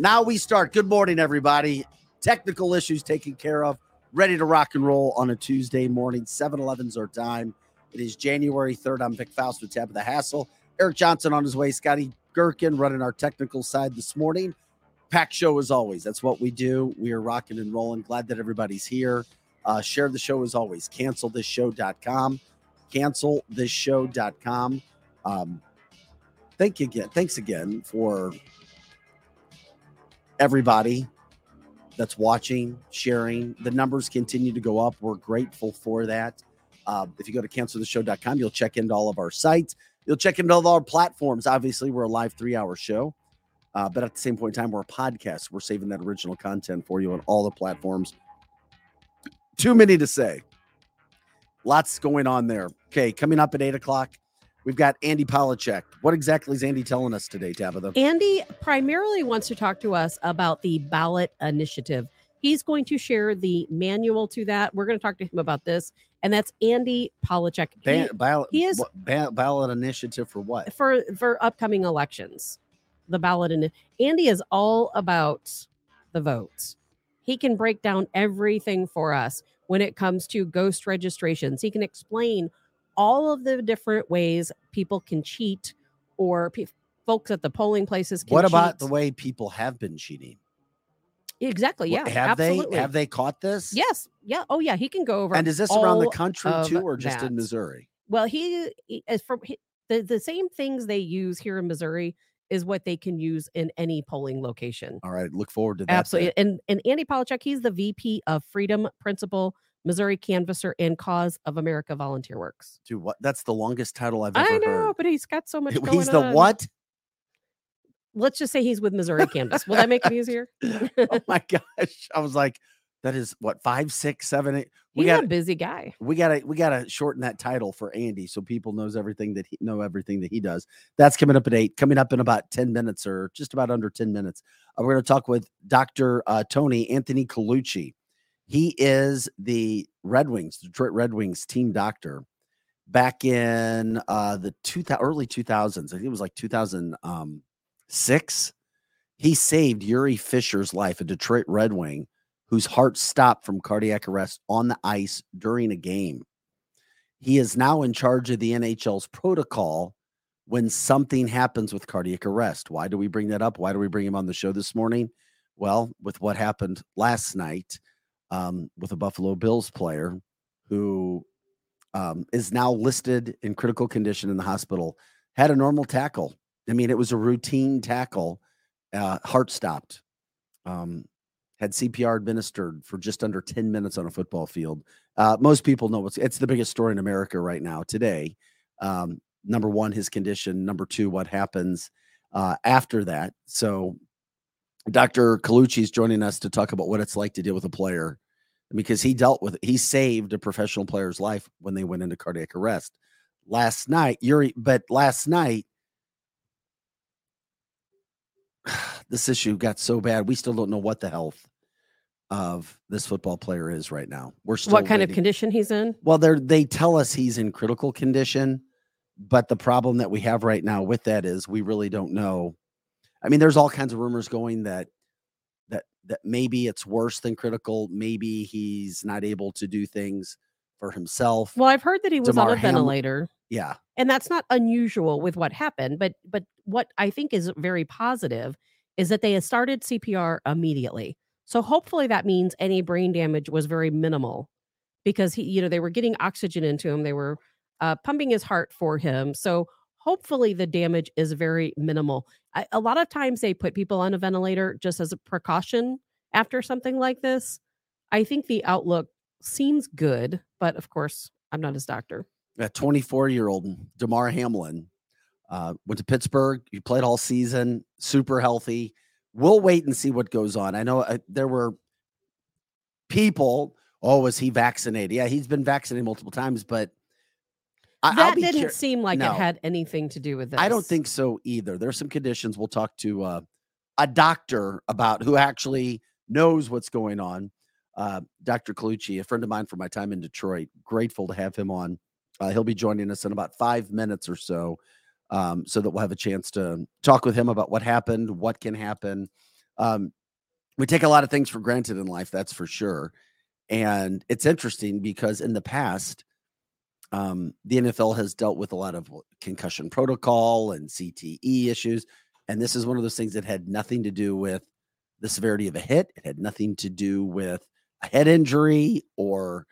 Now we start. Good morning, everybody. Technical issues taken care of. Ready to rock and roll on a Tuesday morning. 7 11's our time. It is January 3rd. I'm Vic Faust with Tab of the Hassle. Eric Johnson on his way. Scotty Gherkin running our technical side this morning. Pack show as always. That's what we do. We are rocking and rolling. Glad that everybody's here. Uh, share the show as always. CancelThisShow.com. CancelThisShow.com. Um, thank you again. Thanks again for everybody that's watching, sharing. The numbers continue to go up. We're grateful for that. Uh, if you go to canceltheshow.com, you'll check into all of our sites. You'll check into all our platforms. Obviously, we're a live three hour show, uh, but at the same point in time, we're a podcast. We're saving that original content for you on all the platforms. Too many to say. Lots going on there. Okay, coming up at eight o'clock, We've got Andy Polacek. What exactly is Andy telling us today, Tabitha? Andy primarily wants to talk to us about the ballot initiative. He's going to share the manual to that. We're going to talk to him about this, and that's Andy Polacek. He, ballot, he is what, ballot initiative for what? For for upcoming elections. The ballot and Andy is all about the votes. He can break down everything for us when it comes to ghost registrations. He can explain all of the different ways people can cheat or pe- folks at the polling places What about cheat. the way people have been cheating? Exactly. Yeah. Have absolutely. they have they caught this? Yes. Yeah. Oh yeah. He can go over. And is this around the country too, or just that. in Missouri? Well, he is from he, the the same things they use here in Missouri is what they can use in any polling location. All right. Look forward to that. Absolutely. And and Andy Polacek, he's the VP of Freedom Principle Missouri Canvasser and Cause of America Volunteer Works. Dude, what? That's the longest title I've ever I know, heard. but he's got so much. He's the on. what? Let's just say he's with Missouri Canvas. Will that make it easier? oh my gosh! I was like, that is what five, six, seven, eight. We he's got a busy guy. We gotta we gotta shorten that title for Andy so people knows everything that he know everything that he does. That's coming up at eight. Coming up in about ten minutes or just about under ten minutes. Uh, we're going to talk with Dr. Uh, Tony Anthony Colucci. He is the Red Wings, Detroit Red Wings team doctor back in uh, the two, early 2000s. I think it was like 2006. He saved Jiri Fischer's life, a Detroit Red Wing whose heart stopped from cardiac arrest on the ice during a game. He is now in charge of the NHL's protocol when something happens with cardiac arrest. Why do we bring that up? Why do we bring him on the show this morning? Well, with what happened last night, um, with a Buffalo Bills player who um, is now listed in critical condition in the hospital, had a normal tackle. I mean, it was a routine tackle, uh, heart stopped, um, had CPR administered for just under 10 minutes on a football field. Uh, most people know it's, it's the biggest story in America right now today. Um, number one, his condition. Number two, what happens uh, after that. So Dr. Colucci is joining us to talk about what it's like to deal with a player because he dealt with it. he saved a professional player's life when they went into cardiac arrest last night. Jiri but last night this issue got so bad we still don't know what the health of this football player is right now. We're still what kind waiting. of condition he's in. Well, they they tell us he's in critical condition, but the problem that we have right now with that is we really don't know. I mean, there's all kinds of rumors going that that that maybe it's worse than critical. Maybe he's not able to do things for himself. Well, I've heard that he was Damar on a Ham- ventilator. Yeah. And that's not unusual with what happened, but but what I think is very positive is that they started CPR immediately. So hopefully that means any brain damage was very minimal because he you know they were getting oxygen into him, they were uh, pumping his heart for him. So hopefully the damage is very minimal. I, a lot of times they put people on a ventilator just as a precaution after something like this. I think the outlook seems good, but of course, I'm not his doctor. A 24 year old Damar Hamlin uh, went to Pittsburgh. He played all season, super healthy. We'll wait and see what goes on. I know uh, there were people. Oh, was he vaccinated? Yeah, he's been vaccinated multiple times, but I, that didn't cur- seem like No. it had anything to do with this. I don't think so either. There's some conditions. We'll talk to uh, a doctor about who actually knows what's going on. Uh, Dr. Colucci, a friend of mine from my time in Detroit. Grateful to have him on. Uh, he'll be joining us in about five minutes or so, um, so that we'll have a chance to talk with him about what happened, what can happen. Um, we take a lot of things for granted in life, that's for sure. And it's interesting because in the past, um, the NFL has dealt with a lot of concussion protocol and CTE issues. And this is one of those things that had nothing to do with the severity of a hit. It had nothing to do with a head injury or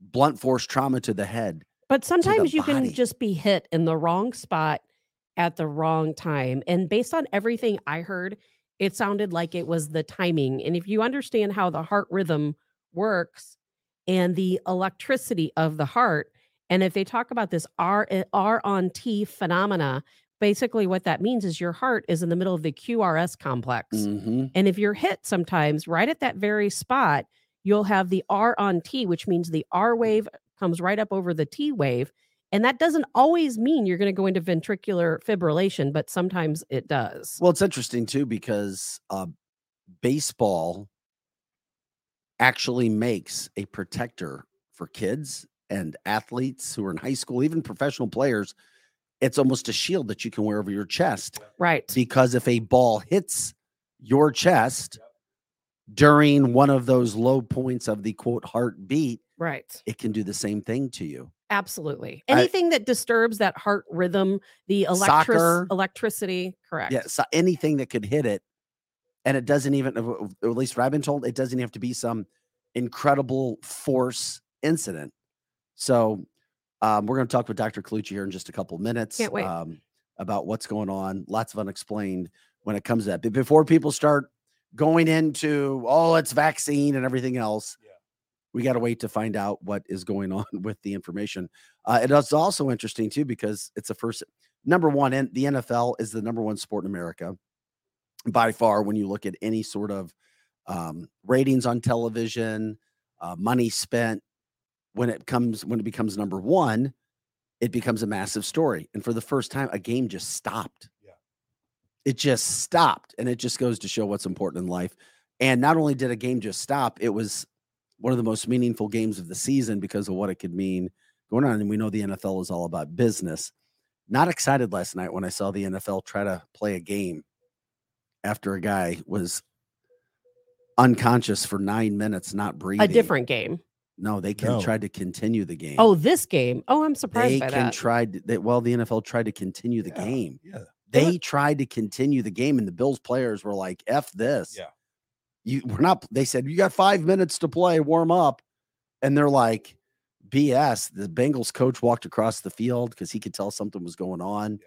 blunt force trauma to the head. But sometimes you body. can just be hit in the wrong spot at the wrong time. And based on everything I heard, it sounded like it was the timing. And if you understand how the heart rhythm works and the electricity of the heart, and if they talk about this R, eh, R on T phenomena, basically what that means is your heart is in the middle of the QRS complex. Mhm. And if you're hit sometimes right at that very spot, you'll have the R on T, which means the R wave comes right up over the T wave. And that doesn't always mean you're going to go into ventricular fibrillation, but sometimes it does. Well, it's interesting too because uh, baseball actually makes a protector for kids and athletes who are in high school, even professional players. It's almost a shield that you can wear over your chest right. because if a ball hits your chest during one of those low points of the quote heartbeat, Right. it can do the same thing to you. Absolutely. I- Anything that disturbs that heart rhythm, the electric Soccer. electricity, correct. Yeah, so anything that could hit it, and it doesn't even, or at least what I've been told, it doesn't have to be some incredible force incident. So, um, we're going to talk with Dr. Colucci here in just a couple minutes. Can't wait. Um, about what's going on. Lots of unexplained when it comes to that. But before people start going into, oh, it's vaccine and everything else, Yeah. we got to wait to find out what is going on with the information. Uh, it is also interesting too because it's the first number one, and the NFL is the number one sport in America by far when you look at any sort of um, ratings on television, uh, money spent. When it comes, when it becomes number one, it becomes a massive story. And for the first time, a game just stopped. Yeah. It just stopped, and it just goes to show what's important in life. And not only did a game just stop, it was one of the most meaningful games of the season because of what it could mean going on. And we know the NFL is all about business. Not excited last night when I saw the NFL try to play a game after a guy was unconscious for nine minutes, not breathing. A different game. No, they can No. try to continue the game. Oh, this game. Oh, I'm surprised they by can that. try. to- They, well, the NFL tried to continue the Yeah, game. Yeah. They tried to continue the game, and the Bills players were like, "F this." Yeah. You we're not. They said you got five minutes to play, warm up, and they're like, "BS." The Bengals coach walked across the field because he could tell something was going on,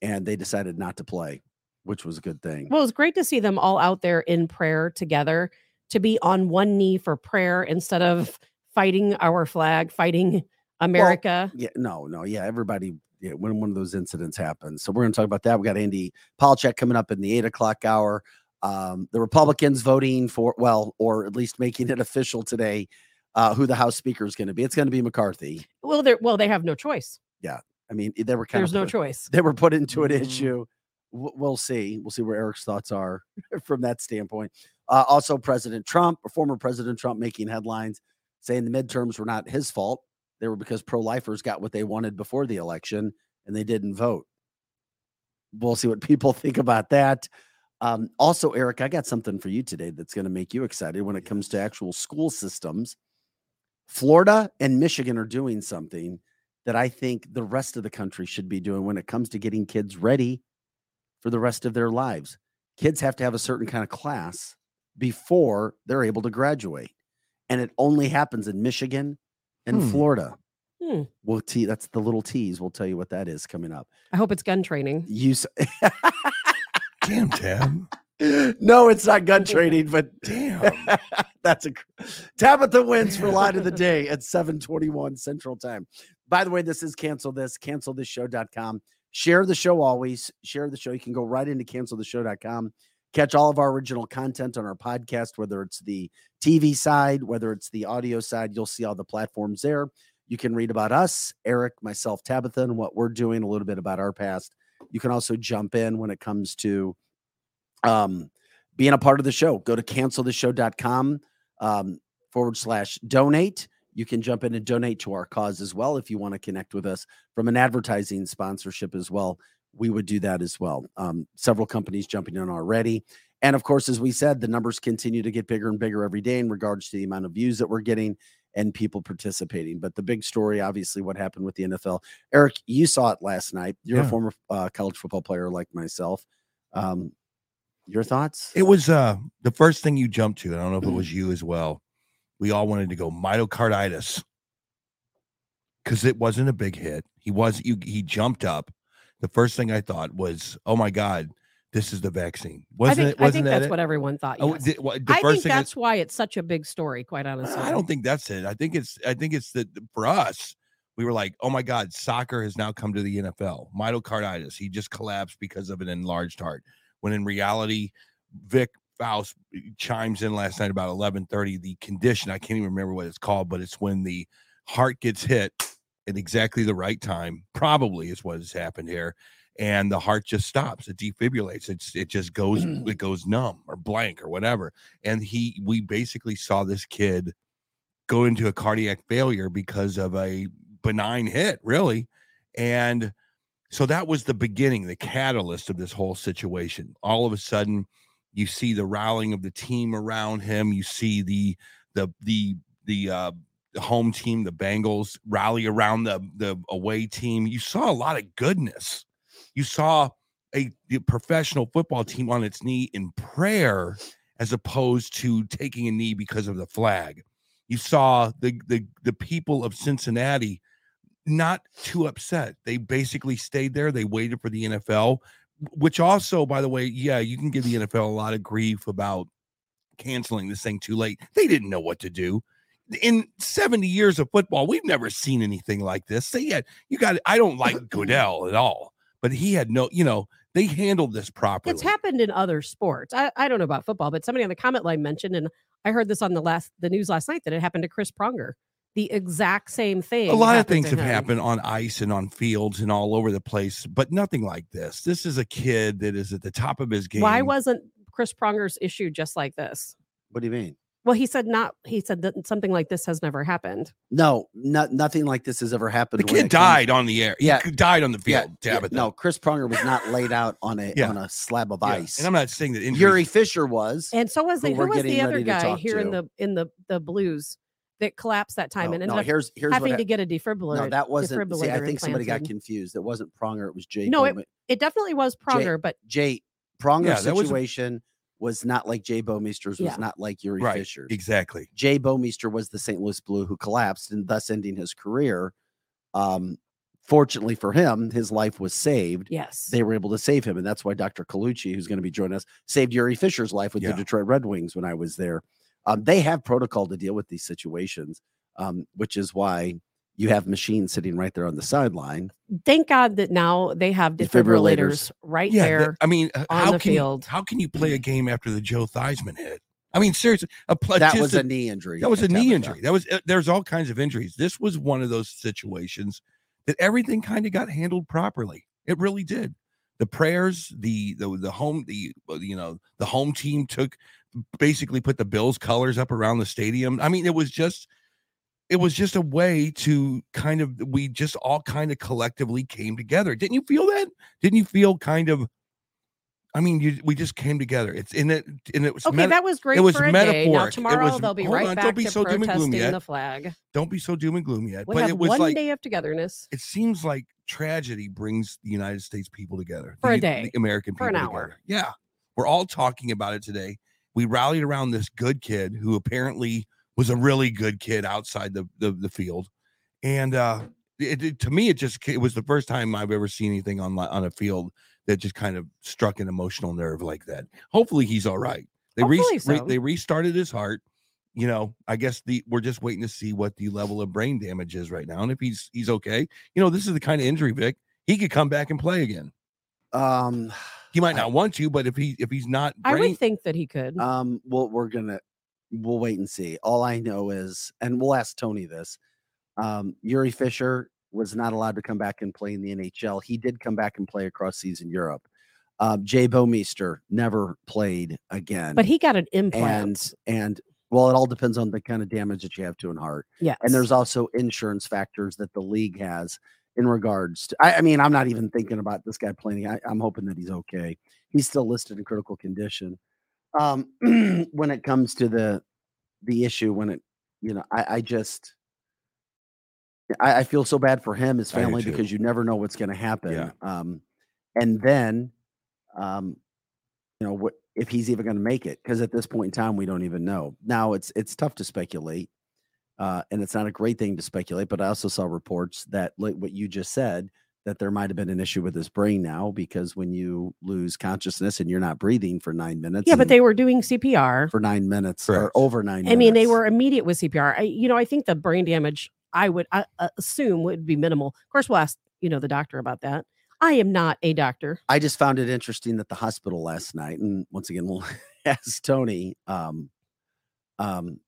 and they decided not to play, which was a good thing. Well, it's great to see them all out there in prayer together, to be on one knee for prayer instead of fighting our flag, fighting America. Yeah, no, no, yeah, everybody. Yeah, when one of those incidents happens, so we're going to talk about that. We got Andy Polacek coming up in the eight o'clock hour. Um, the Republicans voting for, well, or at least making it official today, uh, who the House Speaker is going to be. It's going to be McCarthy. well, they well, they have no choice. Yeah, I mean, they were kind of There's no choice. they were put into an Mm. issue. We'll see. We'll see where Eric's thoughts are from that standpoint. Uh, also, President Trump, or former President Trump, making headlines saying the midterms were not his fault. They were because pro-lifers got what they wanted before the election and they didn't vote. We'll see what people think about that. Um, also, Eric, I got something for you today that's going to make you excited when it comes to actual school systems. Florida and Michigan are doing something that I think the rest of the country should be doing when it comes to getting kids ready for the rest of their lives. Kids have to have a certain kind of class before they're able to graduate. And it only happens in Michigan and Hmm. Florida. Hmm. We'll te- that's the little tease. We'll tell you what that is coming up. I hope it's gun training. You s- Damn, Tab. no, it's not gun training, but Damn. That's a Tabitha wins for line of the day at 721 Central Time. By the way, this is cancel this, cancelthisshow.com. Share the show always. Share the show. You can go right into canceltheshow.com. Catch all of our original content on our podcast, whether it's the TV side, whether it's the audio side. You'll see all the platforms there. You can read about us, Eric, myself, Tabitha, and what we're doing, a little bit about our past. You can also jump in when it comes to um, being a part of the show. Go to canceltheshow.com um, forward slash donate. You can jump in and donate to our cause as well if you want to connect with us from an advertising sponsorship as well. We would do that as well. Um, several companies jumping in already. And of course, as we said, the numbers continue to get bigger and bigger every day in regards to the amount of views that we're getting and people participating. But the big story, obviously, what happened with the NFL. Eric, you saw it last night. You're a former uh, college football player like myself. Um, your thoughts? It was uh the first thing you jumped to. I don't know if it was you as well. We all wanted to go myocarditis because it wasn't a big hit. He was you. He jumped up. The first thing I thought was, "Oh my god, this is the vaccine." Wasn't I think, it? Wasn't I think that that's it? what everyone thought. Oh, yes. the, what- the I think that's why it's such a big story, quite honestly. I don't think that's it. I think it's I think it's that for us, we were like, oh my God, soccer has now come to the NFL. Myocarditis. He just collapsed because of an enlarged heart. When in reality, Vic Faust eh, chimes in last night about 11:30. The condition, I can't even remember what it's called, but it's when the heart gets hit at exactly the right time, probably is what has happened here. And the heart just stops. It defibrillates. It's it just goes, mm. it goes numb or blank or whatever and he we basically saw this kid go into a cardiac failure because of a benign hit really and so that was the beginning the catalyst of this whole situation all of a sudden you see the rallying of the team around him you see the the the the uh home team the bengals rally around the the away team you saw a lot of goodness you saw a, a professional football team on its knee in prayer as opposed to taking a knee because of the flag. You saw the the the people of Cincinnati not too upset. They basically stayed there. They waited for the NFL, which also, by the way, yeah, you can give the NFL a lot of grief about canceling this thing too late. They didn't know what to do. In 70 years of football, we've never seen anything like this. They had you got I don't uh, like Goodell at all, but he had no, you know, they handled this properly. It's happened in other sports. I, I don't know about football, but somebody on the comment line mentioned, and I heard this on the last the news last night that it happened to Chris Pronger. The exact same thing. a lot of things have happened on ice and on fields and all over the place, but nothing like this. This is a kid that is at the top of his game. Why wasn't Chris Pronger's issue just like this? what do you mean? Well, he said not. He said that something like this has never happened. No, not, nothing like this has ever happened. the kid it comes- died on the air? Yeah. he died on the field. yeah, Tabitha. no, Chris Pronger was not laid out on a Yeah. on a slab of Yeah, ice. And I'm not saying that injuries, Jiri Fischer was. And so was the Who who was the other guy talk here in the in the the Blues that collapsed that time no, and ended no, up here's here's what having hap- to get a defibrillator. No, that wasn't. See, I defibrillator think somebody got implanted. confused. It wasn't Pronger. It was Jay. No, it- Bowman- It definitely was Pronger, but Jay Pronger's Yeah, that was a- situation was, not like Jay Bouwmeester's. Was Yeah. not like Jiri right? Fischer's. Exactly. Jay Bowmeister was the St. Louis Blue who collapsed and thus ending his career. Um, fortunately for him, his life was saved. yes, They were able to save him, and that's why Dr. Colucci, who's going to be joining us, saved Jiri Fischer's life with Yeah. the Detroit Red Wings when I was there. Um, they have protocol to deal with these situations, um, which is why you have machines sitting right there on the sideline. thank God that now they have Defibrillators. defibrillators right Yeah. there. th- I mean, h- on how the can field. You, how can you play a game after the Joe Theismann hit? I mean, seriously, a play, that was a- a knee injury. That was a knee injury. That was uh, there's all kinds of injuries. This was one of those situations that everything kind of got handled properly. It really did. The prayers, the the the home, the uh, you know the home team took basically put the Bills colors up around the stadium. I mean, it was just it was just a way to kind of we just all kind of collectively came together. Didn't you feel that? Didn't you feel kind of? I mean, you, we just came together. It's in it, and it was Okay, meta- that was great It was for a day. Now tomorrow was- they'll be right on, don't be to so doom and gloomy protesting yet. the flag. don't be so doom and gloom yet. We but it was one like day of togetherness. it seems like tragedy brings the United States people together For a day, the American for people an hour. together. Yeah, we're all talking about it today. We rallied around this good kid who apparently was a really good kid outside the the, the field, and uh, it, it- to me it just it was the first time I've ever seen anything on on a field that just kind of struck an emotional nerve like that. Hopefully he's all right. They re- Hopefully re- they restarted his heart. You know, I guess the we're just waiting to see what the level of brain damage is right now, and if he's he's okay. You know, this is the kind of injury, Vic. He could come back and play again. Um, He might I- not want to, but if he if he's not I would think that he could. um, well, we're gonna we'll wait and see. All I know is, and we'll ask Tony this. Um, Jiri Fischer was not allowed to come back and play in the NHL. He did come back and play across season Europe. Um, Jay Bouwmeester never played again. but he got an and implant. and well, it all depends on the kind of damage that you have to an heart. Yeah, And there's also insurance factors that the league has in regards to. I, I mean, I'm not even thinking about this guy playing. I, I'm hoping that he's okay. He's still listed in critical condition. Um, when it comes to the the issue, when it, you know, I, I just, I, I feel so bad for him, his family, because you never know what's going to happen. Yeah. Um, and then, um, you know, what if he's even going to make it? Because at this point in time, we don't even know. Now it's it's tough to speculate, uh, and it's not a great thing to speculate. But I also saw reports that, like what you just said, that there might have been an issue with his brain now because when you lose consciousness and you're not breathing for nine minutes, Yeah, but they were doing CPR. for nine minutes or over nine. I mean, they were immediate with CPR. I, you know, I think the brain damage I would uh, uh, assume would be minimal. Of course, we'll ask you know the doctor about that. I am not a doctor. I just found it interesting that the hospital last night, and once again, we'll ask Tony. Um, um,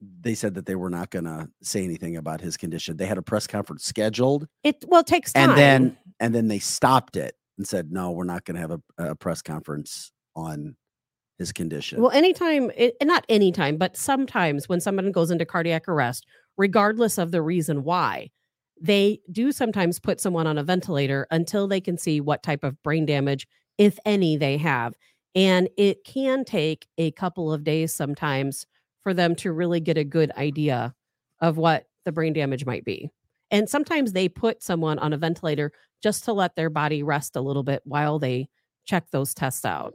they said that they were not going to say anything about his condition. They had a press conference scheduled, It well it takes time. and then and then they stopped it and said, "No, we're not going to have a, a press conference on his condition." Well, anytime, it, not anytime, but sometimes when someone goes into cardiac arrest, regardless of the reason why, they do sometimes put someone on a ventilator until they can see what type of brain damage, if any, they have. And it can take a couple of days sometimes for them to really get a good idea of what the brain damage might be. And sometimes they put someone on a ventilator just to let their body rest a little bit while they check those tests out.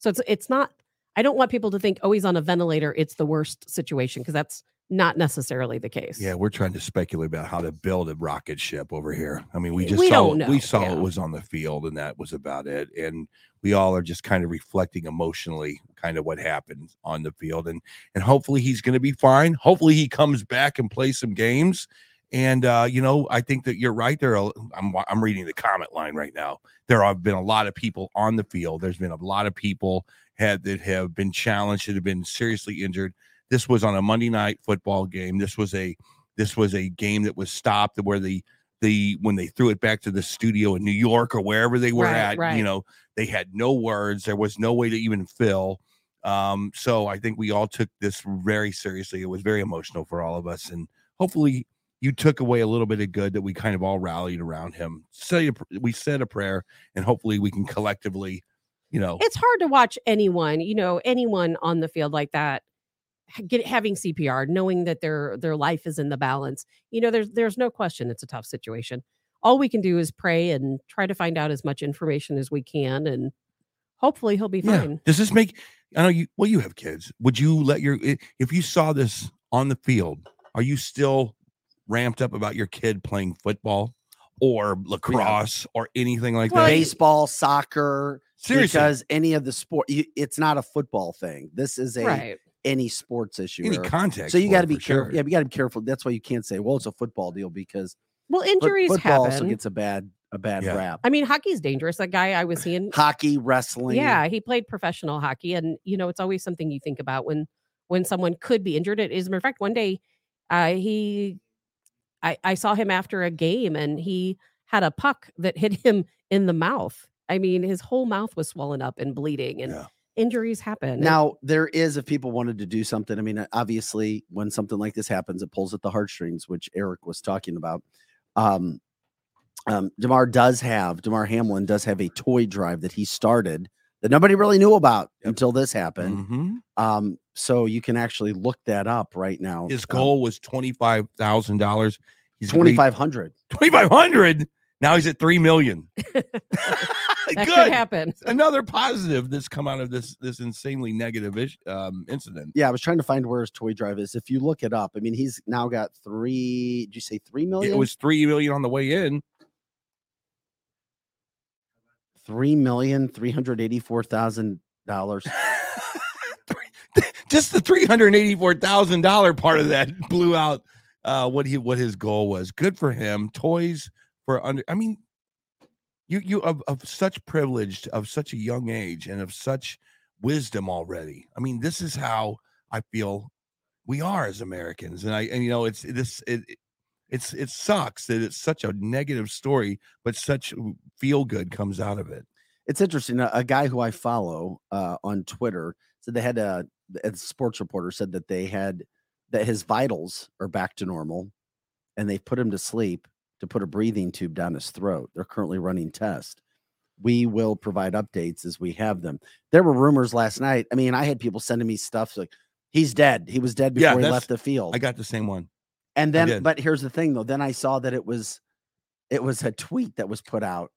So it's it's not I don't want people to think oh he's on a ventilator it's the worst situation because that's not necessarily the case. Yeah, we're trying to speculate about how to build a rocket ship over here. I mean, we just We saw we saw yeah. it was on the field, and that was about it. And we all are just kind of reflecting emotionally, kind of what happened on the field, and and hopefully he's going to be fine. Hopefully he comes back and plays some games. And uh, you know, I think that you're right. There, are, I'm I'm reading the comment line right now. There have been a lot of people on the field. There's been a lot of people had that have been challenged, that have been seriously injured. This was on a Monday night football game. This was a this was a game that was stopped where the the when they threw it back to the studio in New York or wherever they were Right, at, right. you know, they had no words. There was no way to even fill. Um, so I think we all took this very seriously. It was very emotional for all of us, and hopefully you took away a little bit of good that we kind of all rallied around him. Say a, we said a prayer, and hopefully we can collectively, you know, It's hard to watch anyone, you know, anyone on the field like that ha- get having CPR, knowing that their their life is in the balance. You know, there's there's no question it's a tough situation. All we can do is pray and try to find out as much information as we can and hopefully he'll be Yeah. fine. Does this make? I know you. Well, you have kids. Would you let your if you saw this on the field? Are you still ramped up about your kid playing football or lacrosse or anything like Well, that? baseball, soccer, Seriously, because any of the sport, it's not a football thing. This is a Right. Any sports issue. any or- context. so you got to be careful. sure. Yeah, you got to be careful. That's why you can't say, "Well, it's a football deal," because Well, foot- injuries football happen. also gets a bad a bad Yeah. rap. I mean, hockey's dangerous. That guy I was seeing Hockey, wrestling, Yeah, he played professional hockey, and you know it's always something you think about when when someone could be injured. It- As a matter of fact, one day, uh, he, I, I saw him after a game, and he had a puck that hit him in the mouth. I mean, his whole mouth was swollen up and bleeding, and Yeah. Injuries happen. Now there is if people wanted to do something. I mean, uh, obviously, when something like this happens, it pulls at the heartstrings, which Eric was talking about. Um, um, Damar does have Damar Hamlin does have a toy drive that he started that nobody really knew about Yep. until this happened. Mhm. Um, so you can actually look that up right now. His goal was twenty five thousand dollars. He's twenty five hundred. twenty five hundred. Now he's at three million. that Good. could happen. Another positive that's come out of this this insanely negative ish, um, incident. Yeah, I was trying to find where his toy drive is. If you look it up, I mean, he's now got three. Did you say three million? It was three million on the way in. three million three hundred eighty four thousand dollars. just the three hundred eighty-four thousand dollar part of that blew out uh what he what his goal was. Good for him. Toys for under I mean you you of, of such privileged of such a young age and of such wisdom already. I mean, this is how I feel we are as Americans. And I and you know it's this it it- it's it sucks that it's such a negative story, but such feel good comes out of it. It's interesting. A, a guy who I follow uh, on Twitter said they had a, a sports reporter said that they had that his vitals are back to normal, and they put him to sleep to put a breathing tube down his throat. They're currently running tests, we will provide updates as we have them. There were rumors last night. I mean, I had people sending me stuff like he's dead. He was dead Yeah, before he left the field. I got the same one. and then, but here's the thing though. Then I saw that it was, it was a tweet that was put out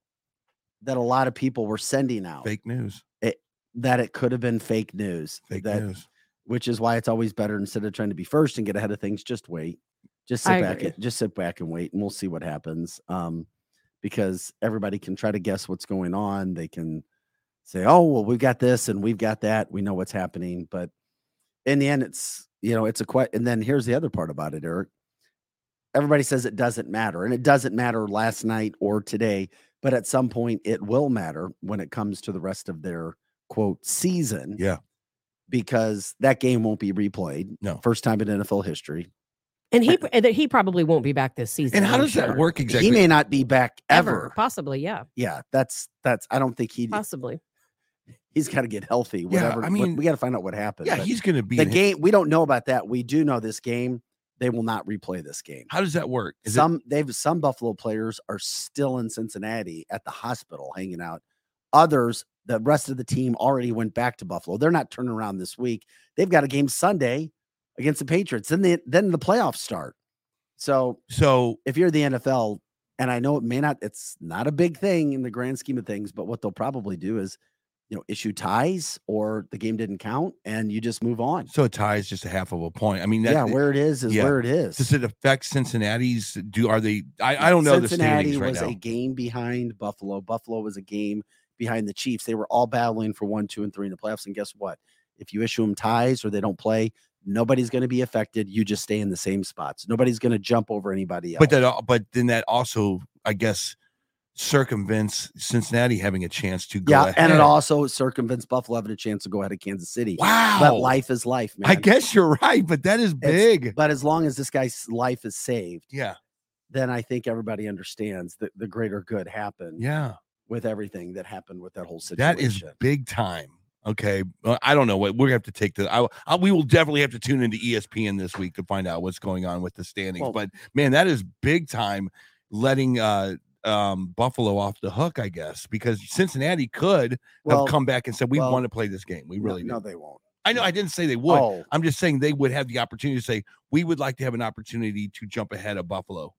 that a lot of people were sending out Fake news. It that it could have been fake news. Fake that, news. which is why it's always better instead of trying to be first and get ahead of things, just wait. Just sit I back, agree. and, just sit back and wait, and we'll see what happens. Um, because everybody can try to guess what's going on. They can say, "Oh, well, we've got this and we've got that. We know what's happening." But in the end, it's you know, it's a quite. And then here's the other part about it, Eric. Everybody says it doesn't matter, and it doesn't matter last night or today, but at some point it will matter when it comes to the rest of their quote season Yeah. because that game won't be replayed. No. First time in NFL history. And he and that he probably won't be back this season. And how I'm does that work exactly? He may not be back ever. Possibly, yeah. Yeah, that's that's I don't think he Possibly. he's got to get healthy. Yeah, Whatever. I mean, we got to find out what happened. yeah, but he's going to be the in- game. We don't know about that. We do know this game. They will not replay this game. How does that work? Is it- some they've some Buffalo players are still in Cincinnati at the hospital hanging out. Others, the rest of the team already went back to Buffalo. They're not turning around this week. They've got a game Sunday against the Patriots. Then the then the playoffs start. So so if you're the NFL, and I know it may not, it's not a big thing in the grand scheme of things, but what they'll probably do is, you know, issue ties or the game didn't count and you just move on. so a tie is just a half of a point. I mean, that, yeah, where it is is yeah. where it is. does it affect Cincinnati's? Do are they? I, I don't know the Cincinnati standings right was now. a game behind Buffalo. Buffalo was a game behind the Chiefs. They were all battling for one, two, and three in the playoffs. And guess what? If you issue them ties or they don't play, nobody's going to be affected. You just stay in the same spots. Nobody's going to jump over anybody else. But that, but then that also, I guess, circumvents Cincinnati having a chance to go yeah, ahead. and it also circumvents Buffalo having a chance to go ahead of Kansas City. wow. But life is life, man. I guess you're right, but that is big. But as long as this guy's life is saved, yeah, then I think everybody understands that the greater good happened yeah, with everything that happened with that whole situation. that is big time. Okay, I don't know what we're gonna have to take the. I, I we will definitely have to tune into ESPN this week to find out what's going on with the standings. Well- but man, that is big time, letting uh um Buffalo off the hook, I guess, because Cincinnati could well, have come back and said we well, want to play this game. We really no, do. they won't. I know I didn't say they would. Oh, I'm just saying they would have the opportunity to say we would like to have an opportunity to jump ahead of Buffalo.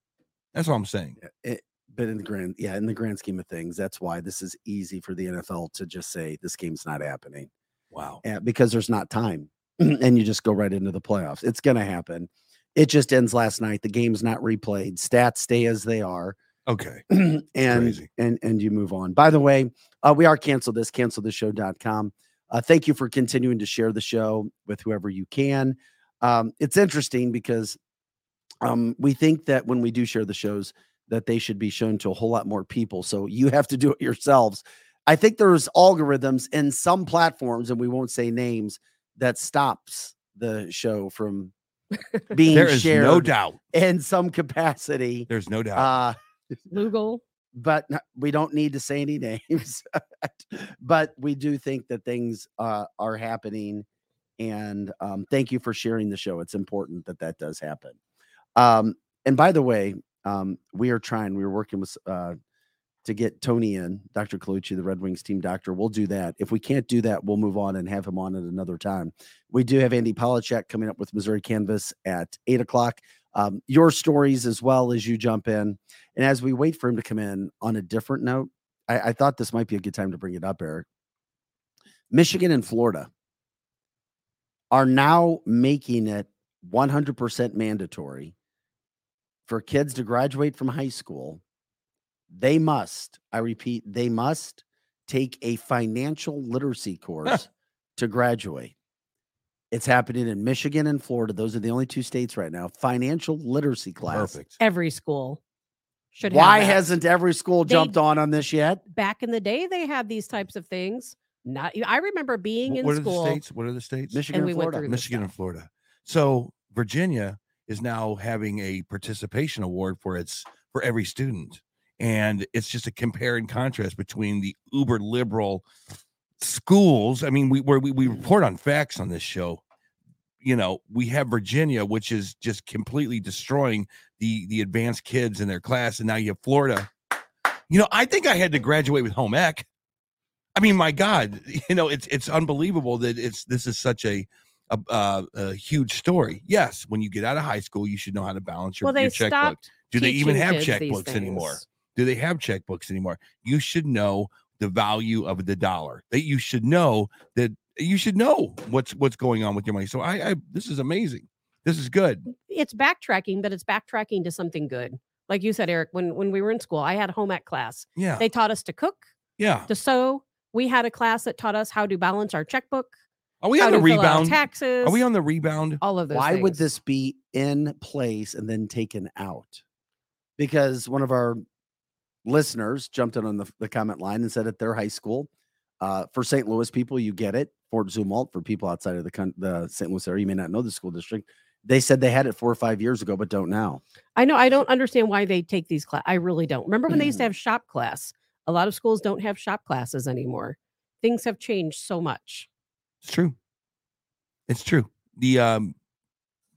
That's what I'm saying. it, but in the grand, yeah, in the grand scheme of things, that's why this is easy for the NFL to just say this game's not happening Wow. uh, because there's not time, and you just go right into the playoffs. It's going to happen. It just ends last night. The game's not replayed. Stats stay as they are. Okay. and crazy. and and you move on. By the way, uh, we are cancel this canceltheshow.com. Uh, thank you for continuing to share the show with whoever you can. Um, it's interesting because um, we think that when we do share the shows, that they should be shown to a whole lot more people. So you have to do it yourselves. I think there's algorithms in some platforms, and we won't say names, that stops the show from being There is shared no doubt. in some capacity. There's no doubt. Uh, Lugal. but n- we don't need to say any names. but we do think that things uh, are happening, and um, thank you for sharing the show. It's important that that does happen. Um, and by the way, um, we are trying. We are working with uh, to get Tony in, Dr. Colucci, the Red Wings team doctor. We'll do that. If we can't do that, we'll move on and have him on at another time. We do have Andy Polacek coming up with Missouri Canvas at eight o'clock. Um, your stories as well as you jump in. And as we wait for him to come in on a different note, I, I thought this might be a good time to bring it up, Eric. Michigan and Florida are now making it 100% mandatory for kids to graduate from high school. They must, I repeat, they must take a financial literacy course to graduate. It's happening in Michigan and Florida. Those are the only two states right now. Financial literacy class. Perfect. Every school should have Why hasn't every school They- jumped on on this yet? back in the day they had these types of things. Not I remember being Wh- in what are school. the states? What are the states? Michigan And and, we Florida. through this Michigan and. Florida. So Virginia is now having a participation award for its for every student. And it's just a compare and contrast between the uber liberal schools. I mean, we where we, we mm-hmm. report on facts on this show. You know, we have Virginia, which is just completely destroying the the advanced kids in their class, and now you have Florida. You know, I think I had to graduate with home ec. I mean, my God, you know, it's it's unbelievable that it's this is such a a, uh, a huge story. Yes, when you get out of high school, you should know how to balance your, well, your checkbook. Do they even have checkbooks anymore? Do they have checkbooks anymore? You should know the value of the dollar. That you should know that you should know what's what's going on with your money. So I, I this is amazing. This is good. It's backtracking, but it's backtracking to something good. Like you said, Eric, when when we were in school, I had home ec class. Yeah. They taught us to cook, yeah. to sew. We had a class that taught us how to balance our checkbook, Are we how on the to fill out rebound? taxes. Are we on the rebound? all of those? Why would this be in place and then taken out? Because one of our listeners jumped in on the, the comment line and said at their high school, uh, for St. Louis people, you get it. Fort Zumwalt, for people outside of the, the St. Louis area, you may not know the school district. They said they had it four or five years ago, but don't now. I know I don't understand why they take these class. I really don't. Remember when they Mm. used to have shop class? A lot of schools don't have shop classes anymore. Things have changed so much. It's true. It's true. The um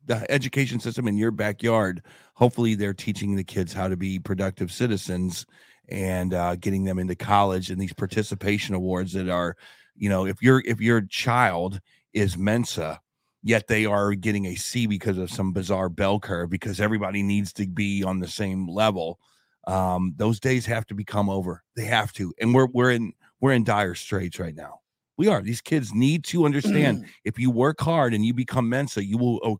the education system in your backyard, hopefully they're teaching the kids how to be productive citizens and uh, getting them into college and these participation awards that are, you know, if your if your child is Mensa, yet they are getting a C because of some bizarre bell curve because everybody needs to be on the same level. Um, those days have to become over. They have to, and we're we're in we're in dire straits right now. We are. These kids need to understand if you work hard and you become Mensa, you will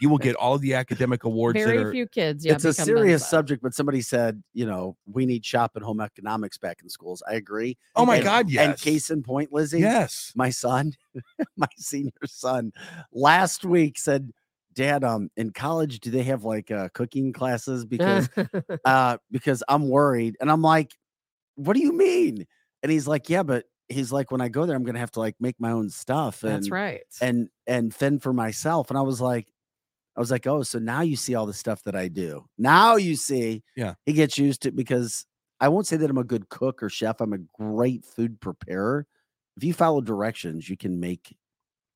you will get all the academic awards that Very are. few kids. Yeah, it's a serious Mensa. subject, but somebody said, you know, we need shop and home economics back in schools. I agree. Oh my And- God! Yes. And case in point, Lizzie, yes. my son, my senior son, last week said, Dad, um, in college, do they have like uh, cooking classes? Because uh, because I'm worried. And I'm like, what do you mean? And he's like, yeah, but he's like, when I go there, I'm gonna have to like make my own stuff. And, That's right. And and fend for myself. And I was like, I was like, oh, so now you see all the stuff that I do. Now you see, Yeah. he gets used to it because I won't say that I'm a good cook or chef. I'm a great food preparer. If you follow directions, you can make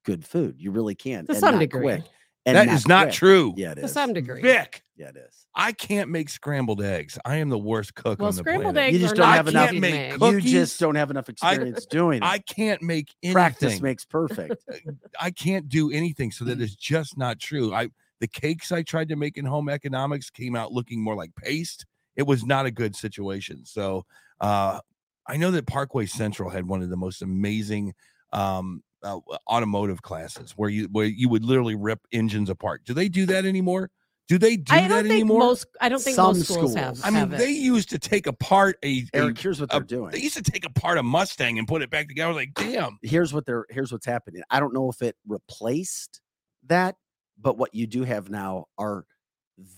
good food. You really can. to and some not degree. quick, and That is not quick. true. Yeah, it To some degree. Vic, Yeah, it is. I can't make scrambled eggs. I am the worst cook Well, on the scrambled planet. eggs You just don't have enough- easy to Make make. cook- You just don't have enough I- experience doing it. I can't make anything. Practice makes perfect. I can't do anything. So that is just not true. I the cakes I tried to make in home economics came out looking more like paste. It was not a good situation. So uh I know that Parkway Central had one of the most amazing um uh, automotive classes where you where you would literally rip engines apart. Do they do that anymore? Do they do I that don't think anymore? most. I don't think Some most schools, have. I mean, have it. they used to take apart a, a- Eric, here's what a- they're doing. they used to take apart a Mustang and put it back together. I was like, damn. here's what they're here's what's happening. I don't know if it replaced that, but what you do have now are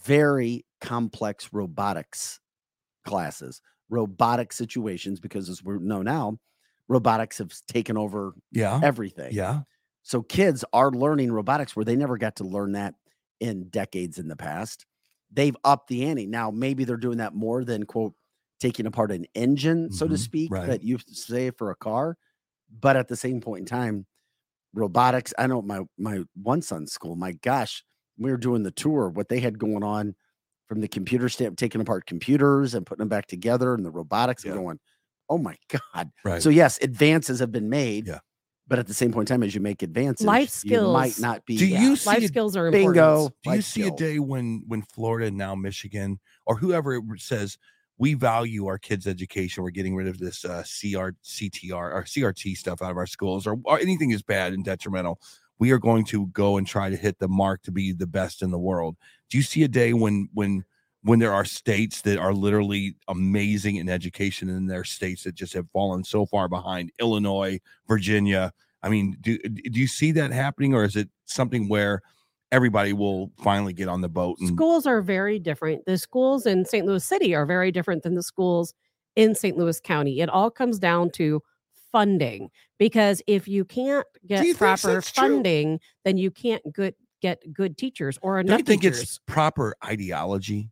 very complex robotics classes, robotic situations, because as we know now, robotics have taken over Yeah. everything. Yeah. So kids are learning robotics where they never got to learn that in decades in the past. They've upped the ante. Now maybe they're doing that more than quote taking apart an engine, so to Mhm, speak, right. that you say for a car. But at the same point in time, robotics. I know my my one son's school. My gosh, we were doing the tour. What they had going on from the computer stamp, taking apart computers and putting them back together, and the robotics. Yeah. going, oh my god. Right. So yes, advances have been made. Yeah. But at the same point in time, as you make advances, Life you might not be. Do you see Life a- skills are important. bingo? Do you life see a day when when Florida and now Michigan or whoever it says we value our kids' education, we're getting rid of this uh, CR, CTR or CRT stuff out of our schools, or, or anything is bad and detrimental. We are going to go and try to hit the mark to be the best in the world. Do you see a day when when when there are states that are literally amazing in education and there are states that just have fallen so far behind Illinois, Virginia. I mean, do do you see that happening, or is it something where everybody will finally get on the boat and Schools are very different. The schools in St. Louis City are very different than the schools in St. Louis County. It all comes down to funding because if you can't get you proper that's true? funding, then you can't good get good teachers or enough. do you think teachers. it's proper ideology?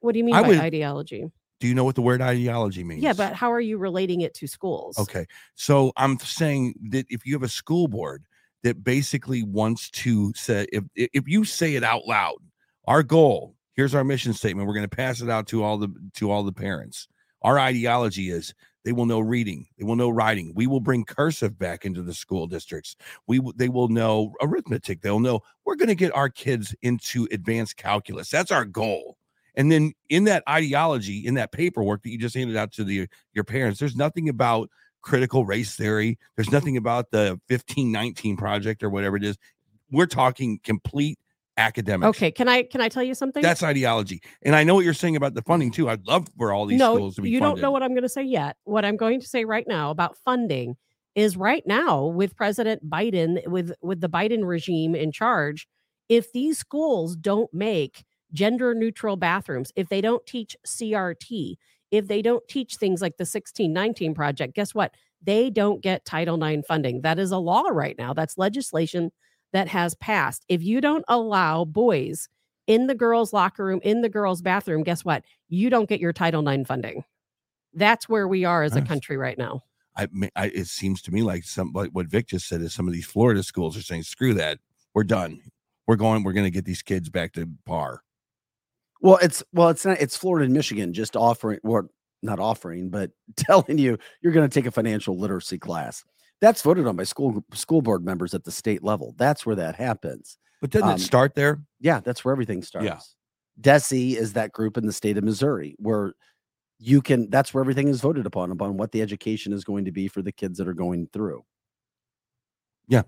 What do you mean I by would- ideology? Do you know what the word ideology means? Yeah, but how are you relating it to schools? Okay. So I'm saying that if you have a school board that basically wants to say if if you say it out loud, our goal, here's our mission statement, we're going to pass it out to all the to all the parents. Our ideology is They will know reading. They will know writing. We will bring cursive back into the school districts. We they will know arithmetic. They'll know we're going to get our kids into advanced calculus. That's our goal. And then in that ideology, in that paperwork that you just handed out to the your parents, there's nothing about critical race theory. There's nothing about the 1519 project or whatever it is. We're talking complete academics. Okay, can I can I tell you something? That's ideology. And I know what you're saying about the funding too. I'd love for all these no, schools to be you funded. don't know what I'm going to say yet. What I'm going to say right now about funding is right now with President Biden with with the Biden regime in charge, if these schools don't make gender neutral bathrooms, if they don't teach CRT, if they don't teach things like the 1619 project, guess what? They don't get Title IX funding. That is a law right now. That's legislation that has passed. If you don't allow boys in the girls' locker room, in the girls' bathroom, guess what? You don't get your Title IX funding. That's where we are as a country right now. I, I it seems to me like some like what Vic just said is some of these Florida schools are saying, screw that. We're done. We're going, we're gonna get these kids back to par. Well, it's well, it's not. It's Florida and Michigan just offering, or not offering, but telling you you're going to take a financial literacy class. That's voted on by school school board members at the state level. That's where that happens. But doesn't Um, it start there? Yeah, that's where everything starts. Yeah. DESE is that group in the state of Missouri where you can. That's where everything is voted upon upon what the education is going to be for the kids that are going through. Yeah,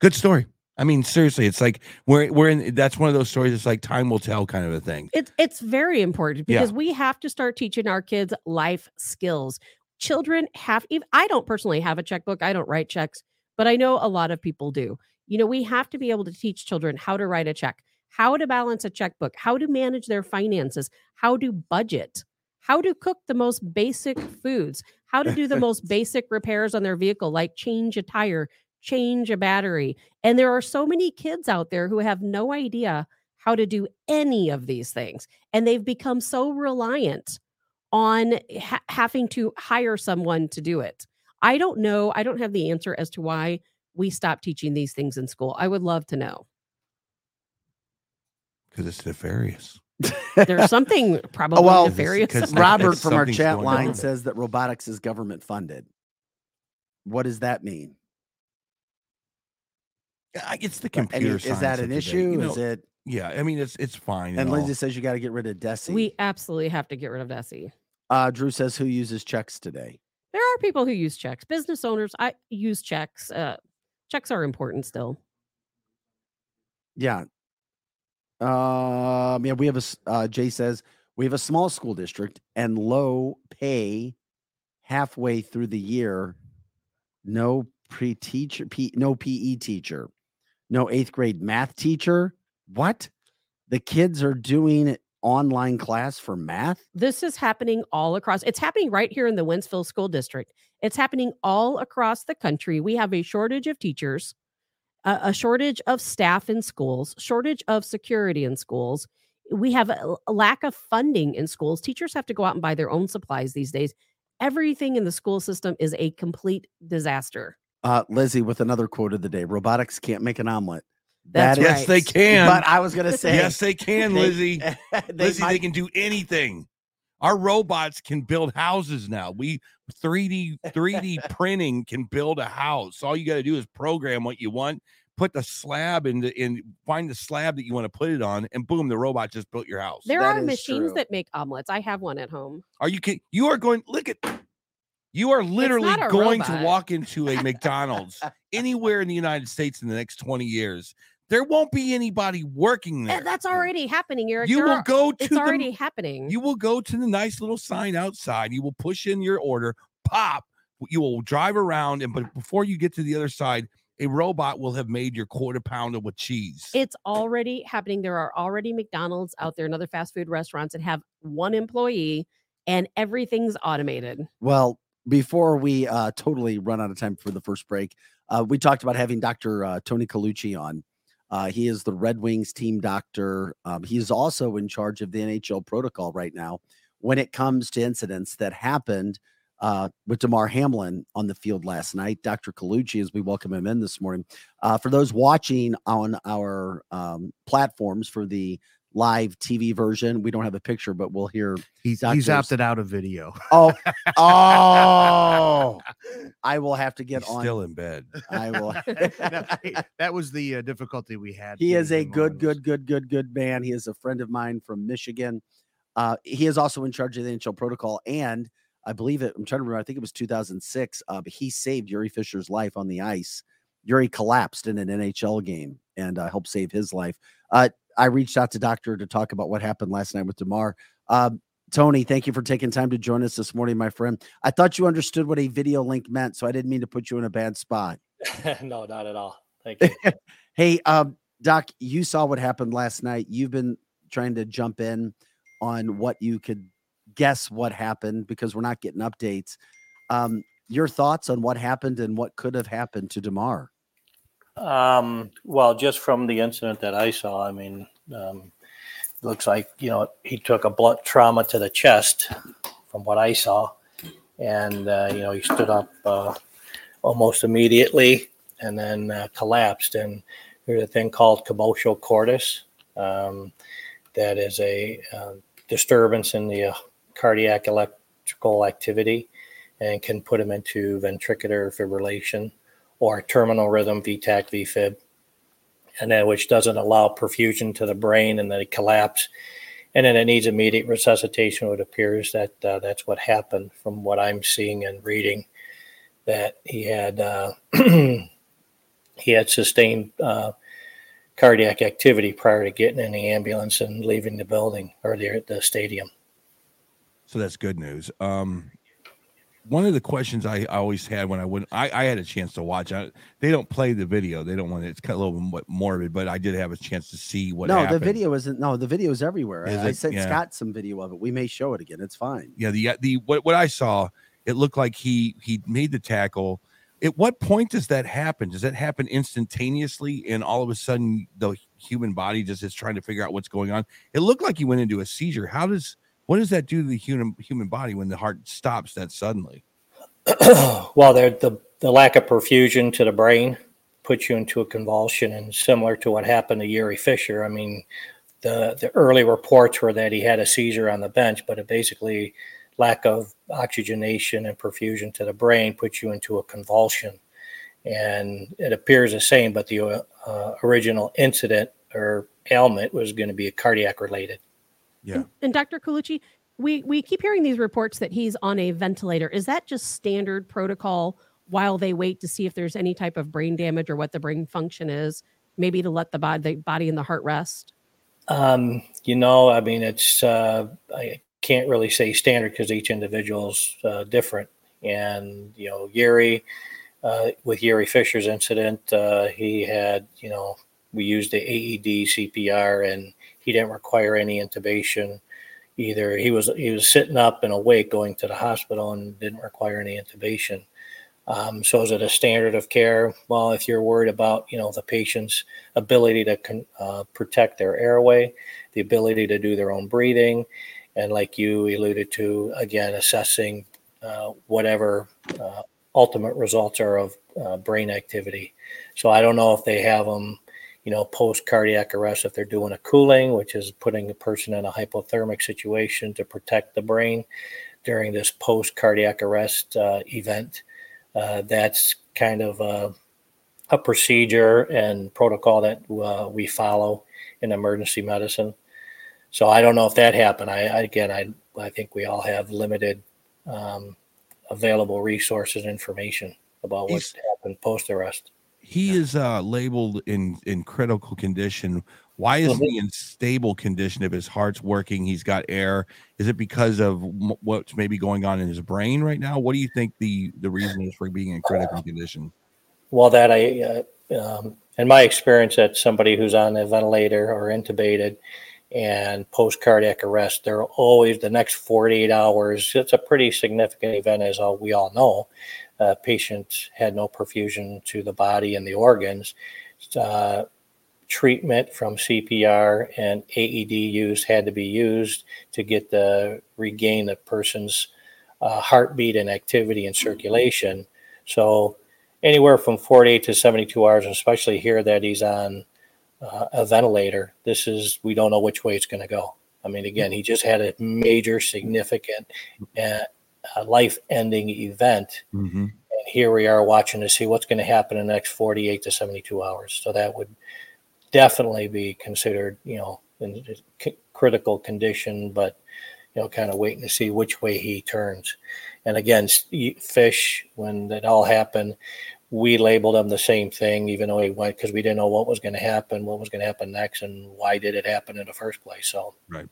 good story. I mean, seriously, it's like we're we're in that's one of those stories, it's like time will tell kind of a thing. It's it's very important Yeah. because we have to start teaching our kids life skills. Children have ev- I don't personally have a checkbook. I don't write checks, but I know a lot of people do. You know, we have to be able to teach children how to write a check, how to balance a checkbook, how to manage their finances, how to budget, how to cook the most basic foods, how to do the most basic repairs on their vehicle like change a tire, change a battery. And there are so many kids out there who have no idea how to do any of these things. And they've become so reliant on ha- having to hire someone to do it. I don't know. I don't have the answer as to why we stopped teaching these things in school. I would love to know. Because it's nefarious. There's something oh, probably well, nefarious. because. Robert from our chat line on. says that robotics is government funded. What does that mean? Yeah, It's the I mean, computer. is science that an issue? you know? is it? yeah, I mean it's it's fine. And all. Lindsay says you got to get rid of DESE. We absolutely have to get rid of DESE. uh, Drew says who uses checks today? There are people who use checks. Business owners, I use checks. Uh, checks are important still. Yeah. Um, yeah, we have a uh Jay says we have a small school district and low pay halfway through the year. No pre teacher, P, no PE teacher, no eighth grade math teacher. What? The kids are doing online class for math? This is happening all across. It's happening right here in the Wentzville School District. It's happening all across the country. We have a shortage of teachers, a, a shortage of staff in schools, shortage of security in schools. We have a, a lack of funding in schools. Teachers have to go out and buy their own supplies these days. Everything in the school system is a complete disaster. Uh, Lizzie with another quote of the day robotics can't make an omelet. That's That is- yes, they can. But I was going to say, yes, they can, Lizzie. they Lizzie, might- they can do anything. Our robots can build houses now. We 3D 3D printing can build a house. All you got to do is program what you want, put the slab in the in find the slab that you want to put it on, and boom, the robot just built your house. There That are machines true. that make omelets. I have one at home. Are you kidding? You are going look at you are literally not a going to walk into a McDonald's anywhere in the United States in the next 20 years. There won't be anybody working there. That's already happening, Eric. you There will go to It's the already happening. you will go to the nice little sign outside. You will push in your order, pop. You will drive around, and but before you get to the other side, a robot will have made your quarter pounder with cheese. It's already happening. There are already McDonald's out there and other fast food restaurants that have one employee and everything's automated. Well, before we uh, totally run out of time for the first break, uh, we talked about having Dr. Uh, Tony Colucci on. Uh, he is the Red Wings team doctor. Um, he's also in charge of the NHL protocol right now when it comes to incidents that happened uh, with Damar Hamlin on the field last night. Dr. Colucci, as we welcome him in this morning. Uh, for those watching on our um, platforms for the live TV version. We don't have a picture, but we'll hear. He's, he's Doctors. opted out of video. Oh, oh! I will have to get He's on. still in bed. I will. No, that was the uh, difficulty we had. he is a good, good, good, good, good man. He is a friend of mine from Michigan. Uh, he is also in charge of the NHL protocol, and I believe it. I'm trying to remember. I think it was 2006. Uh, but he saved Jiri Fischer's life on the ice. Jiri collapsed in an NHL game and uh, helped save his life. Uh, I reached out to Doctor to talk about what happened last night with Damar. Um, Tony, thank you for taking time to join us this morning, my friend. I thought you understood what a video link meant, so I didn't mean to put you in a bad spot. no, not at all. Thank you. Hey, um, Doc, you saw what happened last night. You've been trying to jump in on what you could guess what happened because we're not getting updates. Um, your thoughts on what happened and what could have happened to Damar? Um, well, just from the incident that I saw, I mean, um, looks like you know he took a blunt trauma to the chest, from what I saw, and uh, you know he stood up uh, almost immediately and then uh, collapsed. And there's a thing called commotio cordis, um, that is a uh, disturbance in the uh, cardiac electrical activity, and can put him into ventricular fibrillation or terminal rhythm VTach VFib, and then which doesn't allow perfusion to the brain, and then it collapse, and then it needs immediate resuscitation. It appears that uh, that's what happened from what I'm seeing and reading, that he had uh, he had sustained uh, cardiac activity prior to getting in the ambulance and leaving the building or the, the stadium. So that's good news. Um, one of the questions I always had when I went, I, I had a chance to watch. I, they don't play the video. They don't want it. It's kind of a little bit morbid, but I did have a chance to see what. no, happened. the video isn't. No, the video is everywhere. Is I, I sent Yeah. Scott some video of it. We may show it again. It's fine. Yeah, the the what what I saw, it looked like he he made the tackle. At what point does that happen? Does that happen instantaneously, and all of a sudden the human body just is trying to figure out what's going on? It looked like he went into a seizure. How does what does that do to the human human body when the heart stops that suddenly? well, the the lack of perfusion to the brain puts you into a convulsion, and similar to what happened to Jiri Fischer. I mean, the the early reports were that he had a seizure on the bench, but it basically lack of oxygenation and perfusion to the brain puts you into a convulsion, and it appears the same. But the uh, original incident or ailment was going to be a cardiac related. Yeah. And, and Dr. Colucci, we we keep hearing these reports that he's on a ventilator. Is that just standard protocol while they wait to see if there's any type of brain damage or what the brain function is? Maybe to let the body, the body and the heart rest. Um, you know, I mean, it's uh, I can't really say standard because each individual's uh, different. And you know, Jiri, uh, with Jiri Fischer's incident, uh, he had you know we used the AED CPR, and he didn't require any intubation. Either he was he was sitting up and awake going to the hospital and didn't require any intubation. Um, so is it a standard of care? Well, if you're worried about you know the patient's ability to con- uh, protect their airway, the ability to do their own breathing, and like you alluded to, again assessing uh, whatever uh, ultimate results are of uh, brain activity. So I don't know if they have them, you know, post cardiac arrest if they're doing a cooling, which is putting a person in a hypothermic situation to protect the brain during this post cardiac arrest uh, event. Uh, that's kind of a, a procedure and protocol that uh, we follow in emergency medicine. So I don't know if that happened. I, I again, I I think we all have limited um, available resources and information about what happened post arrest. He is uh, labeled in in critical condition. Why is Mhm. he in stable condition if his heart's working? He's got air. Is it because of m- what's maybe going on in his brain right now? What do you think the the reason is for being in critical condition? Well, that I, uh, um, in my experience, that somebody who's on a ventilator or intubated and post cardiac arrest, they're always the next 48 hours. It's a pretty significant event, as all, we all know. Uh, patient had no perfusion to the body and the organs. Uh, treatment from CPR and AED use had to be used to get the regain the person's uh, heartbeat and activity and circulation. So anywhere from 48 to 72 hours, especially here that he's on uh, a ventilator. This is we don't know which way it's going to go. I mean, again, he just had a major, significant, uh, uh, life-ending event, Mm-hmm. and here we are watching to see what's going to happen in the next 48 to 72 hours. So that would definitely be considered, you know, in c- critical condition, but you know, kind of waiting to see which way he turns. And again, fish when that all happened, we labeled him the same thing, even though he went because we didn't know what was going to happen, what was going to happen next, and why did it happen in the first place. So Right.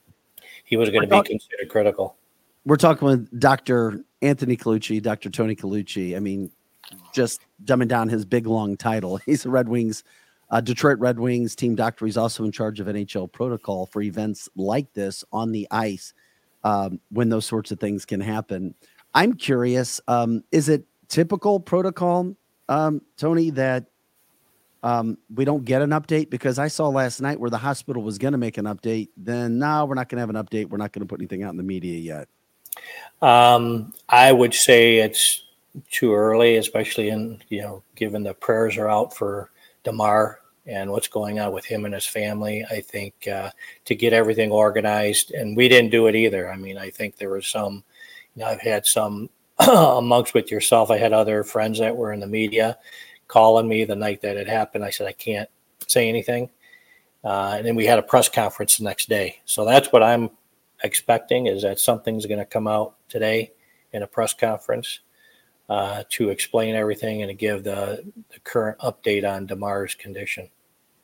he was going to be considered critical. We're talking with Dr. Anthony Colucci, Dr. Tony Colucci. I mean, just dumbing down his big long title. He's a Red Wings, uh, Detroit Red Wings team doctor. He's also in charge of NHL protocol for events like this on the ice um, when those sorts of things can happen. I'm curious, um, is it typical protocol, um, Tony, that um, we don't get an update? Because I saw last night where the hospital was going to make an update. Then, no, we're not going to have an update. We're not going to put anything out in the media yet. Um, I would say it's too early, especially in you know, given the prayers are out for Damar and what's going on with him and his family. I think uh, to get everything organized, and we didn't do it either. I mean, I think there was some. You know, I've had some amongst with yourself. I had other friends that were in the media calling me the night that it happened. I said I can't say anything, uh, and then we had a press conference the next day. So that's what I'm expecting is that something's going to come out today in a press conference uh, to explain everything and to give the, the current update on Damar's condition.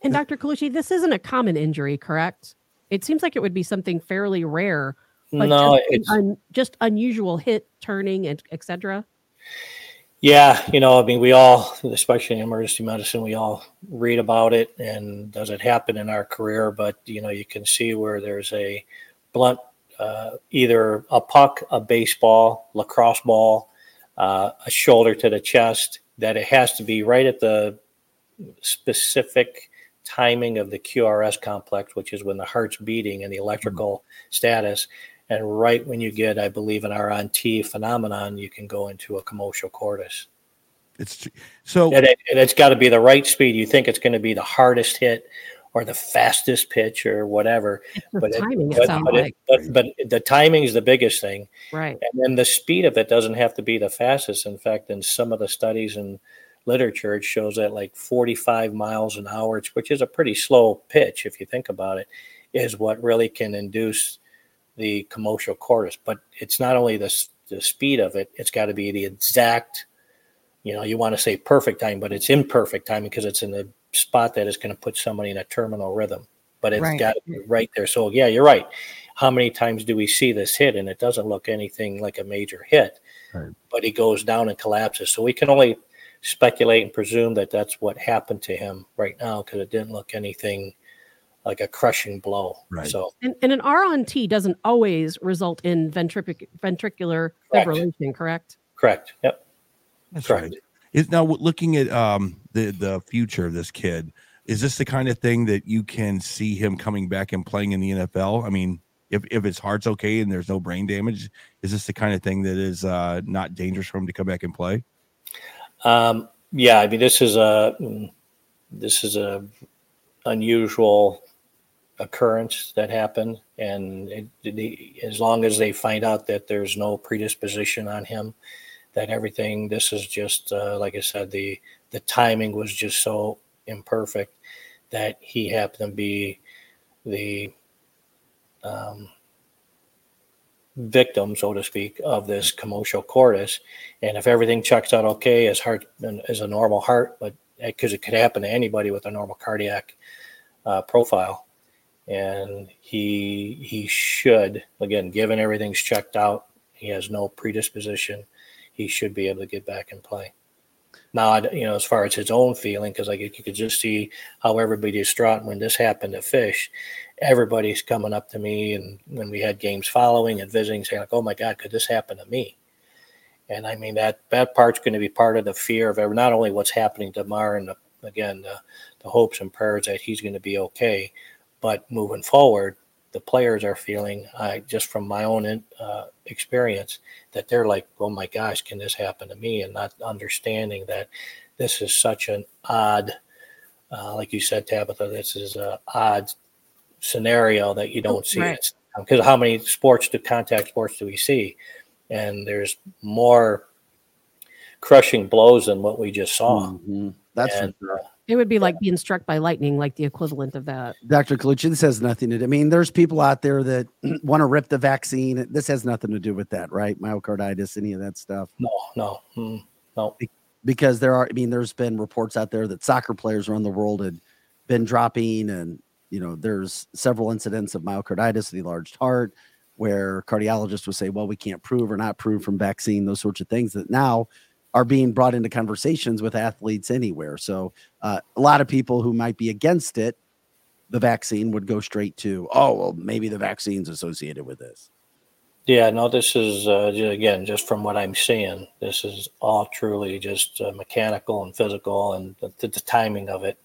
And Dr. Colucci, this isn't a common injury, correct? It seems like it would be something fairly rare, no, just, it's un, just unusual hit, turning, and etc. yeah, you know, I mean, we all, especially in emergency medicine, we all read about it, and does it happen in our career? But you know, you can see where there's a blunt, uh, either a puck, a baseball, lacrosse ball, uh, a shoulder to the chest. That it has to be right at the specific timing of the QRS complex, which is when the heart's beating and the electrical status. And right when you get, I believe, an R on T phenomenon, you can go into a commotio cordis. It's so And, it, and it's got to be the right speed. You think it's going to be the hardest hit or the fastest pitch or whatever. But timing, it, But, sounds but, it- but, but the timing is the biggest thing. right. And then the speed of it doesn't have to be the fastest. In fact, in some of the studies and literature, it shows that like 45 miles an hour, which is a pretty slow pitch if you think about it, is what really can induce the commotio cordis. But it's not only the, the speed of it, it's got to be the exact, you know, you want to say perfect time, but it's imperfect timing because it's in the spot that is going to put somebody in a terminal rhythm. But it's Right. got to be right there. So, yeah, you're right how many times do we see this hit and it doesn't look anything like a major hit Right. but he goes down and collapses so we can only speculate and presume that that's what happened to him right now because it didn't look anything like a crushing blow Right. so And, and an R on T doesn't always result in ventric- ventricular Correct. fibrillation, correct? correct yep That's correct. right. Is now looking at um the the future of this kid. Is this the kind of thing that you can see him coming back and playing in the NFL? I mean, if if his heart's okay and there's no brain damage, is this the kind of thing that is uh not dangerous for him to come back and play? um, yeah i mean this is a this is a unusual occurrence that happened and it, the, as long as they find out that there's no predisposition on him that everything this is just uh, like i said the the timing was just so imperfect that he happened to be the um, victim so to speak of this commotio cordis. And if everything checks out okay his heart is a normal heart but because it could happen to anybody with a normal cardiac uh, profile. And he he should again given everything's checked out he has no predisposition he should be able to get back and play now I- you know as far as his own feeling because I like you could just see how everybody is distraught when this happened to fish. Everybody's coming up to me and when we had games following and visiting saying like oh my god could this happen to me? And i mean that that part's going to be part of the fear of not only what's happening to mar and the, again the, the hopes and prayers that he's going to be okay but moving forward, the players are feeling, I just from my own uh, experience, that they're like, "Oh my gosh, can this happen to me?" And not understanding that this is such an odd uh, like you said, Tabitha, this is an odd scenario that you don't see Right. because how many sports do contact sports do we see? And there's more crushing blows than what we just saw. Mhm. That's And, for sure. It would be like being struck by lightning, like the equivalent of that. Dr. Colucci, this has nothing to do. I mean, there's people out there that want to rip the vaccine. This has nothing to do with that, right? Myocarditis, any of that stuff. No, no, mm, no. Because there are, I mean, there's been reports out there that soccer players around the world had been dropping, and you know, there's several incidents of myocarditis, the enlarged heart, where cardiologists would say, well, we can't prove or not prove from vaccine, those sorts of things that now are being brought into conversations with athletes anywhere. So uh, a lot of people who might be against it, the vaccine would go straight to, oh, well, maybe the vaccine's associated with this. Yeah, no, this is uh, again just from what I'm seeing. This is all truly just uh, mechanical and physical, and the, the, timing of it.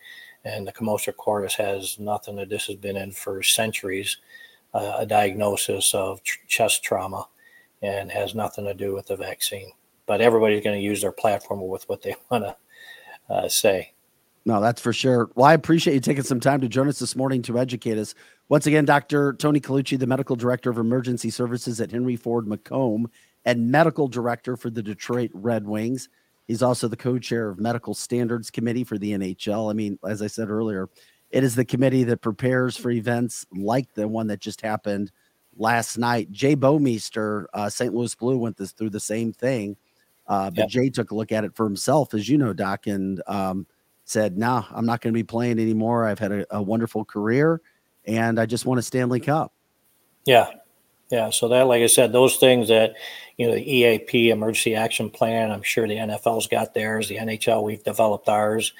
And the commotio cordis has nothing that this has been in for centuries. Uh, a diagnosis of tr- chest trauma, and has nothing to do with the vaccine. But everybody's going to use their platform with what they want to uh, say. No, that's for sure. Well, I appreciate you taking some time to join us this morning to educate us. Once again, Dr. Tony Colucci, the medical director of emergency services at Henry Ford Macomb and medical director for the Detroit Red Wings. He's also the co-chair of medical standards committee for the NHL. I mean, as I said earlier, it is the committee that prepares for events like the one that just happened last night. Jay Bouwmeester, uh, St. Louis Blue, went this through the same thing. Uh, but Yep. Jay took a look at it for himself, as you know, Doc, and um, said, "No, I'm not going to be playing anymore. I've had a, a wonderful career, and I just want a Stanley Cup." Yeah. Yeah. So that, like I said, those things that, you know, the EAP, emergency action plan, I'm sure the NFL's got theirs, the NHL, we've developed ours.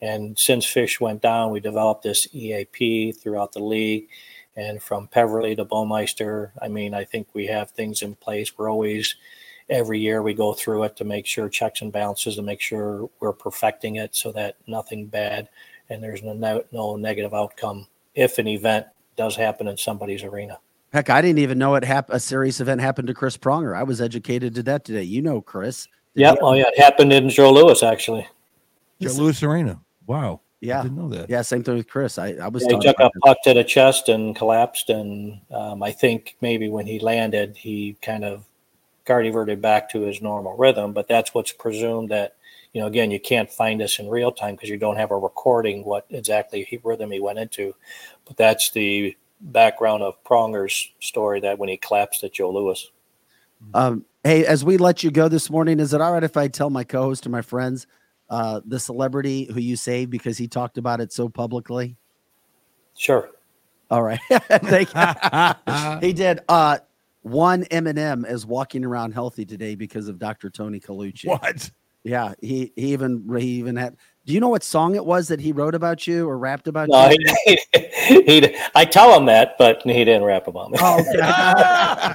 And since Fish went down, we developed this EAP throughout the league. And from Peverley to Bouwmeester, I mean, I think we have things in place. We're always, every year we go through it to make sure checks and balances to make sure we're perfecting it so that nothing bad and there's no, no, no negative outcome if an event does happen in somebody's arena. Heck, I didn't even know it hap- a serious event happened to Chris Pronger. I was educated to that today. You know, Chris. Did Yeah. Oh, yeah. It happened in Joe Louis, actually. Joe Louis Arena. Wow. Yeah. I yeah, didn't know that. yeah. Same thing with Chris. I, I was. Yeah, he taught took about a puck to the chest and collapsed. And um, I think maybe when he landed, he kind of cardioverted back to his normal rhythm. But that's what's presumed that, you know, again, you can't find this in real time because you don't have a recording what exactly he, rhythm he went into. But that's the background of Pronger's story that when he collapsed at Joe Louis. Um, hey, as we let you go this morning, is it all right if I tell my co-host and my friends uh, the celebrity who you saved because he talked about it so publicly? Sure. All right, Thank you. he did. Uh, one Eminem is walking around healthy today because of Dr. Tony Colucci. What? Yeah, he he even he even had. Do you know what song it was that he wrote about you or rapped about No, you? he, he, I tell him that, but he didn't rap about me. Oh, okay. I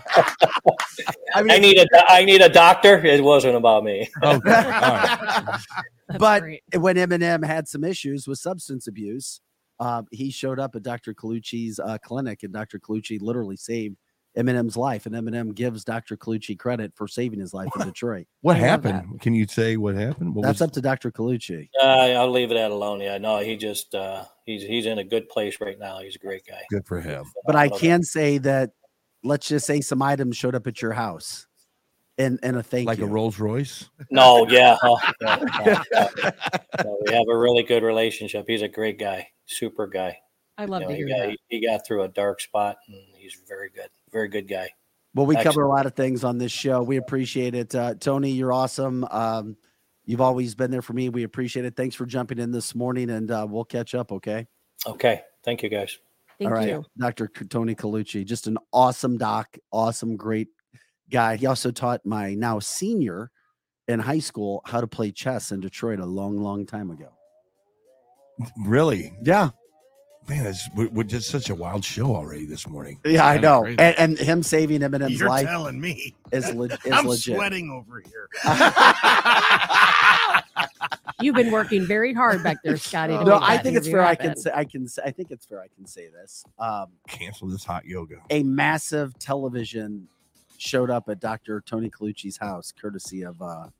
I need a I need a doctor. It wasn't about me. Okay. All right. That's but great. when Eminem had some issues with substance abuse, uh, he showed up at Dr. Colucci's uh, clinic, and Dr. Colucci literally saved Eminem's life. And Eminem gives Dr. Colucci credit for saving his life in Detroit. What I happened? Can you say what happened? What That's was- up to Dr. Colucci. Uh, I'll leave it at alone. Yeah, no, he just uh, he's he's in a good place right now. He's a great guy. good for him. But I Phenomenal guy. can say that, let's just say some items showed up at your house, and and a thank Like you. a Rolls Royce. No, yeah, oh, yeah, no, no. No, we have a really good relationship. He's a great guy, super guy. I love You to hear he, got, that. he got through a dark spot, and he's very good, very good guy. Well, we cover a lot of things on this show. We appreciate it. Uh, Tony, you're awesome. Um, you've always been there for me. We appreciate it. Thanks for jumping in this morning, and uh, we'll catch up. Okay. Okay, thank you guys. Thank All right, you. Dr. Tony Colucci, just an awesome doc, awesome, great guy. He also taught my now senior in high school how to play chess in Detroit a long, long time ago. Really? Yeah, Man, it's we're, we're just such a wild show already this morning. yeah, I know. And, and him saving Eminem's You're life telling me. is, le- is I'm legit. sweating over here. You've been working very hard back there, Scotty. No, no, I think it's interview fair. I can say. I can. Say, I think it's fair. I can say this. Um, Cancel this hot yoga. a massive television showed up at Dr. Tony Colucci's house, courtesy of uh, One-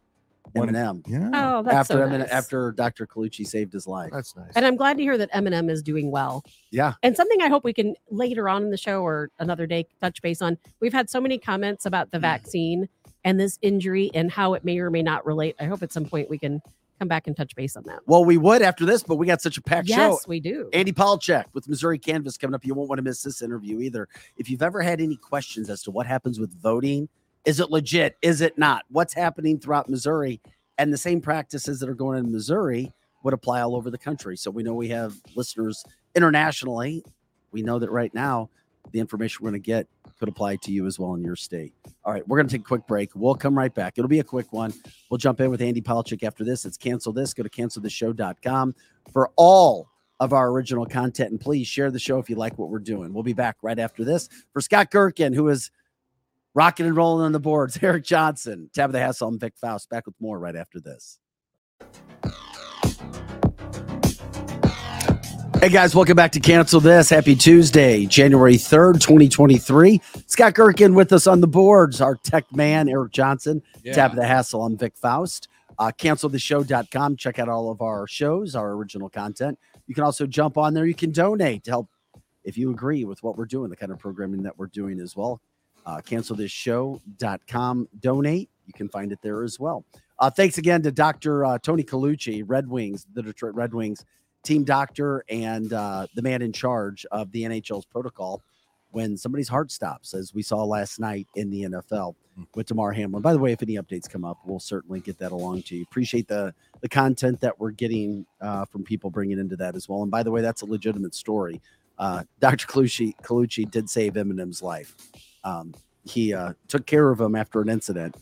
Eminem. Yeah. Oh, that's After so Eminem, nice. after Dr. Colucci saved his life. That's nice. And I'm glad to hear that Eminem is doing well. Yeah. And something I hope we can later on in the show or another day touch base on. We've had so many comments about the hmm. vaccine and this injury and how it may or may not relate. I hope at some point we can come back and touch base on that. Well, we would after this, but we got such a packed show. Yes, we do. Andy Polacek with Missouri Canvas coming up. You won't want to miss this interview either. If you've ever had any questions as to what happens with voting, is it legit? Is it not? What's happening throughout Missouri? And the same practices that are going in Missouri would apply all over the country. So we know we have listeners internationally. We know that right now the information we're going to get could apply to you as well in your state. All right, we're going to take a quick break. We'll come right back. It'll be a quick one. We'll jump in with Andy Polacek after this. It's cancel this. Go to cancelthisshow.com for all of our original content. And please share the show if you like what we're doing. We'll be back right after this. For Scott Gherkin, who is rocking and rolling on the boards, Eric Johnson, Tabitha Hassle, and Vic Faust. Back with more right after this. Hey guys, welcome back to Cancel This. Happy Tuesday, January 3rd, 2023. Scott Gherkin with us on the boards, our tech man, Eric Johnson, Tabitha Hassle. I'm Vic Faust. Uh, cancelthisshow.com. Check out all of our shows, our original content. You can also jump on there. You can donate to help if you agree with what we're doing, the kind of programming that we're doing as well. Uh, cancelthisshow.com. Donate. You can find it there as well. Uh, thanks again to Dr. Uh, Tony Colucci, Red Wings, the Detroit Red Wings team doctor, and uh, the man in charge of the NHL's protocol when somebody's heart stops, as we saw last night in the NFL with Damar Hamlin. By the way, if any updates come up, we'll certainly get that along to you. Appreciate the the content that we're getting uh, from people bringing into that as well. And by the way, that's a legitimate story. Uh, Dr. Colucci, Colucci did save Eminem's life. Um, he uh, took care of him after an incident,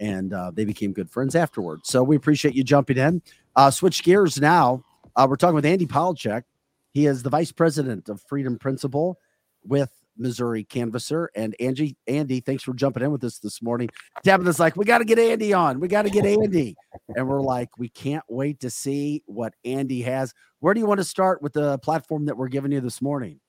and uh, they became good friends afterwards. So we appreciate you jumping in. Uh, switch gears now. Uh, we're talking with Andy Polacek. He is the vice president of Freedom Principle with Missouri Canvasser. And Angie, Andy, thanks for jumping in with us this morning. Tabitha's like, we got to get Andy on. We got to get Andy. and we're like, we can't wait to see what Andy has. Where do you want to start with the platform that we're giving you this morning?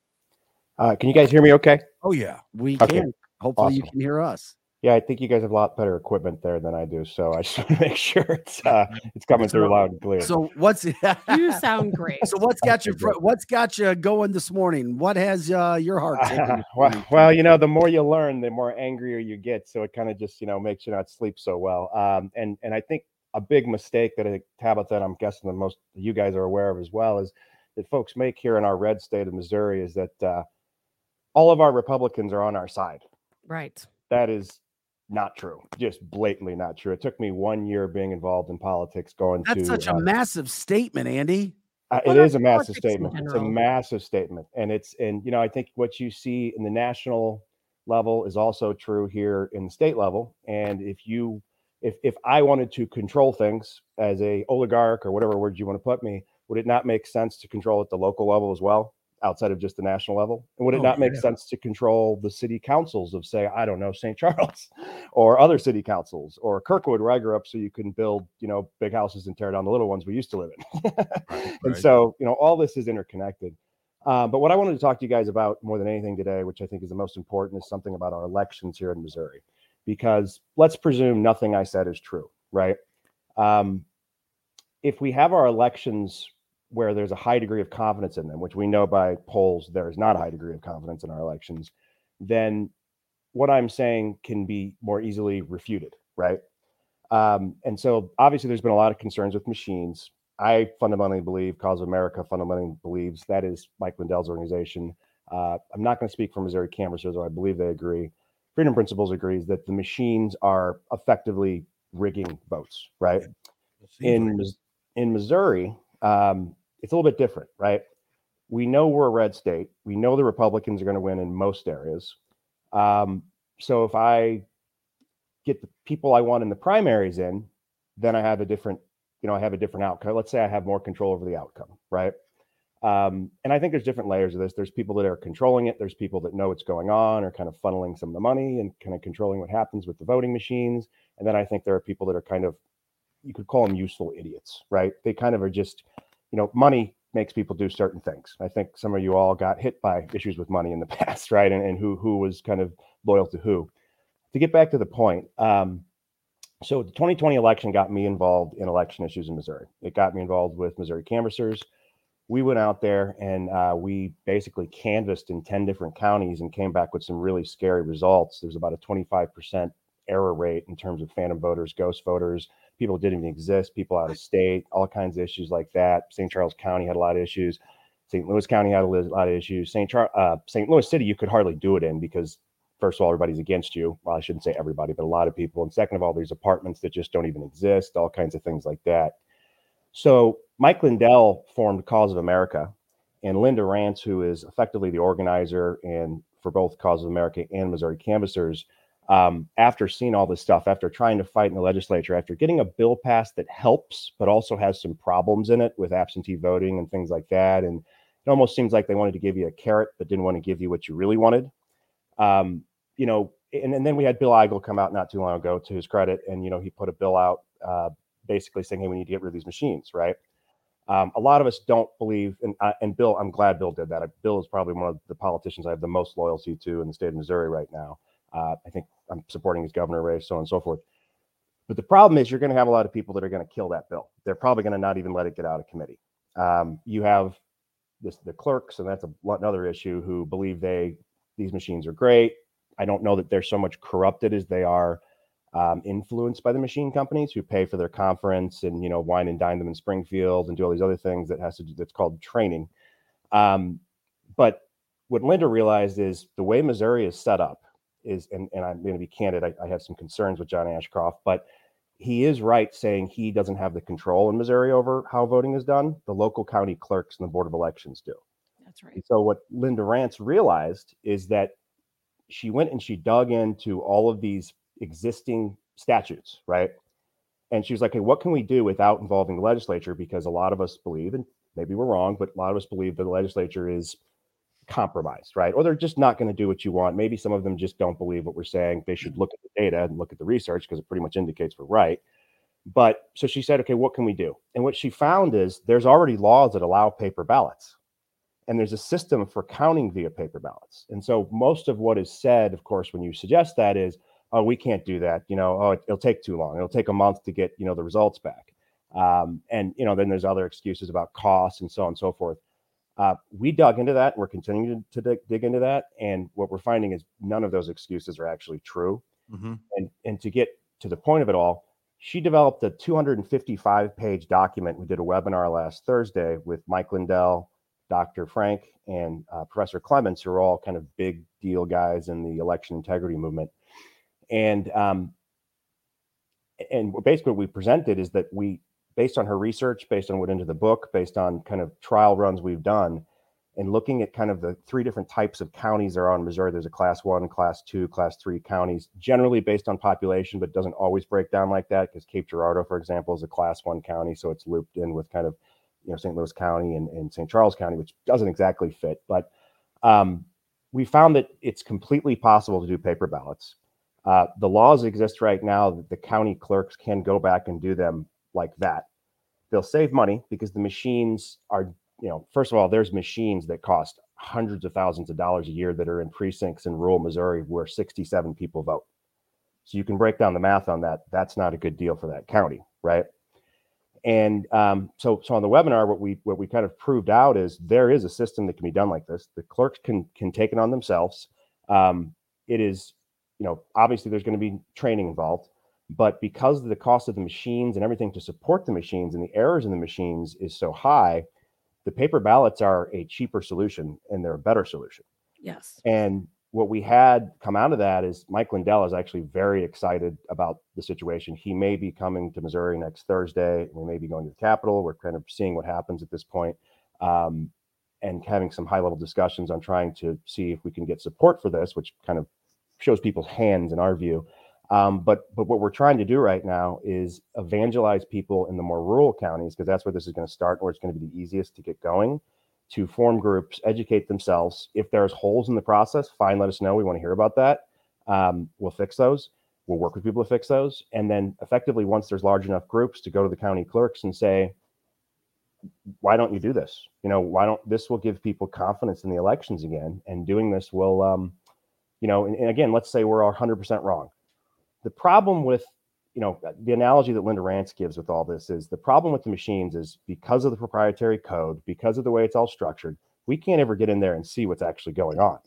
Uh, can you guys hear me okay? Oh yeah. We Okay. can. Hopefully, you can hear us. Yeah, I think you guys have a lot better equipment there than I do. So I just want to make sure it's uh, it's coming So- through loud and clear. So what's You sound great. so what's got you Okay, good. fr- what's got you going this morning? What has uh, your heart? taken this well, well, you know, the more you learn, the more angrier you get. So it kind of just, you know, makes you not sleep so well. Um, and and I think a big mistake that I think Tabitha, and I'm guessing that most of you guys are aware of as well, is that folks make here in our red state of Missouri is that uh, all of our Republicans are on our side. Right. that is not true. Just blatantly not true. It took me one year being involved in politics, going That's to. such a uh, massive statement, Andy. uh, it is a massive statement. It's a massive statement, and it's and you know I think what you see in the national level is also true here in the state level. And if you if if I wanted to control things as a oligarch or whatever word you want to put me, would it not make sense to control at the local level as well? Outside of just the national level? And would it Oh, not make yeah. sense to control the city councils of, say, I don't know, St. Charles or other city councils or Kirkwood, where I grew up, so you can build, you know, big houses and tear down the little ones we used to live in? and so, you know, all this is interconnected. Um, but what I wanted to talk to you guys about more than anything today, which I think is the most important, is something about our elections here in Missouri. Because let's presume nothing I said is true, right? Um, if we have our elections where there's a high degree of confidence in them, which we know by polls there is not a high degree of confidence in our elections, then what I'm saying can be more easily refuted, right? Um, and so obviously there's been a lot of concerns with machines. I fundamentally believe, Cause of America fundamentally believes that is Mike Lindell's organization. Uh, I'm not going to speak for Missouri canvassers, though I believe they agree. Freedom Principles agrees that the machines are effectively rigging votes, right? in in Missouri, um, it's a little bit different, right? We know we're a red state. We know the Republicans are going to win in most areas. Um, so if I get the people I want in the primaries in, then I have a different, you know, I have a different outcome. Let's say I have more control over the outcome, right? Um, and I think there's different layers of this. There's people that are controlling it. There's people that know what's going on, or kind of funneling some of the money and kind of controlling what happens with the voting machines. And then I think there are people that are kind of you could call them useful idiots, right? They kind of are just, you know, money makes people do certain things. I think some of you all got hit by issues with money in the past, right? And, and who who was kind of loyal to who. To get back to the point, um, So the 2020 election got me involved in election issues in Missouri. It got me involved with Missouri canvassers. We went out there and uh, we basically canvassed in 10 different counties and came back with some really scary results. There's about a 25% error rate in terms of phantom voters, ghost voters, people didn't even exist, people out of state, all kinds of issues like that. St. Charles County had a lot of issues. St. Louis County had a lot of issues. St. Charles, uh, St. Louis City, you could hardly do it in because first of all, everybody's against you. Well, I shouldn't say everybody, but a lot of people. And second of all, there's apartments that just don't even exist, all kinds of things like that. So Mike Lindell formed Cause of America, and Linda Rance, who is effectively the organizer and for both Cause of America and Missouri Canvassers, um, after seeing all this stuff, after trying to fight in the legislature, after getting a bill passed that helps but also has some problems in it with absentee voting and things like that, and it almost seems like they wanted to give you a carrot but didn't want to give you what you really wanted. Um, you know, and, and then we had Bill Eigel come out not too long ago, to his credit, and you know he put a bill out uh, basically saying, "Hey, we need to get rid of these machines." Right? Um, a lot of us don't believe, and uh, and Bill, I'm glad Bill did that. Bill is probably one of the politicians I have the most loyalty to in the state of Missouri right now. Uh, I think I'm supporting his governor race, so on and so forth. But the problem is, you're going to have a lot of people that are going to kill that bill. They're probably going to not even let it get out of committee. Um, you have this, the clerks, and that's a, another issue, who believe they these machines are great. I don't know that they're so much corrupted as they are um, influenced by the machine companies who pay for their conference and you know wine and dine them in Springfield and do all these other things that has to do that's called training. Um, but what Linda realized is the way Missouri is set up is, and, and I'm going to be candid, I, I have some concerns with John Ashcroft, but he is right saying he doesn't have the control in Missouri over how voting is done. The local county clerks and the Board of Elections do. That's right. And so what Linda Rance realized is that she went and she dug into all of these existing statutes, right? And she was like, "Hey, what can we do without involving the legislature? Because a lot of us believe, and maybe we're wrong, but a lot of us believe that the legislature is compromised, right? Or they're just not going to do what you want. Maybe some of them just don't believe what we're saying. They should look at the data and look at the research because it pretty much indicates we're right. But so she said, okay, what can we do? And what she found is there's already laws that allow paper ballots and there's a system for counting via paper ballots. And so most of what is said, of course, when you suggest that is, oh, we can't do that. You know, oh, it, will take too long. It'll take a month to get you know the results back. Um, and you know, then there's other excuses about costs and so on and so forth. Uh, we dug into that. We're continuing to, dig, dig, into that, and what we're finding is none of those excuses are actually true. Mm-hmm. And and to get to the point of it all, she developed a 255 page document. We did a webinar last Thursday with Mike Lindell, Dr. Frank and uh, Professor Clements, who are all kind of big deal guys in the election integrity movement. And um, and basically what we presented is that we, based on her research, based on what into the book, based on kind of trial runs we've done, and looking at kind of the three different types of counties there are in Missouri. There's a class one, class two, class three counties, generally based on population, but doesn't always break down like that because Cape Girardeau, for example, is a class one county. So it's looped in with kind of you know St. Louis County and, and St. Charles County, which doesn't exactly fit. But um, we found that it's completely possible to do paper ballots. Uh, the laws exist right now that the county clerks can go back and do them like that. They'll save money because the machines are, you know, first of all, there's machines that cost hundreds of thousands of dollars a year that are in precincts in rural Missouri where 67 people vote. So you can break down the math on that. That's not a good deal for that county, right? And um, so, so on the webinar, what we what we kind of proved out is there is a system that can be done like this. The clerks can can take it on themselves. Um, it is, you know, obviously there's going to be training involved, but because of the cost of the machines and everything to support the machines and the errors in the machines is so high, the paper ballots are a cheaper solution and they're a better solution. Yes. And what we had come out of that is Mike Lindell is actually very excited about the situation. He may be coming to Missouri next Thursday. We may be going to the Capitol. We're kind of seeing what happens at this point, um, and having some high level discussions on trying to see if we can get support for this, which kind of shows people's hands in our view. Um, but but what we're trying to do right now is evangelize people in the more rural counties because that's where this is going to start, where it's going to be the easiest to get going to form groups, educate themselves. If there's holes in the process, fine, let us know. We want to hear about that. Um, we'll fix those. We'll work with people to fix those. And then effectively, once there's large enough groups to go to the county clerks and say, why don't you do this? You know, why don't this will give people confidence in the elections again? And doing this will, um, you know, and, and again, let's say we're 100% wrong. The problem with you know, uh, the analogy that Linda Rance gives with all this is the problem with the machines is because of the proprietary code, because of the way it's all structured, we can't ever get in there and see what's actually going on.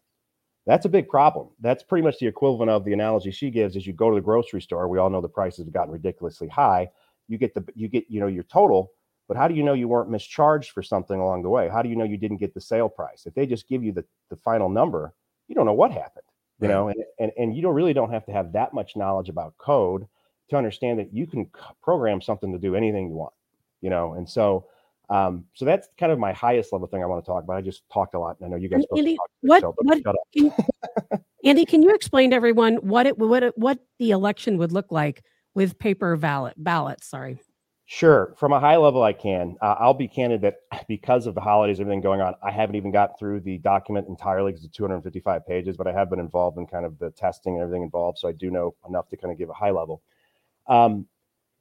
That's a big problem. That's pretty much the equivalent of the analogy she gives is you go to the grocery store. We all know the prices have gotten ridiculously high. You get the you get, you know, your total, but how do you know you weren't mischarged for something along the way? How do you know you didn't get the sale price? If they just give you the, the final number, you don't know what happened. You Right. know, and, and and you don't really don't have to have that much knowledge about code to understand that you can program something to do anything you want, you know. And so, um, so that's kind of my highest level thing I want to talk about. I just talked a lot, and I know you guys. And supposed to Andy, what- what-. Can- Andy, can you explain to everyone what it what it, what the election would look like with paper ballot ballots? Sorry. Sure. From a high level, I can. Uh, I'll be candid that because of the holidays, everything going on, I haven't even got through the document entirely because it's 255 pages, but I have been involved in kind of the testing and everything involved. So I do know enough to kind of give a high level. Um,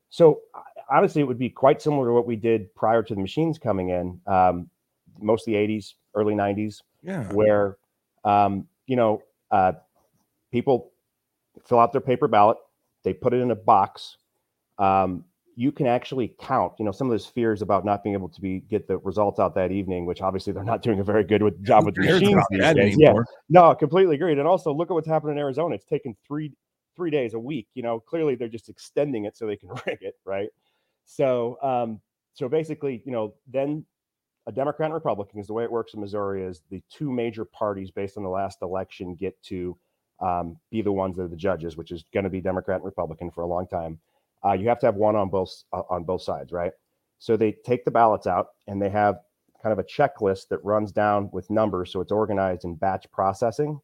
so honestly, it would be quite similar to what we did prior to the machines coming in, um, most the 80s, early 90s Yeah. where um, you know uh, people fill out their paper ballot they put it in a box um, you can actually count you know some of those fears about not being able to be get the results out that evening which obviously they're not doing a very good with, job with the machines these days. yeah. No completely agreed and also look at what's happened in arizona. It's taken three three days a week you know? Clearly they're just extending it so they can rig it right? So um so basically you know then a Democrat and Republican, is the way it works in Missouri, is the two major parties based on the last election get to um, be the ones that are the judges, which is going to be Democrat and Republican for a long time. Uh, you have to have one on both uh, on both sides, right? So they take the ballots out and they have kind of a checklist that runs down with numbers, so it's organized in batch processing,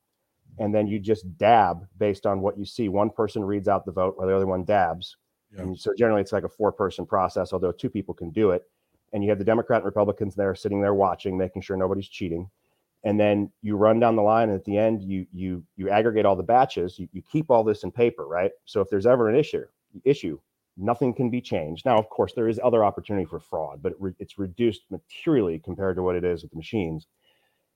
and then you just dab based on what you see. One person reads out the vote, while the other one dabs. Yeah. And so generally, it's like a four-person process, although two people can do it and you have the Democrat and Republicans there sitting there watching, making sure nobody's cheating. And then you run down the line, and at the end, you you you aggregate all the batches. You, you keep all this in paper, right? So if there's ever an issue, issue, nothing can be changed. Now, of course, there is other opportunity for fraud, but it re- it's reduced materially compared to what it is with the machines.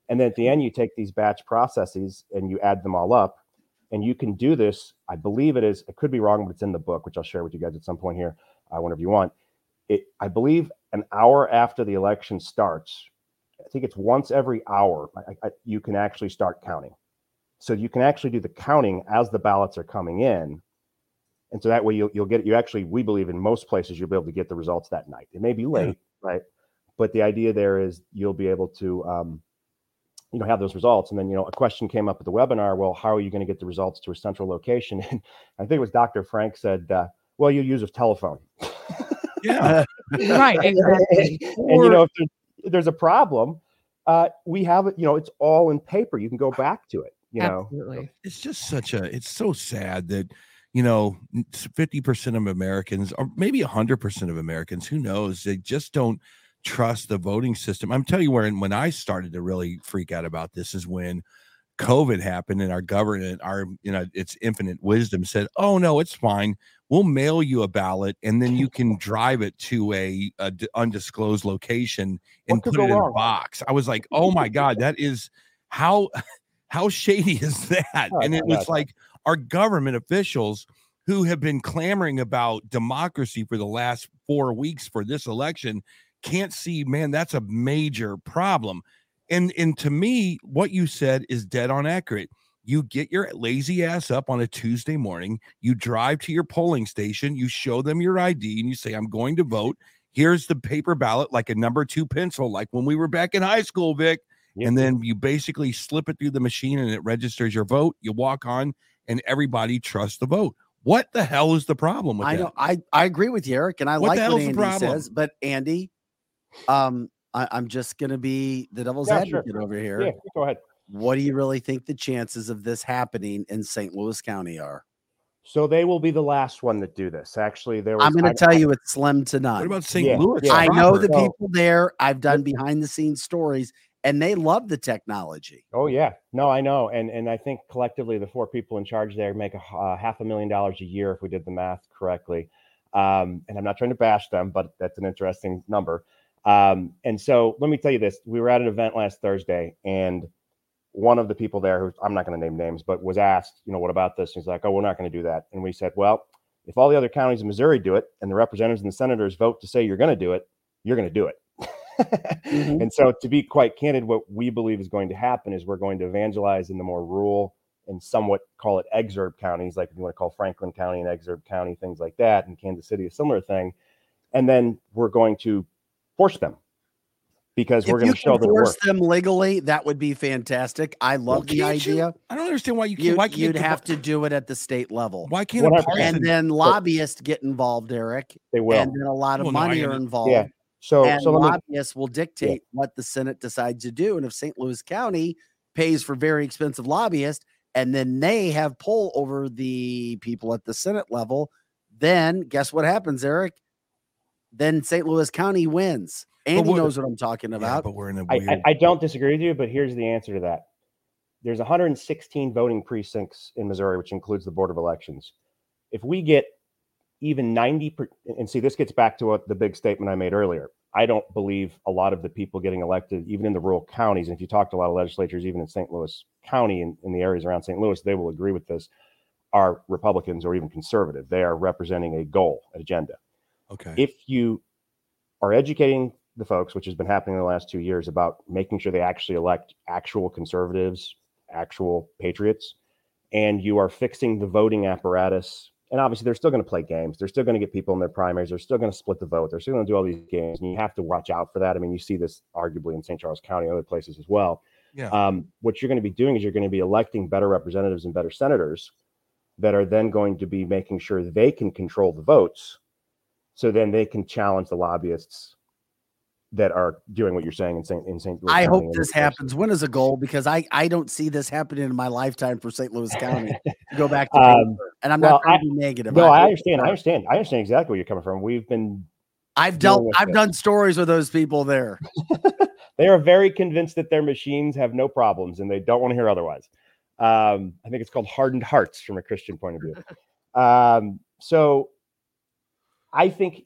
And then at the end, you take these batch processes and you add them all up, and you can do this. I believe it is. It could be wrong, but it's in the book, which I'll share with you guys at some point here, uh, whenever you want. It, I believe, an hour after the election starts. I think it's once every hour I, I, you can actually start counting. So you can actually do the counting as the ballots are coming in, and so that way you'll you'll get you actually we believe in most places you'll be able to get the results that night. It may be late, right? But the idea there is you'll be able to um, you know have those results and then you know a question came up at the webinar well how are you going to get the results to a central location and i think it was dr frank said uh, well you use a telephone Yeah. Right, exactly. and you know if there's, if there's a problem uh, we have it you know it's all in paper you can go back to it you know Absolutely. it's just such a it's so sad that you know 50% of americans or maybe 100% of americans who knows? They just don't trust the voting system. I'm telling you where when i started to really freak out about this is when covid happened and our government our you know its infinite wisdom said oh no it's fine. We'll mail you a ballot and then you can drive it to a, a d- undisclosed location and What put it in a box. I was like oh my god that is how how shady is that? Oh, and it was like our government officials who have been clamoring about democracy for the last four weeks for this election can't see, man, that's a major problem. And and to me, what you said is dead on accurate. You get your lazy ass up on a Tuesday morning, you drive to your polling station, you show them your ID, and you say, I'm going to vote. Here's the paper ballot, like a number two pencil, like when we were back in high school, Vic Yep. and then you basically slip it through the machine and it registers your vote. You walk on, and everybody trusts the vote. What the hell is the problem with I that? know. I I agree with you, Eric, and I What like the what the Andy problem? says. But Andy, um, I, I'm just gonna be the devil's Yeah, sure. advocate over here. yeah go ahead What do you really think the chances of this happening in St. Louis County are? so they will be the last one that do this actually there was I'm going I- to tell you it's slim to none. What about St. Yeah, Louis? yeah. I know the So- people there. I've done behind the scenes stories, and they love the technology. Oh yeah, no, I know, and and I think collectively the four people in charge there make a, uh, half a million dollars a year if we did the math correctly. Um, and I'm not trying to bash them, but that's an interesting number. Um, and so let me tell you this: we were at an event last Thursday, and one of the people there, who I'm not going to name names, but was asked, you know, what about this? He's like, oh, we're not going to do that. And we said, well, If all the other counties in Missouri do it and the representatives and the senators vote to say you're going to do it, you're going to do it. Mhm. And so, to be quite candid, what we believe is going to happen is we're going to evangelize in the more rural and somewhat call it exurb counties, like if you want to call Franklin County and exurb county, things like that, and Kansas City, a similar thing. And then we're going to force them because we're going you to show can that force works. them legally, that would be fantastic. I love the can't you? idea. I don't understand why you can't. You, why can't you'd have to do it at the state level. Why can't a 100%. partisan? And then lobbyists get involved, Eric. They will. And then a lot of Well, no, money are involved. Yeah. So, and so let me, lobbyists will dictate what the Senate decides to do. And if St. Louis County pays for very expensive lobbyists, and then they have pull over the people at the Senate level, then guess what happens, Eric? Then St. Louis County wins. Andy what- knows what I'm talking Yeah, about. but we're in a I, weird. I, I don't disagree with you, but here's the answer to that. There's 116 voting precincts in Missouri, which includes the Board of Elections. If we get even 90, per, and see, this gets back to what the big statement I made earlier. I don't believe a lot of the people getting elected, even in the rural counties, and if you talk to a lot of legislatures, even in St. Louis County and in the areas around St. Louis, they will agree with this, are Republicans or even conservative. They are representing a goal, an agenda okay. if you are educating the folks, which has been happening in the last two years, about making sure they actually elect actual conservatives, actual patriots, and you are fixing the voting apparatus. And obviously, they're still going to play games. They're still going to get people in their primaries. They're still going to split the vote. They're still going to do all these games. And you have to watch out for that. I mean, you see this arguably in St. Charles County other places as well. yeah. Um, what you're going to be doing is you're going to be electing better representatives and better senators that are then going to be making sure they can control the votes. So then they can challenge the lobbyists that are doing what you're saying in St. in St. Louis. I County hope this happens. When is a goal? Because I, I don't see this happening in my lifetime for St. Louis County to go back to Um. And I'm well, not trying be negative. No, I hope understand. I understand. I understand exactly where you're coming from. We've been I've dealt I've this. done stories with those people there. they are very convinced that their machines have no problems and they don't want to hear otherwise. Um, I think it's called hardened hearts from a Christian point of view. Um, so I think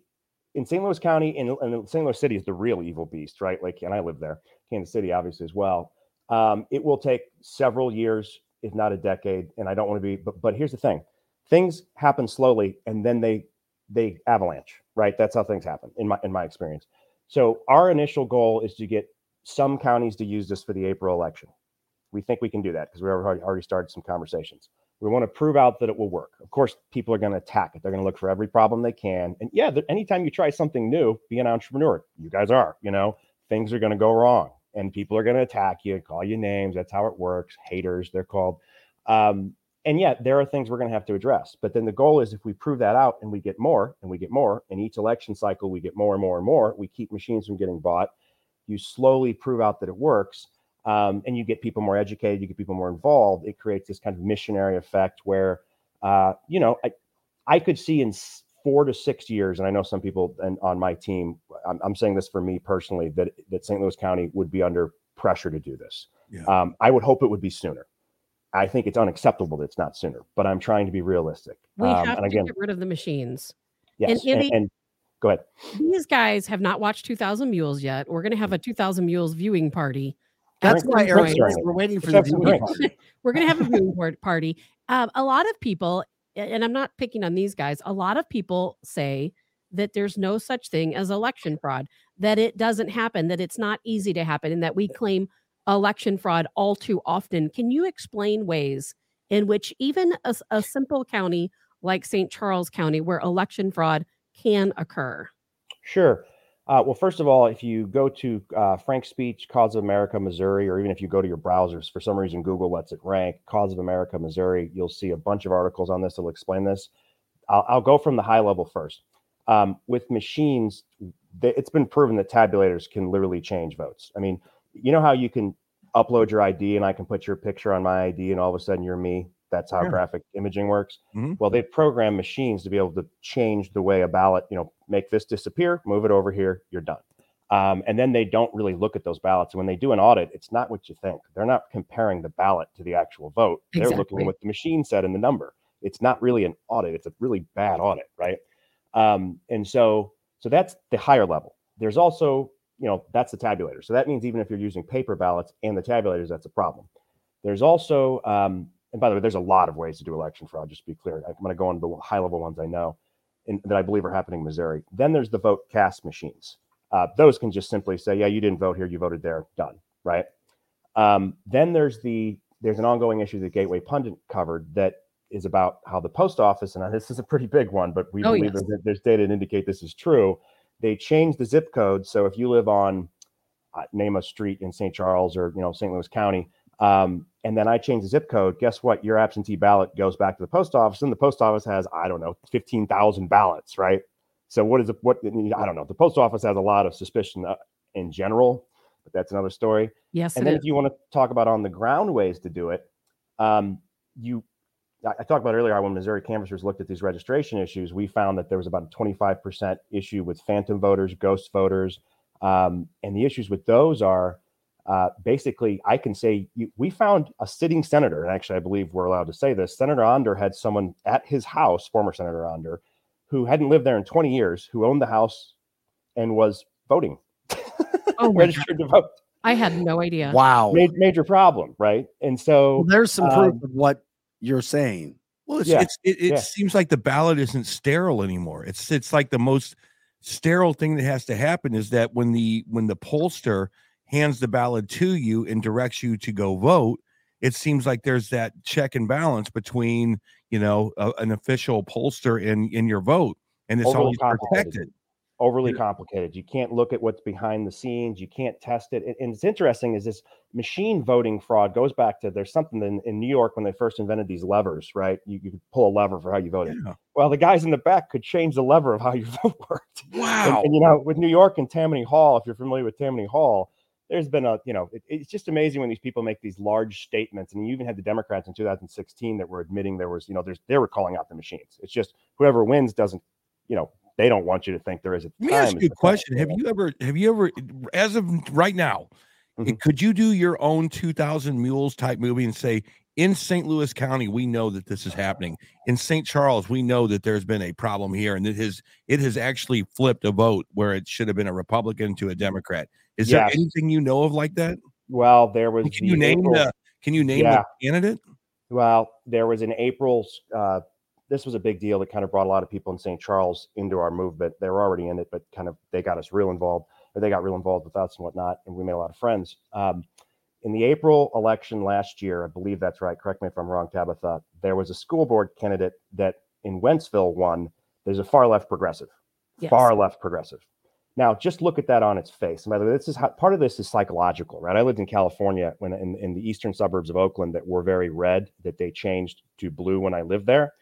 in St. Louis County and, St. Louis City is the real evil beast, right? Like, and I live there, Kansas City, obviously, as well. Um, it will take several years, if not a decade. And I don't want to be, but, but here's the thing things happen slowly and then they, they avalanche, right? That's how things happen in my, in my experience. So our initial goal is to get some counties to use this for the April election. We think we can do that because we already already started some conversations. We want to prove out that it will work. Of course, people are going to attack it. They're going to look for every problem they can. And yeah, anytime you try something new, be an entrepreneur. You guys are, you know, things are going to go wrong and people are going to attack you, and call you names. That's how it works. Haters, they're called. Um, and yet, there are things we're going to have to address. But then the goal is if we prove that out and we get more and we get more, in each election cycle, we get more and more and more, we keep machines from getting bought. You slowly prove out that it works. Um, and you get people more educated, you get people more involved. It creates this kind of missionary effect where, uh, you know, I, I could see in four to six years, and I know some people and on my team, I'm, I'm saying this for me personally, that that St. Louis County would be under pressure to do this. Yeah. Um, I would hope it would be sooner. I think it's unacceptable that it's not sooner, but I'm trying to be realistic. We Um, have and to again, get rid of the machines. yes, and, Andy- and go ahead. These guys have not watched 2000 Mules yet. We're going to have a 2000 Mules viewing party. That's at why some Eric point. during says it. we're waiting for Let's the have some viewing drinks. party. We're going to have a viewing par- party. Um, a lot of people, and I'm not picking on these guys, a lot of people say that there's no such thing as election fraud, that it doesn't happen, that it's not easy to happen, and that we claim election fraud all too often. Can you explain ways in which even a, a simple county like St. Charles County, where election fraud can occur? Sure. Uh, well, first of all, if you go to uh, Frank Speech, Cause of America, Missouri, or even if you go to your browsers, for some reason Google lets it rank Cause of America, Missouri, you'll see a bunch of articles on this that'll explain this. I'll, I'll go from the high level first. Um, with machines, it's been proven that tabulators can literally change votes. I mean, you know how you can upload your ID and I can put your picture on my ID and all of a sudden you're me? That's how Yeah. graphic imaging works. Mhm. Well, they've programmed machines to be able to change the way a ballot, you know, make this disappear, move it over here, you're done. Um, and then they don't really look at those ballots. And when they do an audit, it's not what you think. They're not comparing the ballot to the actual vote. They're looking at what the machine said in the number. It's not really an audit. It's a really bad audit, right? Um, and so, so that's the higher level. There's also, you know, that's the tabulator. So that means even if you're using paper ballots and the tabulators, that's a problem. There's also um, and by the way, there's a lot of ways to do election fraud. Just to be clear, I'm going to go on the high level ones I know and that I believe are happening in Missouri. Then there's the vote cast machines. Uh, those can just simply say, yeah, you didn't vote here, you voted there, done, right? Um, then there's the there's an ongoing issue that Gateway Pundit covered that is about how the post office, and this is a pretty big one, but we Oh, believe yes. that there's data to indicate this is true. They changed the zip code, so if you live on uh, name a street in St. Charles or you know St. Louis County, um, and then I change the zip code, guess what? Your absentee ballot goes back to the post office, and the post office has I don't know fifteen thousand ballots, right? So what is it? What I don't know. The post office has a lot of suspicion uh, in general, but that's another story. Yes, And then is. if you want to talk about on the ground ways to do it, um, you I I talked about earlier how when Missouri canvassers looked at these registration issues, we found that there was about a 25% issue with phantom voters, ghost voters. Um, and the issues with those are uh, basically, I can say you, we found a sitting senator, and actually, I believe we're allowed to say this. Senator Onder had someone at his house, former Senator Onder, who hadn't lived there in 20 years, who owned the house and was voting, Oh my God. registered to vote. I had no idea. Wow. Ma- major problem, right? And so Well, there's some proof um, of what you're saying. Well, it's, Yeah, it's it, it yeah. seems like the ballot isn't sterile anymore. It's it's like the most sterile thing that has to happen is that when the when the pollster hands the ballot to you and directs you to go vote, it seems like there's that check and balance between you know a, an official pollster and in your vote, and it's Overly always protected. overly complicated. You can't look at what's behind the scenes. You can't test it. And, and it's interesting is this machine voting fraud goes back to there's something in, in New York when they first invented these levers, right? You, you could pull a lever for how you voted. Yeah. Well, the guys in the back could change the lever of how your vote worked. And, Wow. and, you know, with New York and Tammany Hall, if you're familiar with Tammany Hall, there's been a, you know, it- it's just amazing when these people make these large statements. And you even had the Democrats in 2016 that were admitting there was, you know, there's they were calling out the machines. It's just whoever wins doesn't, you know, they don't want you to think there is a Let me ask you a question. time. Have you ever, have you ever, as of right now, Mhm. could you do your own 2000 Mules type movie and say, in St. Louis County, we know that this is happening. In St. Charles, we know that there's been a problem here, and it has it has actually flipped a vote where it should have been a Republican to a Democrat. Is Yes. there anything you know of like that? Well, there was. Can the you name April- the Can you name Yeah. the candidate? Well, there was an April. Uh, this was a big deal that kind of brought a lot of people in St. Charles into our movement. They were already in it, but kind of they got us real involved, or they got real involved with us and whatnot, and we made a lot of friends. Um, in the April election last year, I believe that's right. Correct me if I'm wrong, Tabitha. There was a school board candidate that in Wentzville won. There's a far left progressive, Yes. far left progressive. Now, just look at that on its face. And by the way, this is how, part of this is psychological, right? I lived in California when in, in the eastern suburbs of Oakland that were very red, that they changed to blue when I lived there.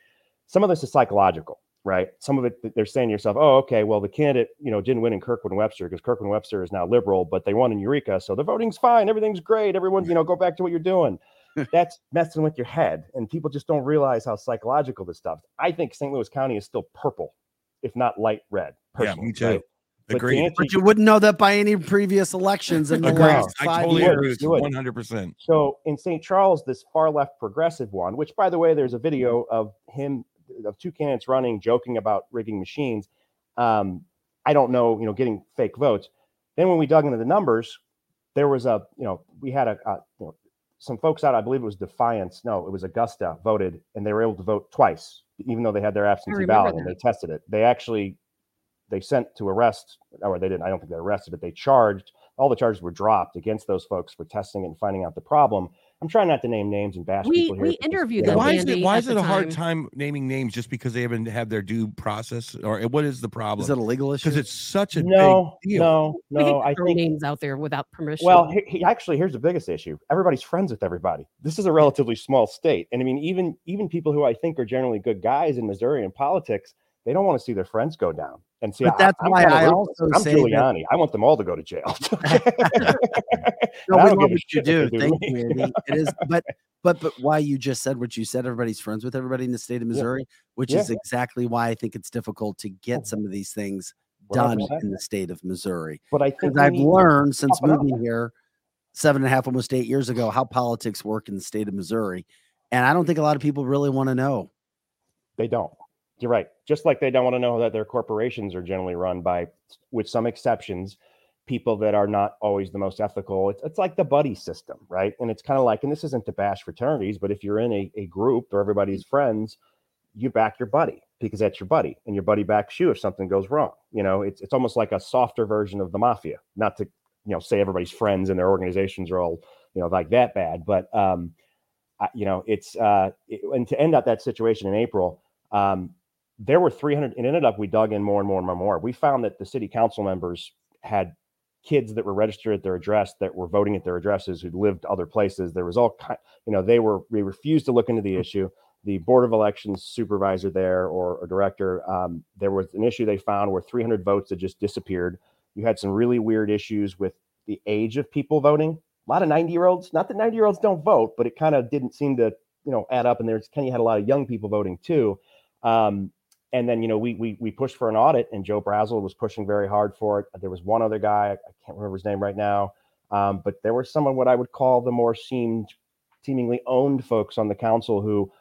Some of this is psychological, right? Some of it they're saying to yourself, "Oh, okay, well the candidate, you know, didn't win in Kirkwood and Webster because Kirkwood and Webster is now liberal, but they won in Eureka, so the voting's fine, everything's great, everyone, you know, go back to what you're doing." That's messing with your head, and people just don't realize how psychological this stuff. I think St. Louis County is still purple, if not light red. Yeah, me too. right? But Agreed. answer But you wouldn't know that by any previous elections in the Agreed. last I five totally would, agree years. with you you 100. percent So in St. Charles, this far left progressive one, which by the way, there's a video of him of two candidates running, joking about rigging machines. Um, I don't know, you know, getting fake votes. Then when we dug into the numbers, there was a, you know, we had a, a you know, some folks out. I believe it was Defiance. No, it was Augusta voted, and they were able to vote twice, even though they had their absentee remember ballot and they tested it. They actually they sent to arrest, or they didn't. I don't think they arrested, but they charged. All the charges were dropped against those folks for testing it and finding out the problem. I'm trying not to name names and bash We- people here. we interviewed them, Why is it why is it the a hard time. time naming names just because they haven't had their due process or what is the problem? Is it a legal issue? because it's such a no, big deal. no, We no. I throw think names out there without permission. Well, he, he- actually, here's the biggest issue. Everybody's friends with everybody. This is a relatively small state, and I mean, even even people who I think are generally good guys in Missouri in politics, they don't want to see their friends go down. And see, But that's I'm why I also I'm say that- Giuliani. I want them all to go to jail. No, I we don't give a what you shit do. Thank you, Andy. It is, but but but why you just said what you said. Everybody's friends with everybody in the state of Missouri, which Yeah. is exactly why I think it's difficult to get mm-hmm. some of these things done 100%. in the state of Missouri. But I think I've learned since toughen up. moving here seven and a half, almost eight years ago, how politics work in the state of Missouri, and I don't think a lot of people really want to know. They don't. You're right. Just like they don't want to know that their corporations are generally run by, with some exceptions, people that are not always the most ethical. It's, it's like the buddy system, right? And it's kind of like, and this isn't to bash fraternities, but if you're in a, a group or everybody's friends, you back your buddy because that's your buddy, and your buddy backs you if something goes wrong. You know, it's it's almost like a softer version of the mafia. Not to you know say everybody's friends and their organizations are all you know like that bad, but um, I, you know, it's uh, it, and to end up that situation in April, um, there were 300. It ended up we dug in more and more and more and more. We found that the city council members had kids that were registered at their address that were voting at their addresses who lived other places. There was all kind, you know, they were we refused to look into the issue. The board of elections supervisor there or, or director, um, there was an issue they found where 300 votes had just disappeared. You had some really weird issues with the age of people voting. A lot of 90 year olds. Not that 90 year olds don't vote, but it kind of didn't seem to you know add up. And there's of had a lot of young people voting too. Um, and then you know we we we pushed for an audit, and Joe Brazil was pushing very hard for it. There was one other guy, I can't remember his name right now, um, but there was someone what I would call the more seemed seemingly owned folks on the council who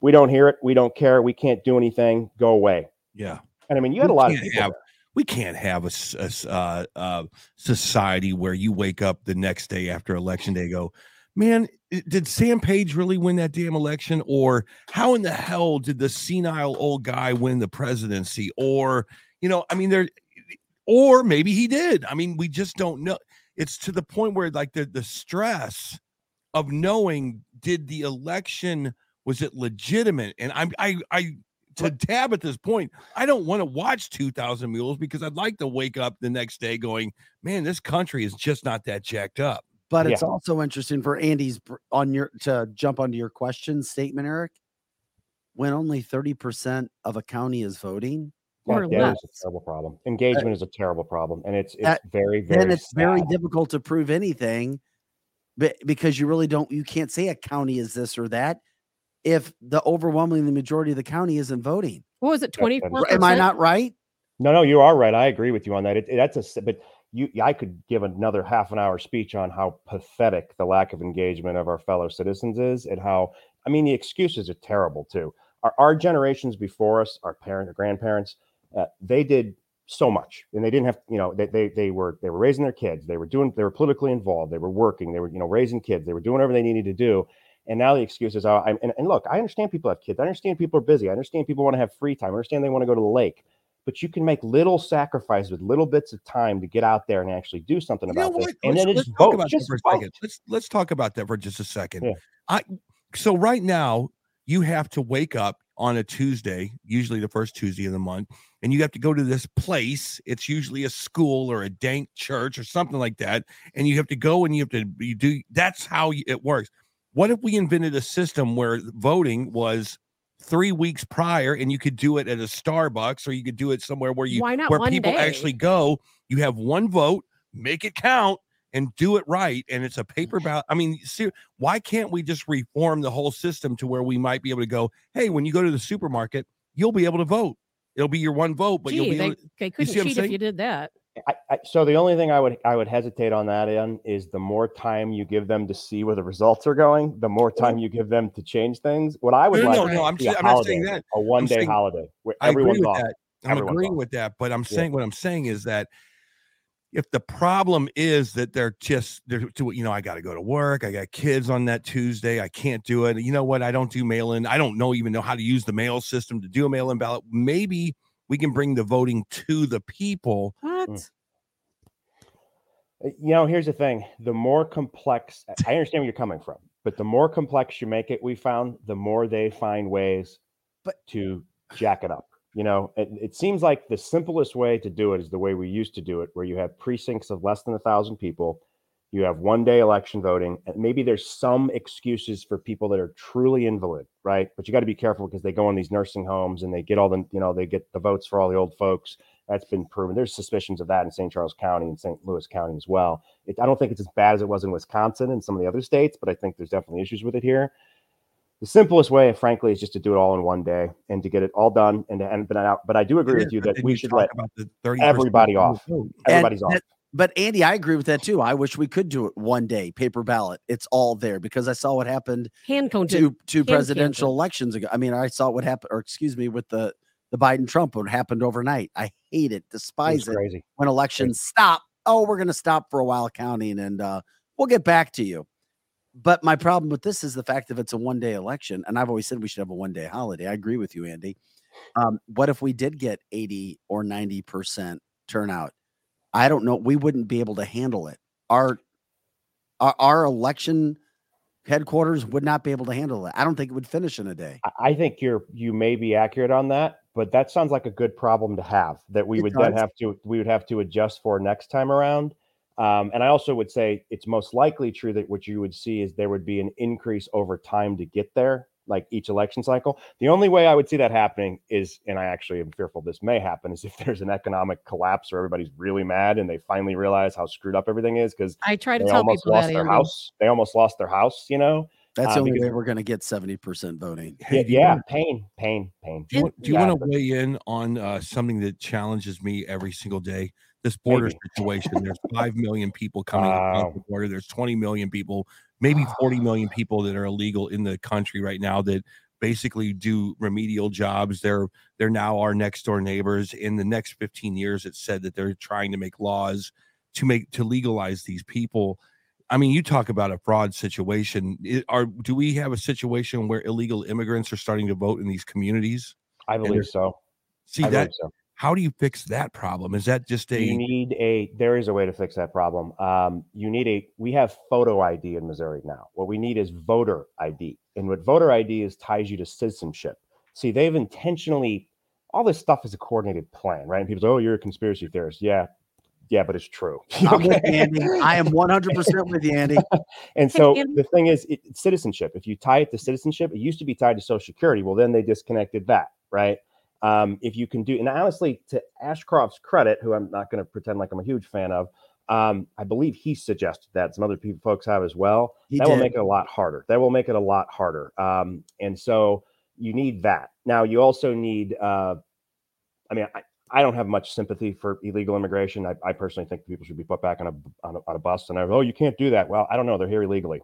we don't hear it, we don't care, we can't do anything, go away. Yeah. And I mean, you had a lot of people. have- we can't have a uh, uh, society where you wake up the next day after election day and go man did sam page really win that damn election? Or how in the hell did the senile old guy win the presidency? Or you know i mean there or maybe he did. I mean we just don't know. It's to the point where like the the stress of knowing did the election was it legitimate? And i'm i i to tab at this point I don't want to watch 2000 Mules because I'd like to wake up the next day going, man, this country is just not that jacked up. But Yeah. it's also interesting for Andy's on your to jump onto your question statement, Eric. When only 30% of a county is voting, Or That- that is less. a terrible problem. Uh, Engagement is a terrible problem, and it's it's That- very very. then it's very difficult to prove anything but because you really don't you can't say a county is this or that if the overwhelming majority of the county isn't voting. What was it? that is- Twenty four. Am I not right? No, no, you are right. I agree with you on that. It, it- that's a s- but you I could give another half an hour speech on how pathetic the lack of engagement of our fellow citizens is and how I mean the excuses are terrible too. Our, our generations before us, our parents, our grandparents, uh, they did so much and they didn't have you know they, they they were they were raising their kids they were doing they were politically involved they were working they were you know raising kids they were doing whatever they needed to do and now the excuses are I, and, and look i understand people have kids i understand people are busy i understand people want to have free time i understand they want to go to the lake but you can make little sacrifices with little bits of time to get out there and actually do something You about this and then let's just vote about that just vote. second. Let's let's talk about that for just a second. Yeah. I so right now you have to wake up on a Tuesday, usually the first Tuesday of the month, and you have to go to this place. It's usually a school or a dank church or something like that, and you have to go and you have to you do. That's how it works. What if we invented a system where voting was three weeks prior, and you could do it at a Starbucks or you could do it somewhere where you Why not where people day? actually go. You have one vote, make it count, and do it right. And it's a paper ballot. I mean, ser- why can't we just reform the whole system to where we might be able to go? Hey, when you go to the supermarket, you'll be able to vote. It'll be your one vote, but you'll be they, able to, they couldn't see cheat if you did that. I, I, so the only thing I would I would hesitate on that in is the more time you give them to see where the results are going, the more time you give them to change things. What I would no, like no, no. I'm, just, I'm not saying that. a one day saying- holiday where I agree everyone's with off. that. I'm Everyone's agreeing off. with that, but I'm Yeah. saying what I'm saying is that if the problem is that they're just they're to you know I got to go to work, I got kids on that Tuesday, I can't do it. You know what? I don't do mail in. I don't know even know how to use the mail system to do a mail in ballot. Maybe we can bring the voting to the people. What? Mm. Uh, You know, here's the thing: the more complex, I understand where you're coming from, but the more complex you make it, we found, the more they find ways, But- to jack it up. You know, it, it seems like the simplest way to do it is the way we used to do it, where you have precincts of less than a thousand people, you have one day election voting, and maybe there's some excuses for people that are truly invalid, right? But you got to be careful because they go in these nursing homes and they get all the, you know, they get the votes for all the old folks. That's been proven. There's suspicions of that in St. Charles County and St. Louis County as well. It, I don't think it's as bad as it was in Wisconsin and some of the other states, but I think there's definitely issues with it here. The simplest way, frankly, is just to do it all in one day and to get it all done. And and but I, but I do agree It with you that we should let everybody off. vote. And everybody's off. that- but Andy, I agree with that too. I wish we could do it one day, paper ballot. It's all there because I saw what happened Hand counted. two two hand presidential counted. elections ago. I mean, I saw what happened, or excuse me, with the the Biden Trump what happened overnight. I hate it, It's despise it crazy. when elections stop oh, we're going to stop for a while counting and uh, we'll get back to you. But my problem with this is the fact that it's a one day election. And I've always said we should have a one day holiday. I agree with you, Andy. Um, what if we did get 80 or 90% turnout? I don't know. We wouldn't be able to handle it. Our, our, our election headquarters would not be able to handle it. I don't think it would finish in a day. I- think you're you may be accurate on that, but that sounds like a good problem to have that we It would then have to we would have to adjust for next time around. Um, and I also would say it's most likely true that what you would see is there would be an increase over time to get there, like each election cycle. The only way I would see that happening is, and I actually am fearful this may happen, is if there's an economic collapse or everybody's really mad and they finally realize how screwed up everything is because I try to tell almost people lost that their Andy. house. They almost lost their house, you know. That's Uh, the only because- way we're going to get 70% voting. Hey, yeah, yeah, wanna- pain, pain, pain. Do you, want, do you Yeah, want to weigh in on uh, something that challenges me every single day? This border Maybe. situation. There's five million people coming across the border. There's 20 million people, maybe 40 million people that are illegal in the country right now that basically do remedial jobs. They're they're now our next door neighbors. In the next 15 years, it's said that they're trying to make laws to make to legalize these people. I mean, you talk about a fraud situation. I- Are do we have a situation where illegal immigrants are starting to vote in these communities? I believe so. See I that so. How do you fix that problem? Is that just a You need a. There is a way to fix that problem. Um, you need a. We have photo ID in Missouri now. What we need is voter ID, and what voter ID is ties you to citizenship. See, they've intentionally. All this stuff is a coordinated plan, right? And people say, "Oh, you're a conspiracy theorist." Yeah, yeah, but it's true. I'm with Okay? Andy. I am 100% with you, Andy. And so the thing is, it, citizenship. If you tie it to citizenship, it used to be tied to Social Security. Well, then they disconnected that, right? Um, if you can do, and honestly, to Ashcroft's credit, who I'm not going to pretend like I'm a huge fan of, um, I believe he suggested that some other people, folks have as well. He that will make it a lot harder. That will make it a lot harder. Um, and so you need that. Now you also need. Uh, I mean, I, I don't have much sympathy for illegal immigration. I, I personally think people should be put back on a on a, on a bus. And I, oh, you can't do that. Well, I don't know. They're here illegally.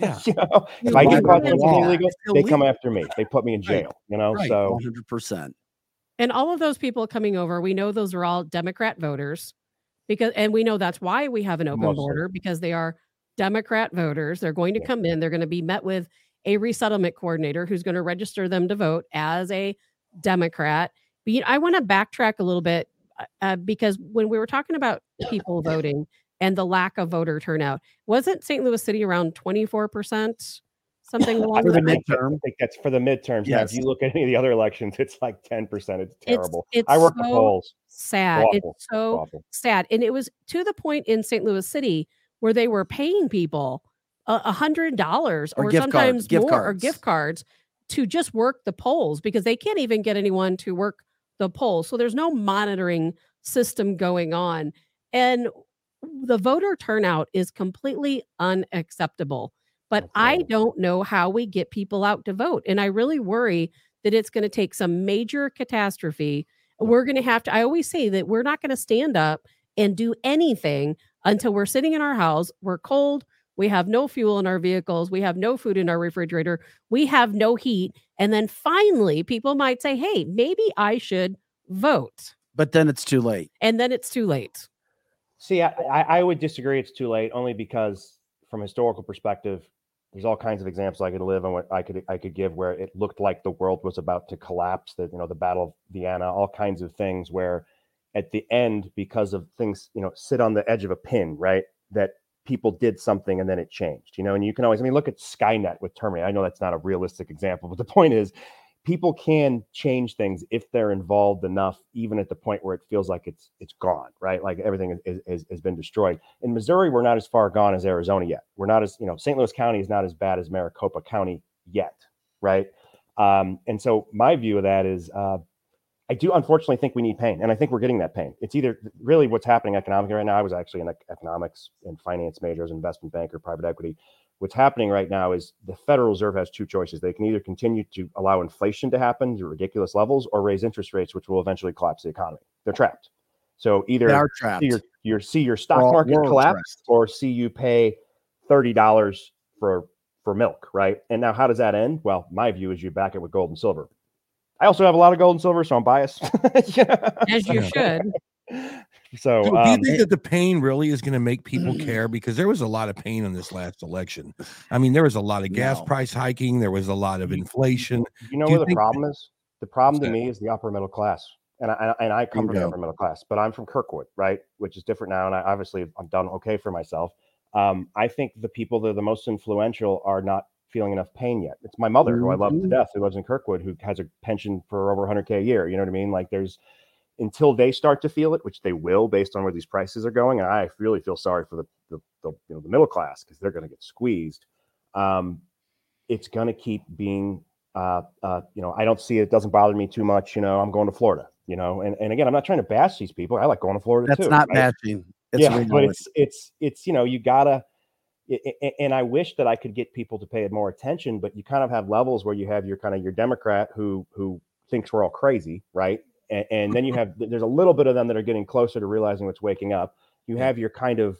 Yeah. you know, if I get caught they doing something illegal, they come after me. They put me in Right. jail. You know, Right. so 100%. And all of those people coming over, we know those are all Democrat voters because, and we know that's why we have an open Mostly. border because they are Democrat voters. They're going to come in, they're going to be met with a resettlement coordinator who's going to register them to vote as a Democrat. But you know, I want to backtrack a little bit uh, uh, because when we were talking about people voting and the lack of voter turnout, wasn't St. Louis City around 24%? Something along For the those I think, that- I midterm. think that's for the midterms. Now, if you look at any of the other elections, it's like ten percent. It's It's- terrible. it's I work the polls. sad. Awful. It's so Awful. sad. And it was to the point in St. Louis City where they were paying people a a hundred dollars Or or, gift cards- sometimes gift more or gift cards to just work the polls because they can't even get anyone to work the polls. So there's no monitoring system going on. And the voter turnout is completely unacceptable. But I don't know how we get people out to vote. And I really worry that it's going to take some major catastrophe. We're going to have to, I always say that we're not going to stand up and do anything until we're sitting in our house, we're cold, we have no fuel in our vehicles, we have no food in our refrigerator, we have no heat. And then finally, people might say, hey, maybe I should vote. But then it's too late. And then it's too late. See, I, I, I would disagree. It's too late, only because from a historical perspective, there's all kinds of examples I could live and what I could I could give where it looked like the world was about to collapse. That you know, the Battle of Vienna, all kinds of things where, at the end, because of things you know, sit on the edge of a pin, right? That people did something and then it changed. You know, and you can always I mean, look at Skynet with Terminator. I know that's not a realistic example, but the point is, people can change things if they're involved enough, even at the point where it feels like it's it's gone, right? Like everything is, is, has been destroyed. In Missouri, we're not as far gone as Arizona yet. We're not as you know, St. Louis County is not as bad as Maricopa County yet, right? Um, and so my view of that is, uh, I do unfortunately think we need pain, and I think we're getting that pain. It's either really what's happening economically right now. I was actually an economics and finance major, as an investment banker, private equity what's happening right now is the Federal Reserve has two choices. They can either continue to allow inflation to happen to ridiculous levels or raise interest rates, which will eventually collapse the economy. They're trapped. So either They are trapped. see your, your see your stock all- market collapse trapped. or see you pay thirty dollars for for milk, right? And now how does that end? Well, my view is you back it with gold and silver. I also have a lot of gold and silver, so I'm biased. Yeah. As you should. So do, do you um, think that the pain really is going to make people care? Because there was a lot of pain in this last election. I mean, there was a lot of gas No. price hiking. There was a lot of inflation. you know do you where the problem is? The problem to that? me is the upper middle class. And I, and I come from the upper middle class, but I'm from Kirkwood, right? Which is different now. And I obviously I've done okay for myself. Um, I think the people that are the most influential are not feeling enough pain yet. It's my mother, who I love to Mhm. death, who lives in Kirkwood, who has a pension for over 100K a year. You know what I mean? Like there's, until they start to feel it, which they will based on where these prices are going. And I really feel sorry for the, the, the you know, the middle class because they're going to get squeezed. Um, it's going to keep being uh, uh, you know, I don't see it. it doesn't bother me too much. You know, I'm going to Florida. You know, and, and again, I'm not trying to bash these people. I like going to Florida That's too. not right? bashing. It's yeah, but it's it's it's you know, you gotta. And I wish that I could get people to pay more attention, but you kind of have levels where you have your kind of your Democrat who who thinks we're all crazy, right? And, and then you have there's a little bit of them that are getting closer to realizing what's waking up. You have your kind of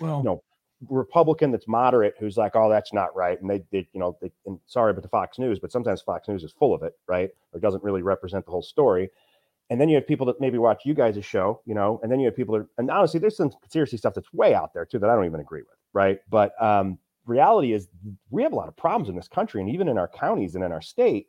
Well, you know, Republican that's moderate who's like, oh, that's not right. And they did, you know, they, and sorry, but the Fox News, but sometimes Fox News is full of it, right? Or doesn't really represent the whole story. And then you have people that maybe watch you guys' show, you know, and then you have people that, and honestly, there's some conspiracy stuff that's way out there too that I don't even agree with, right? But um, reality is we have a lot of problems in this country and even in our counties and in our state.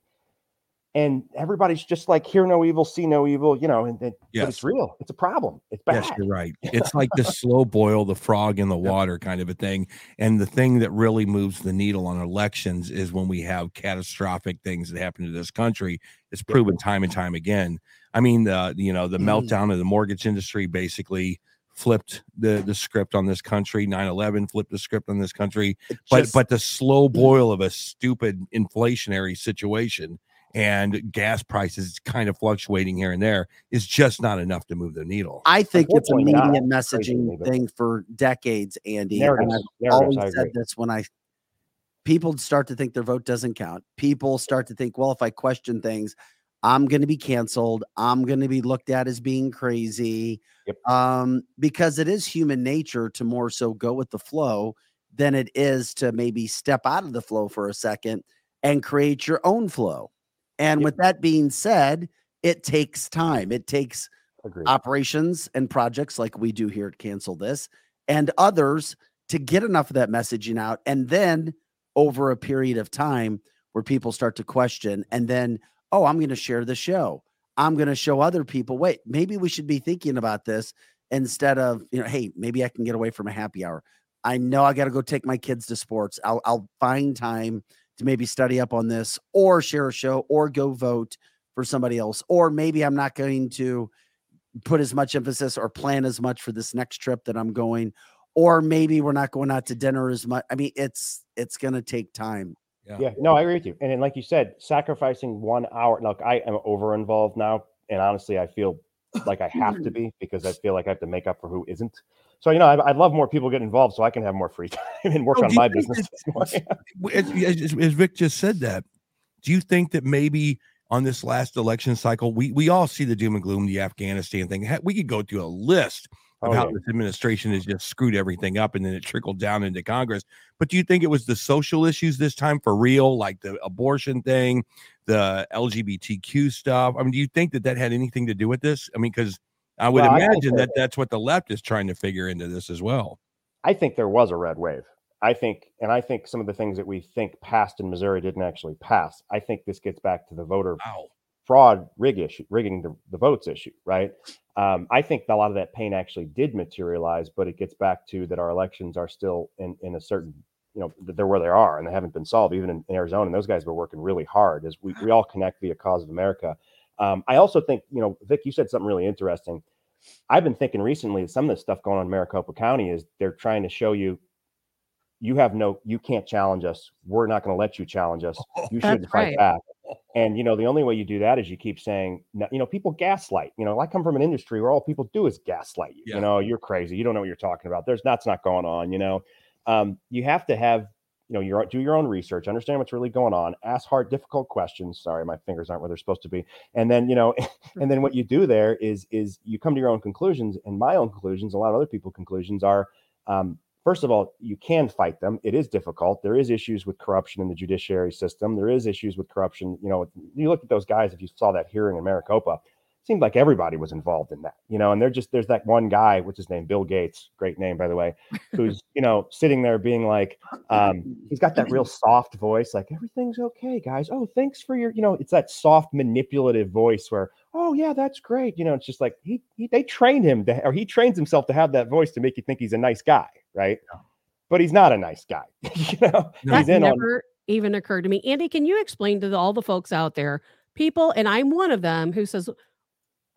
And everybody's just like, hear no evil, see no evil, you know, and, but Yes. it's real. It's a problem. It's bad. Yes, you're right. It's like the slow boil the frog in the water kind of a thing. And the thing that really moves the needle on elections is when we have catastrophic things that happen to this country. It's proven time and time again. I mean, the you know the Mm. meltdown of the mortgage industry basically flipped the the script on this country 9-11 flipped the script on this country It but but the slow boil of a stupid inflationary situation and gas prices kind of fluctuating here and there is just not enough to move the needle I think it's a Unfortunately not, media messaging but- thing for decades, Andy. and I've narratives, always I said this when I people start to think their vote doesn't count. People start to think, well, if I question things, I'm going to be canceled. I'm going to be looked at as being crazy. Yep. Um, because it is human nature to more so go with the flow than it is to maybe step out of the flow for a second and create your own flow. And Yep. with that being said, it takes time. It takes Agreed. operations and projects like we do here at Cancel This and others to get enough of that messaging out. And then over a period of time where people start to question, and then, oh, I'm going to share the show. I'm going to show other people, wait, maybe we should be thinking about this instead of, you know, hey, maybe I can get away from a happy hour. I know I got to go take my kids to sports. I'll, I'll find time to maybe study up on this or share a show or go vote for somebody else. Or maybe I'm not going to put as much emphasis or plan as much for this next trip that I'm going, or maybe we're not going out to dinner as much. I mean, it's it's going to take time. Yeah, no, I agree with you. And then, like you said, sacrificing one hour. Look, I am over involved now, and honestly, I feel like I have to be because I feel like I have to make up for who isn't. So you know, I, I'd love more people get involved so I can have more free time and work Oh, on my business. as, as- as Vic just said that, do you think that maybe on this last election cycle, we we all see the doom and gloom, the Afghanistan thing. We could go through a list of Oh, how yeah. this administration has just screwed everything up, and then it trickled down into Congress. But do you think it was the social issues this time for real, like the abortion thing, the LGBTQ stuff? I mean, do you think that that had anything to do with this? I mean, because I would Well, I imagine that- that that's what the left is trying to figure into this as well. I think there was a red wave. I think, and I think some of the things that we think passed in Missouri didn't actually pass. I think this gets back to the voter Wow. fraud rig issue, rigging the, the votes issue, right? Um, I think a lot of that pain actually did materialize, but it gets back to that our elections are still in, in a certain, you know, they're where they are and they haven't been solved, even in, in Arizona. And those guys were working really hard as we, we all connect via Cause of America. Um, I also think, you know, Vic, you said something really interesting. I've been thinking recently that some of the stuff going on in Maricopa County is they're trying to show you you have no, you can't challenge us. We're not going to let you challenge us. You shouldn't fight right. back. And you know, the only way you do that is you keep saying, you know, people gaslight. You know, I come from an industry where all people do is gaslight you. Yeah. You know, you're crazy. You don't know what you're talking about. There's that's not going on. You know, um, you have to have, you know, your do your own research, understand what's really going on, ask hard, difficult questions. Sorry, my fingers aren't where they're supposed to be. And then you know, and then what you do there is is you come to your own conclusions. And my own conclusions, a lot of other people's conclusions are. Um, First of all, you can fight them. It is difficult. There is issues with corruption in the judiciary system. There is issues with corruption. You know, you look at those guys. If you saw that hearing in Maricopa, seemed like everybody was involved in that, you know. And they're just there's that one guy, what's his name, Bill Gates, great name by the way, who's you know sitting there being like, um, he's got that real soft voice, like everything's okay, guys. Oh, thanks for your, you know, it's that soft manipulative voice where, oh yeah, that's great. You know, it's just like he, he they trained him to, or he trains himself to have that voice to make you think he's a nice guy, right? But he's not a nice guy, you know. That he's in on never even occurred to me. Andy, can you explain to the, all the folks out there, people, and I'm one of them who says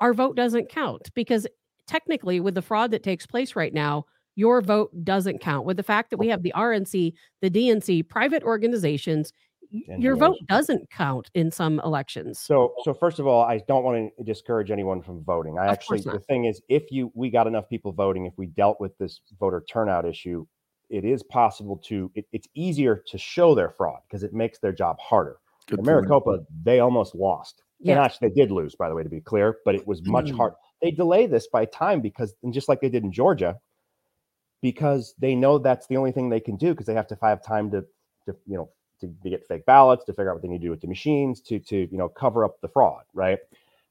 our vote doesn't count because technically, with the fraud that takes place right now, your vote doesn't count. With the fact that we have the RNC, the DNC, private organizations, y- your vote NGOs. doesn't count in some elections. So, so first of all, I don't want to discourage anyone from voting. I Of actually, the thing is, if you we got enough people voting, if we dealt with this voter turnout issue, it is possible to. It, it's easier to show their fraud because it makes their job harder. Good In point. Maricopa, they almost lost. And Yeah. actually, they did lose, by the way, to be clear, but it was much Mm. hard. They delay this by time because, and just like they did in Georgia, because they know that's the only thing they can do because they have to have time to, to you know, to, to get fake ballots, to figure out what they need to do with the machines, to to you know cover up the fraud, right?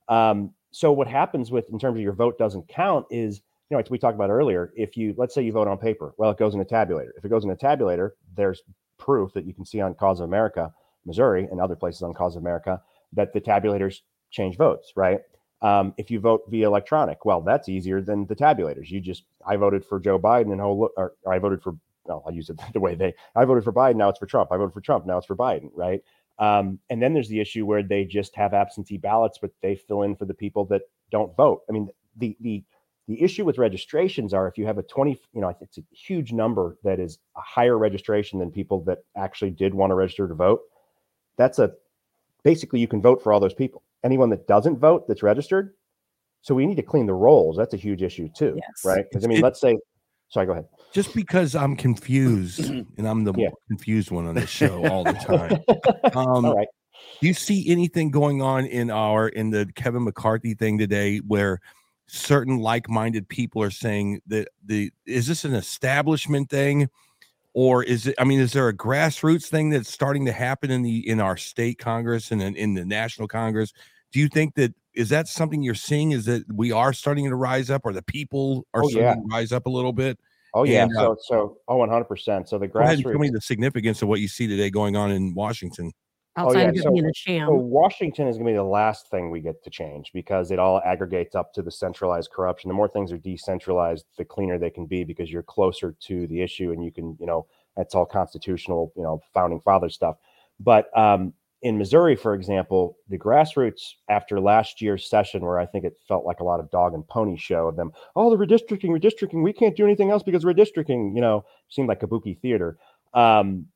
Um, so what happens with in terms of your vote doesn't count is you know like we talked about earlier. If you let's say you vote on paper, well, it goes in a tabulator. If it goes in a tabulator, there's proof that you can see on Cause of America, Missouri, and other places on Cause of America that the tabulators change votes, right? Um, if you vote via electronic, well, that's easier than the tabulators. You just I voted for Joe Biden and oh or, or I voted for well, I'll use it the way they I voted for Biden, now it's for Trump. I voted for Trump, now it's for Biden, right? Um, and then there's the issue where they just have absentee ballots, but they fill in for the people that don't vote. I mean, the the the issue with registrations are if you have a 20, you know, it's a huge number that is a higher registration than people that actually did want to register to vote. That's a basically you can vote for all those people. Anyone that doesn't vote that's registered. So we need to clean the rolls. That's a huge issue too, Yes. right? Because I mean, It- let's say, sorry, go ahead. just because I'm confused and I'm the Yeah. more confused one on this show all the time. Um, all right. Do you see anything going on in our in the Kevin McCarthy thing today where certain like-minded people are saying that the is this an establishment thing or is it I mean is there a grassroots thing that's starting to happen in the in our state congress and in, in the national congress do you think that is that something you're seeing is that we are starting to rise up or the people are Oh, starting yeah. to rise up a little bit Oh yeah. and, uh, so so oh 100 percent. So the grassroots tell me the significance of what you see today going on in washington Outside yeah, of so- being a sham. So Washington is going to be the last thing we get to change because it all aggregates up to the centralized corruption. The more things are decentralized, the cleaner they can be because you're closer to the issue and you can, you know, that's all constitutional, you know, founding father stuff. But um, in Missouri, for example, the grassroots after last year's session, where I think it felt like a lot of dog and pony show of them, oh, the redistricting, redistricting, we can't do anything else because redistricting, you know, seemed like kabuki theater. Um,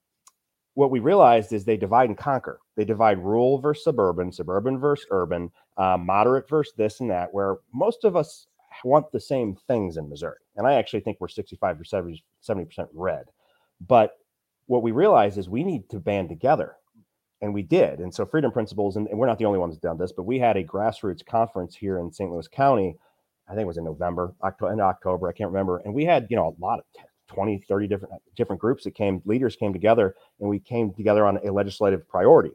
what we realized is they divide and conquer. They divide rural versus suburban, suburban versus urban, uh, moderate versus this and that, where most of us want the same things in Missouri. And I actually think we're 65 or 70, 70% red. But what we realized is we need to band together. And we did. And so Freedom Principles, and, we're not the only ones done this, but we had a grassroots conference here in St. Louis County. I think it was in November, October, in October. I can't remember. And we had, you know, a lot of 20, 30 different different groups that came, leaders came together, and we came together on a legislative priority.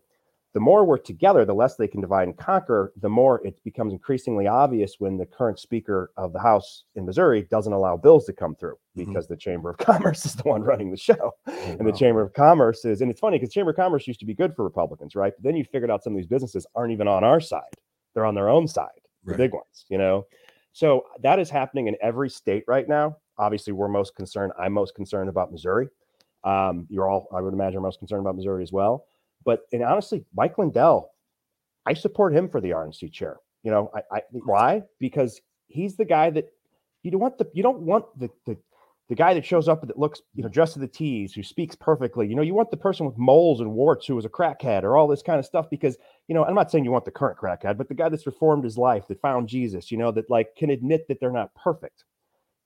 The more we're together, the less they can divide and conquer, the more it becomes increasingly obvious when the current speaker of the House in Missouri doesn't allow bills to come through Mhm. because the Chamber of Commerce is the one running the show. And the. Chamber of Commerce is, and it's funny because Chamber of Commerce used to be good for Republicans, right? But then you figured out some of these businesses aren't even on our side; they're on their own side, the big ones, you know. So that is happening in every state right now. Obviously, we're most concerned. I'm most concerned about Missouri. Um, you're all, I would imagine, most concerned about Missouri as well. But and honestly, Mike Lindell, I support him for the RNC chair. You know, I, I why? Because he's the guy that you don't want the you don't want the the the guy that shows up that looks, you know, dressed to the T's, who speaks perfectly. You know, you want the person with moles and warts who is a crackhead or all this kind of stuff because, you know, I'm not saying you want the current crackhead, but the guy that's reformed his life, that found Jesus, you know, that like can admit that they're not perfect.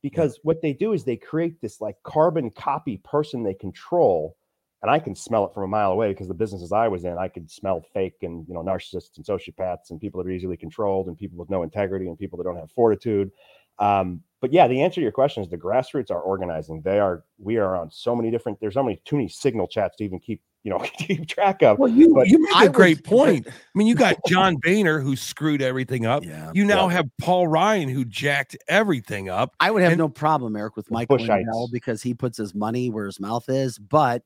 Because what they do is they create this like carbon copy person they control. And I can smell it from a mile away because the businesses I was in, I could smell fake and you know narcissists and sociopaths and people that are easily controlled and people with no integrity and people that don't have fortitude. Um, but yeah, the answer to your question is the grassroots are organizing. They are we are on so many different. There's so many too many signal chats to even keep you you know keep track of. Well, you, But you make I a great would- point. I mean, you got John Boehner who screwed everything up. Yeah. You now Yeah. have Paul Ryan who jacked everything up. I would have And- no problem, Eric, with Michael Lindell because he puts his money where his mouth is. But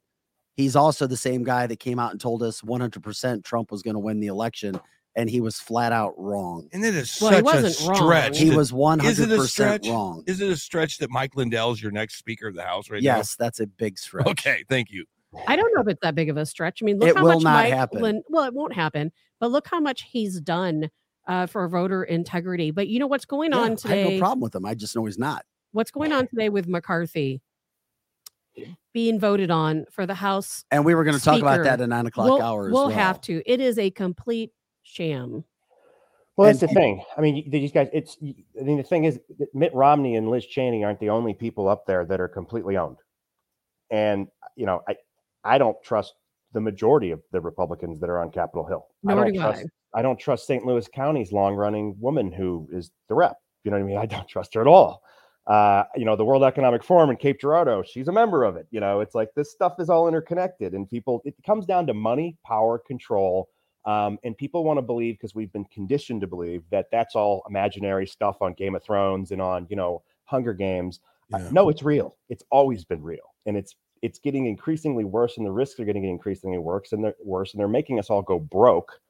he's also the same guy that came out and told us 100% Trump was going to win the election, and he was flat out wrong. And it is Well, he such a wasn't wrong. stretch. He that- was 100% wrong. Is it a stretch that Mike Lindell is your next Speaker of the House right now? Yes, that's a big stretch. Okay, thank you. I don't know if it's that big of a stretch. I mean, look It how will much not Mike happen. Lin- well, it won't happen, but look how much he's done uh, for voter integrity. But you know what's going Yeah, on I have today? no problem with him. I just know he's not. What's going on today with McCarthy being voted on for the House? And we were going to talk about that at nine o'clock We'll, hour. as we'll well. have to. It is a complete sham. Well, that's And- the thing. I mean, these guys. It's. I mean, the thing is, Mitt Romney and Liz Cheney aren't the only people up there that are completely owned. And you know, I, I don't trust the majority of the Republicans that are on Capitol Hill. I Nor don't do trust. I. I don't trust St. Louis County's long-running woman who is the rep. You know what I mean? I don't trust her at all. Uh, you know, the World Economic Forum in Cape Girardeau, she's a member of it. You know, it's like this stuff is all interconnected, and people. It comes down to money, power, control, um, and people want to believe because we've been conditioned to believe that that's all imaginary stuff on Game of Thrones and on you know Hunger Games. Uh, no, it's real. It's always been real, and it's it's getting increasingly worse, and the risks are getting increasingly worse, and they're worse, and they're making us all go broke.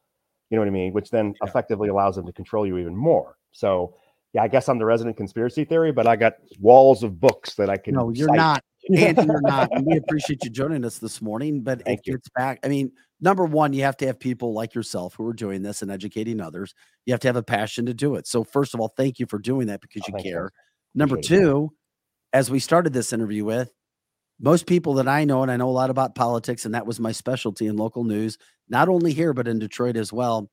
You know what I mean? Which then Yeah. effectively allows them to control you even more. So, yeah, I guess I'm the resident conspiracy theory, but I got walls of books that I can. No, you're cite. not. Andy, you're not. And we appreciate you joining us this morning. But Thank it you. gets back. I mean, number one, you have to have people like yourself who are doing this and educating others. You have to have a passion to do it. So, first of all, thank you for doing that because Oh, you care. guys. Number Appreciate it. two, as we started this interview with, most people that I know, and I know a lot about politics, and that was my specialty in local news, not only here, but in Detroit as well.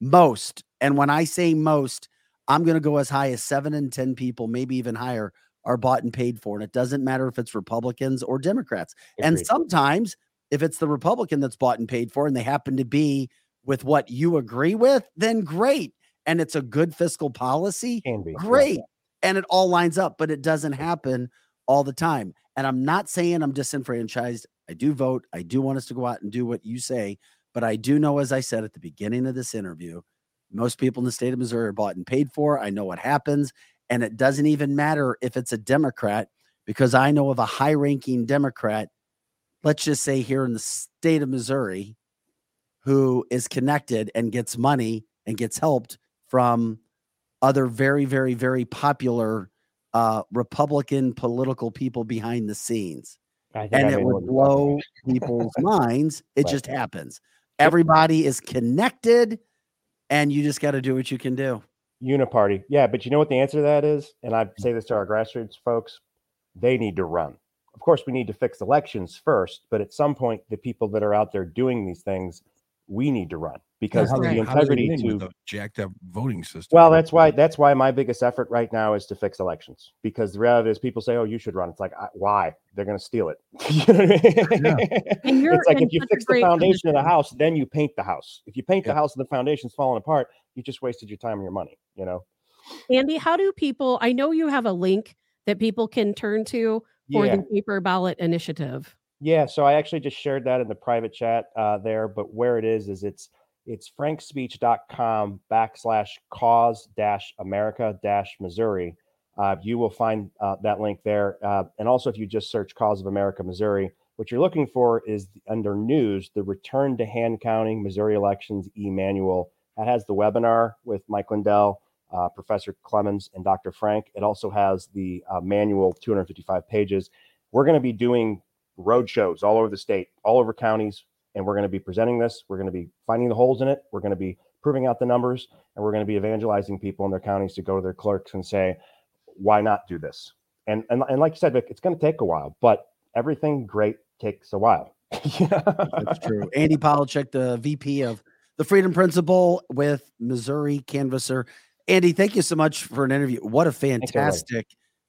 Most, and when I say most, I'm going to go as high as seven and 10 people, maybe even higher, are bought and paid for. And it doesn't matter if it's Republicans or Democrats. And sometimes, if it's the Republican that's bought and paid for, and they happen to be with what you agree with, then great. And it's a good fiscal policy, can be yeah. great. And it all lines up, but it doesn't happen all the time. And I'm not saying I'm disenfranchised. I do vote. I do want us to go out and do what you say. But I do know, as I said at the beginning of this interview, most people in the state of Missouri are bought and paid for. I know what happens. And it doesn't even matter if it's a Democrat, because I know of a high ranking Democrat, let's just say here in the state of Missouri, who is connected and gets money and gets helped from other very, very, very popular uh, Republican political people behind the scenes. And it would what you're talking blow people's minds. It Right. just happens. Everybody is connected, and you just got to do what you can do. Uniparty. Yeah, but you know what the answer to that is? And I say this to our grassroots folks they need to run. Of course, we need to fix elections first, but at some point, the people that are out there doing these things, we need to run because how the do- Right. how do they integrity win with to a jacked up voting system. well, that's why that's why my biggest effort right now is to fix elections because the reality is people say, "Oh, you should run." It's like, I, why? They're going to steal it. You know I mean? And it's like if you fix the great foundation of the house, then you paint the house. If you paint Yeah. the house and the foundation's falling apart, you just wasted your time and your money. You know? Andy, how do people? I know you have a link that people can turn to for Yeah. the paper ballot initiative. Yeah, so I actually just shared that in the private chat uh, there, but where it is is it's it's frankspeech.com backslash cause dash America dash Missouri. Uh, you will find uh, that link there, uh, and also if you just search "Cause of America Missouri," what you're looking for is under news the return to hand counting Missouri elections e-manual. That has the webinar with Mike Lindell, uh, Professor Clements, and Dr. Frank. It also has the uh, manual, 255 pages. We're going to be doing road shows all over the state, all over counties, and we're going to be presenting this. We're going to be finding the holes in it. We're going to be proving out the numbers, and we're going to be evangelizing people in their counties to go to their clerks and say, "Why not do this?" And and, and like you said, Vic, it's going to take a while, but everything great takes a while. That's true. Andy Polacek, the VP of the Freedom Principle with Missouri Canvasser. Andy, thank you so much for an interview. What a fantastic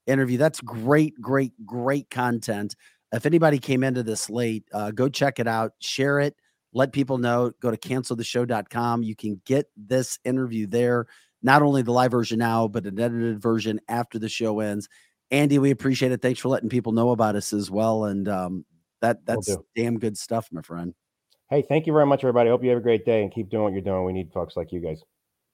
interview. That's great, great, great content. If anybody came into this late, uh, go check it out, share it, let people know. Go to cancelthisshow.com. You can get this interview there, not only the live version now, but an edited version after the show ends. Andy, we appreciate it. Thanks for letting people know about us as well. And um, that Will that's do. damn good stuff, my friend. Hey, thank you very much, everybody. Hope you have a great day and keep doing what you're doing. We need folks like you guys.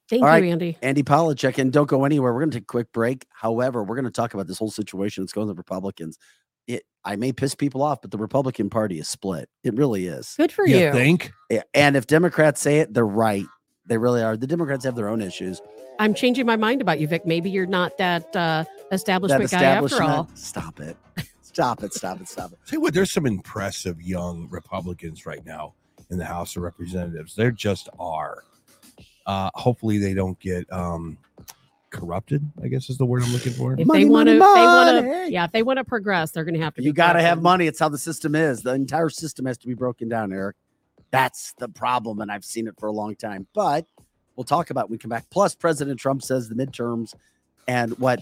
Thank All you, right. Andy. Andy Polacek, and don't go anywhere. We're going to take a quick break. However, we're going to talk about this whole situation that's going on with the Republicans. It, I may piss people off, but the Republican Party is split. It really is. Good for You you. think? And if Democrats say it, they're right. They really are. The Democrats have their own issues. I'm changing my mind about you, Vic. Maybe you're not that uh, That establishment, guy after all. Stop it. Stop it. Stop it. Stop it. Tell you what, there's some impressive young Republicans right now in the House of Representatives. There just are. Uh, hopefully, they don't get um, corrupted. I guess is the word I'm looking for. If Money, they want to, they want to, yeah, if they want to progress, they're going to have to. You got to have money. It's how the system is. The entire system has to be broken down, Eric. That's the problem. And I've seen it for a long time. But we'll talk about it when we come back. Plus, President Trump says the midterms and what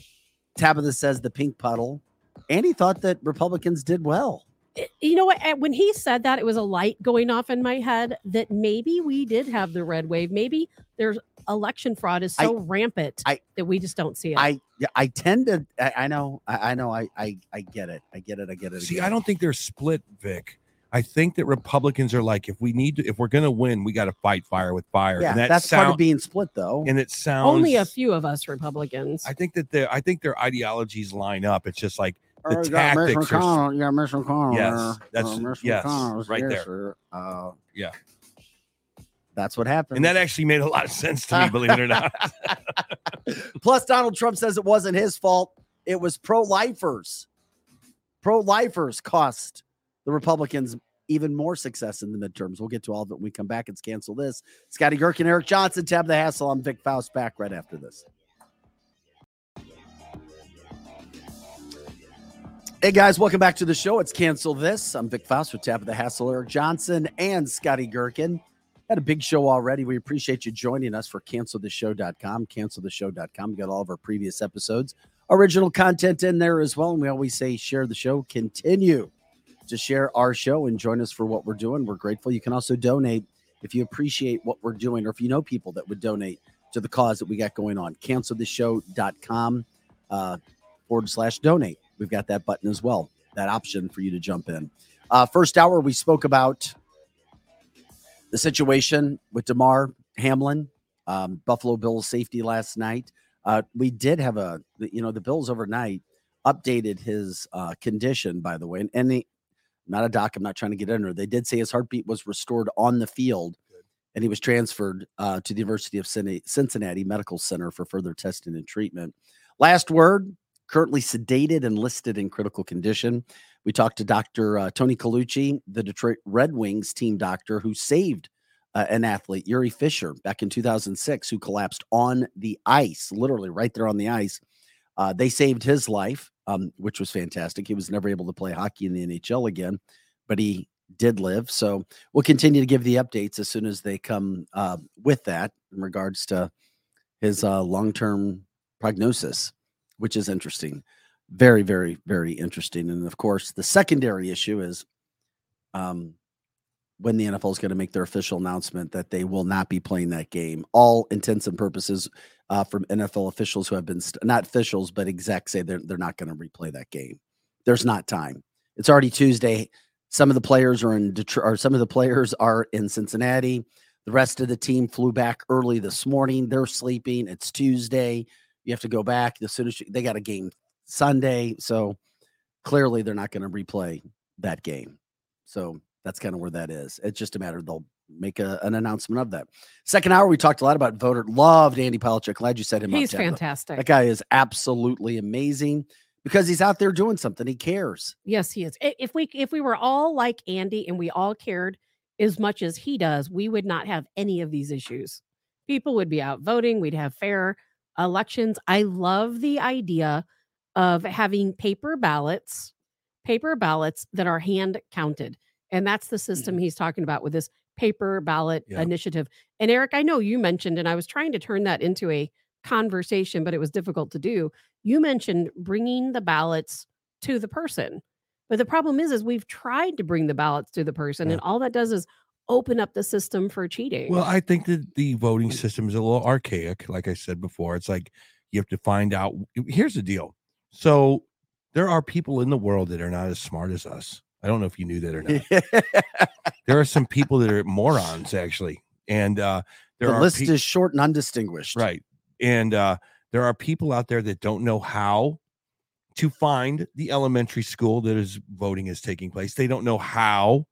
Tabitha says the pink puddle. And he thought that Republicans did well. You know what? uh, When he said that, it was a light going off in my head that maybe we did have the red wave. Maybe there's election fraud is I- so rampant I- that we just don't see it. I I tend to I, I know I, I know I, I I get it. I get it. I get it. See, get I don't think they're split, Vic. I think that Republicans are like, if we need to, if we're going to win, we got to fight fire with fire. Yeah, and that that's part of being split though. And it sounds Only a few of us Republicans. I think that their I think their ideologies line up. It's just like the Oh, you got Mitch tactics are- McConnell. You got Mitch McConnell. Yes, there. that's- Uh, Mitch yes, McConnell's right here, there. Uh, Yeah. That's what happened. and that actually made a lot of sense to me, believe it or not. Plus, Donald Trump says it wasn't his fault. It was pro lifers. Pro lifers cost the Republicans even more success in the midterms. We'll get to all of it when we come back. It's cancel this. Scotty Gherkin, Eric Johnson, Tab the Hassle. I'm Vic Faust back right after this. Hey guys, welcome back to the show. It's Cancel This. I'm Vic Faust with Tab of the Hassle, Eric Johnson, and Scotty Gherkin. Had a big show already. We appreciate you joining us for cancelthisshow.com. Cancelthisshow.com. You got all of our previous episodes, original content in there as well. And we always say share the show, continue to share our show and join us for what we're doing. We're grateful. You can also donate if you appreciate what we're doing or if you know people that would donate to the cause that we got going on. Cancelthisshow.com uh, forward slash donate. We've got that button as well, that option for you to jump in. Uh, first hour, we spoke about the situation with Damar Hamlin, um, Buffalo Bills safety last night. Uh, we did have a, you know, the Bills overnight updated his uh, condition, by the way, and, and they, not a doc. I'm not trying to get under. They did say his heartbeat was restored on the field, and he was transferred uh, to the University of Cincinnati Medical Center for further testing and treatment. Last word: currently sedated and listed in critical condition. We talked to Dr. Uh, Tony Colucci, the Detroit Red Wings team doctor who saved uh, an athlete, Jiri Fischer, back in 2006, who collapsed on the ice, literally right there on the ice. Uh, they saved his life, um, which was fantastic. He was never able to play hockey in the NHL again, but he did live. So we'll continue to give the updates as soon as they come uh, with that in regards to his uh, long term prognosis, which is interesting. Very, very, very interesting. And of course, the secondary issue is um, when the NFL is going to make their official announcement that they will not be playing that game. All intents and purposes uh, from NFL officials who have been st- not officials, but execs say they're, they're not going to replay that game. There's not time. It's already Tuesday. Some of the players are in Detroit, or some of the players are in Cincinnati. The rest of the team flew back early this morning. They're sleeping. It's Tuesday. You have to go back as soon as they got a game Sunday. So clearly they're not going to replay that game. So that's kind of where that is. It's just a matter they'll make a, an announcement of that. Second hour, we talked a lot about voter. Loved Andy Polacek. Glad you said him. up, He's fantastic. That guy is absolutely amazing because he's out there doing something. He cares. Yes, he is. If we if we were all like Andy and we all cared as much as he does, we would not have any of these issues. People would be out voting. We'd have fair elections. I love the idea of having paper ballots, paper ballots that are hand counted. And that's the system mm. he's talking about with this paper ballot Yeah. initiative. And Eric, I know you mentioned, and I was trying to turn that into a conversation, but it was difficult to do. You mentioned bringing the ballots to the person. But the problem is, is we've tried to bring the ballots to the person, Yeah. and all that does is open up the system for cheating. Well, I think that the voting system is a little archaic. Like I said before, it's like you have to find out. Here's the deal. So there are people in the world that are not as smart as us. I don't know if you knew that or not. there are some people that are morons actually, and uh, there the are list pe- is short and undistinguished. right, and uh, there are people out there that don't know how to find the elementary school that is voting is taking place. They don't know how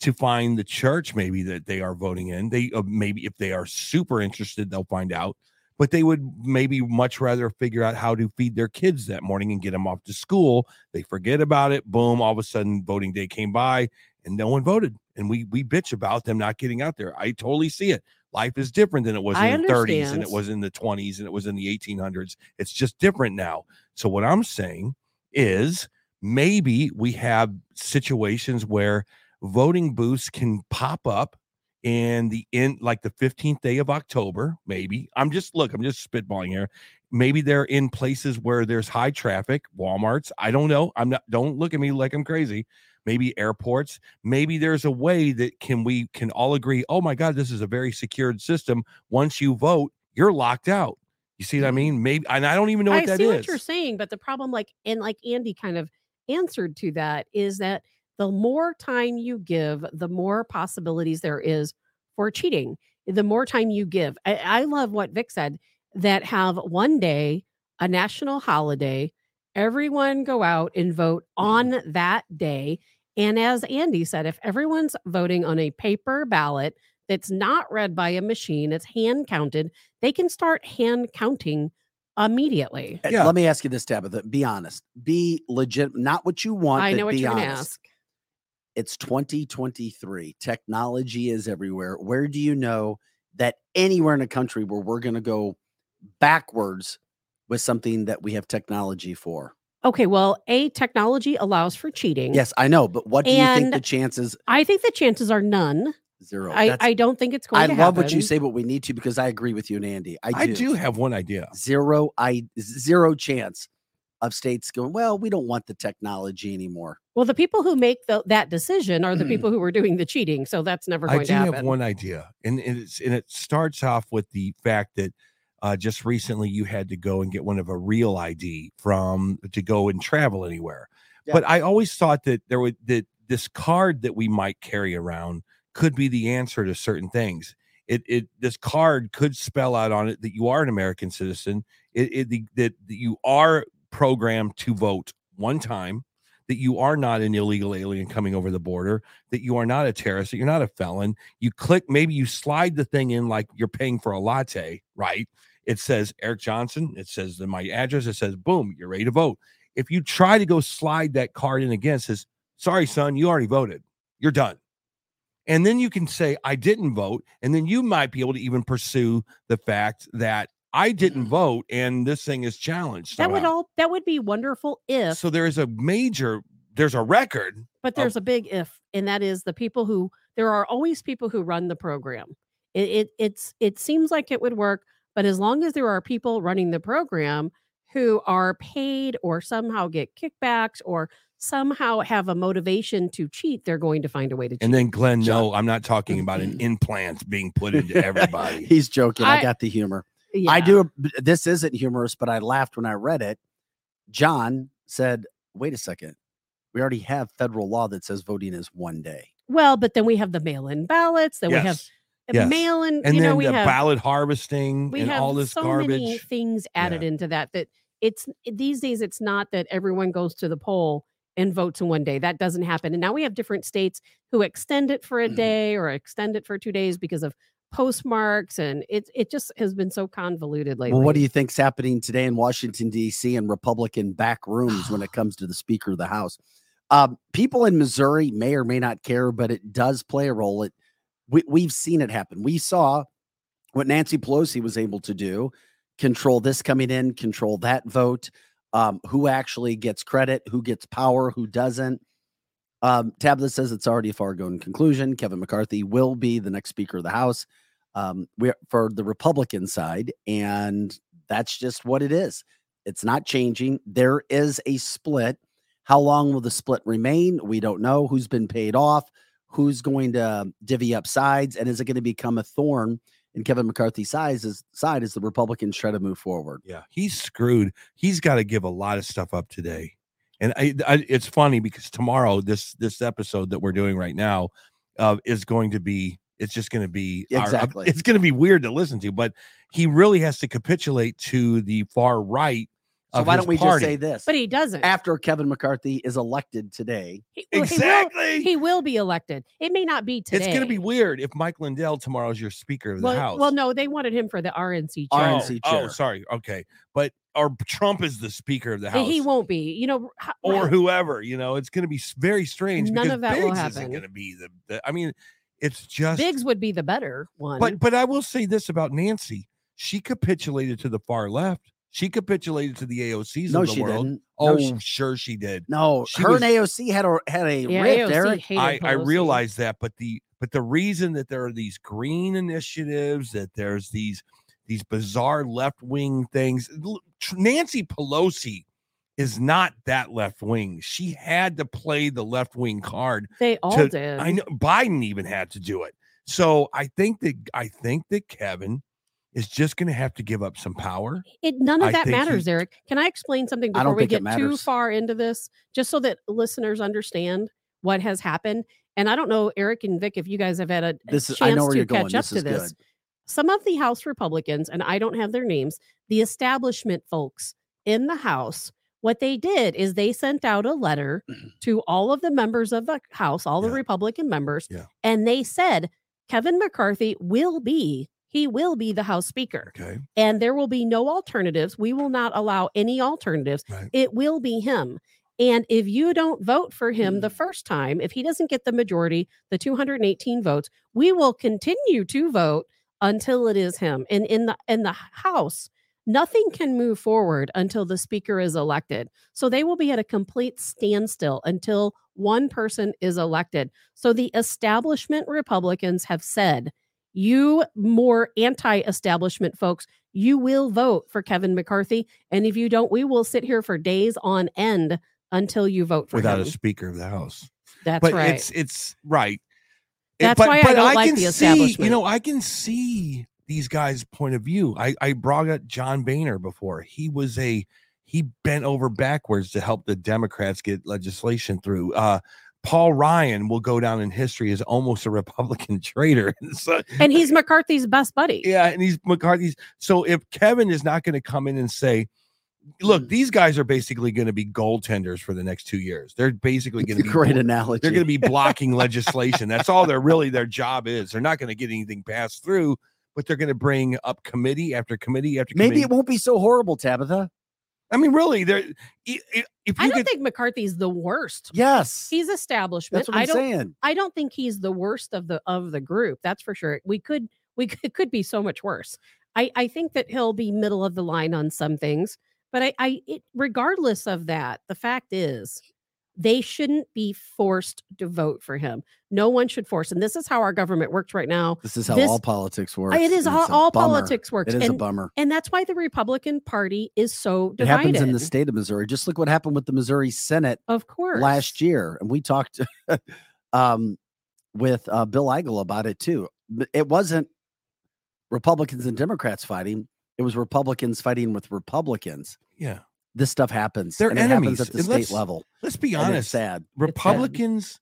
to find the church maybe that they are voting in. They uh, maybe if they are super interested, they'll find out. But they would maybe much rather figure out how to feed their kids that morning and get them off to school. They forget about it. Boom! All of a sudden, voting day came by and no one voted. And we we bitch about them not getting out there. I totally see it. Life is different than it was I in the 30s and it was in the 20s and it was in the 1800s. It's just different now. So what I'm saying is maybe we have situations where voting booths can pop up in the in like the 15th day of October, maybe. I'm just look, I'm just spitballing here. Maybe they're in places where there's high traffic, Walmarts. I don't know. I'm not don't look at me like I'm crazy. Maybe airports. Maybe there's a way that can we can all agree, oh my God, this is a very secured system. Once you vote, you're locked out. You see what I mm-hmm. mean? Maybe and I don't even know what I that see is. what you're saying, but the problem, like, and like Andy kind of answered to that, is that the more time you give, the more possibilities there is for cheating. The more time you give. I, I love what Vic said that have one day, a national holiday, everyone go out and vote Mm-hmm. on that day. And as Andy said, if everyone's voting on a paper ballot that's not read by a machine, it's hand counted, they can start hand counting immediately. Yeah. Let me ask you this, Tabitha. Be honest. Be legit. Not what you want. I know what be you're going to ask. It's 2023. Technology is everywhere. Where do you know that anywhere in a country where we're going to go backwards with something that we have technology for? Okay, well, A, technology allows for cheating. Yes, I know, but what do you think the chances? I think the chances are none. Zero. I, That's- I don't think it's going I to love what you say, but we need to because I agree with you and Andy. I do. I do have one idea. zero. I zero chance of states going. Well, we don't want the technology anymore. Well, the people who make the, that decision are the people who are doing the cheating. So that's never I going do to happen. I have one idea, and, and it's and it starts off with the fact that uh, just recently you had to go and get one of a real ID from to go and travel anywhere. Yeah. But I always thought that there would that this card that we might carry around could be the answer to certain things. It it this card could spell out on it that you are an American citizen. It, it the, that you are programmed to vote one time. That you are not an illegal alien coming over the border, that you are not a terrorist, that you're not a felon. You click, maybe you slide the thing in like you're paying for a latte, right? It says Eric Johnson, it says my address, it says boom, you're ready to vote. If you try to go slide that card in again, it says, sorry, son, you already voted. You're done. And then you can say, I didn't vote. And then you might be able to even pursue the fact that I didn't mm-hmm. vote and this thing is challenged. that would all that would be wonderful if so there is a major, there's a record. But there's a big if, and that is the people who there are always people who run the program. It, it it's it seems like it would work, but as long as there are people running the program who are paid or somehow get kickbacks or somehow have a motivation to cheat, they're going to find a way to cheat. And then Glenn, no, I'm not talking about an mm-hmm. implant being put into everybody. He's joking. I, I- got the humor. I do. This isn't humorous, but I laughed when I read it. John said, "Wait a second. We already have federal law that says voting is one day." Well, but then we have the mail-in ballots. Then we have yes. yes. mail-in. and you then know, we the have ballot harvesting we and have all this so garbage. many things added into that that it's these days it's not that everyone goes to the poll and votes in one day that doesn't happen and now we have different states who extend it for a Mhm. day or extend it for two days because of postmarks and it it just has been so convoluted lately Well, what do you think's happening today in Washington D.C. and Republican back rooms when it comes to the Speaker of the House? Um, people in Missouri may or may not care, but it does play a role. It we, we've seen it happen. We saw what Nancy Pelosi was able to do: control this coming in, control that vote, um, who actually gets credit, who gets power, who doesn't. Um, Tabitha says it's already a foregone conclusion. Kevin McCarthy will be the next Speaker of the House um, we for the Republican side, and that's just what it is. It's not changing. There is a split. How long will the split remain? We don't know. Who's been paid off? Who's going to divvy up sides? And is it going to become a thorn in Kevin McCarthy's size as, side as the Republicans try to move forward? Yeah, he's screwed. He's got to give a lot of stuff up today. And I, I, it's funny because tomorrow, this this episode that we're doing right now, uh, is going to be. It's just going to be our- uh, Exactly. it's going to be weird to listen to, but he really has to capitulate to the far right. So of why his don't we party. just say this? But he doesn't. After Kevin McCarthy is elected today, He- well, he will- exactly? He will be elected. It may not be today. it's going to be weird if Mike Lindell tomorrow is your Speaker of the Well, House. well, no, they wanted him for the RNC oh, chair. RNC oh, chair. sorry. Okay, but or Trump is the Speaker of the House. He won't be. You know, h- or well, whoever. You know, it's going to be very strange. None because of that will Biggs Isn't happen. going to be the, the. I mean, it's just. Biggs would be the better one. But but I will say this about Nancy: she capitulated to the far left. She capitulated to the AOCs no, of the she world. didn't. Oh, no, she, oh, sure she did. no, she her was- and AOC had a had a yeah, rift, AOC Eric. I, I realize that, but the but the reason that there are these green initiatives, that there's these these bizarre left wing things. Nancy Pelosi is not that left wing. She had to play the left wing card. they all to- did. I know Biden even had to do it. So I think that I think that Kevin is just going to have to give up some power. It none of I that think he- matters, Eric. Can I explain something before we get too far into this, just so that listeners understand what has happened? And I don't know, Eric and Vic, if you guys have had a, a This is chance I know where to you're going. catch up This to this. good. Some of the House Republicans, and I don't have their names, the establishment folks in the House, what they did is they sent out a letter mm-hmm. to all of the members of the House, all the Yeah. Republican members, Yeah. and they said Kevin McCarthy will be he will be the House Speaker Okay. and there will be no alternatives. We will not allow any alternatives. Right. It will be him. And if you don't vote for him the mm. first time, if he doesn't get the majority, the 218 votes, we will continue to vote until it is him. And in the in the House, nothing can move forward until the speaker is elected. So they will be at a complete standstill until one person is elected. So the establishment Republicans have said, you more anti-establishment folks, you will vote for Kevin McCarthy. And if you don't, we will sit here for days on end until you vote for Without him. a Speaker of the House. That's but right. it's it's right. That's but, why I don't like can the see, establishment. you know, I can see these guys' point of view. I I brought up John Boehner before. He was a he bent over backwards to help the Democrats get legislation through. Uh, Paul Ryan will go down in history as almost a Republican traitor. so, and he's McCarthy's best buddy. yeah, and he's McCarthy's. So if Kevin is not going to come in and say. "Look, these guys are basically going to be goaltenders for the next two years," they're basically going to be Great blo- analogy. they're going to be blocking legislation. That's all they're really their job is. They're not going to get anything passed through, but they're going to bring up committee after committee after committee. Maybe it won't be so horrible, Tabitha. I mean, really, they're i- i- if I don't could, think McCarthy's the worst. Yes, He's establishment. that's what I I'm don't saying. I don't think he's the worst of the of the group. That's for sure. We could we could, it could be so much worse. I I think that he'll be middle of the line on some things, but I I it, regardless of that, the fact is they shouldn't be forced to vote for him. No one should force. And this is how our government works right now. This is how this- all politics works. It is all, all bummer. politics works. It is a bummer. and that's why the Republican Party is so divided. It divided. happens in the state of Missouri. Just look what happened with the Missouri Senate of course. last year, and we talked um, with uh, Bill Eigel about it too. It wasn't Republicans and Democrats fighting; it was Republicans fighting with Republicans. yeah, This stuff happens. They're and it happens enemies, at the and state let's- level. let's be and it's honest. sad. Republicans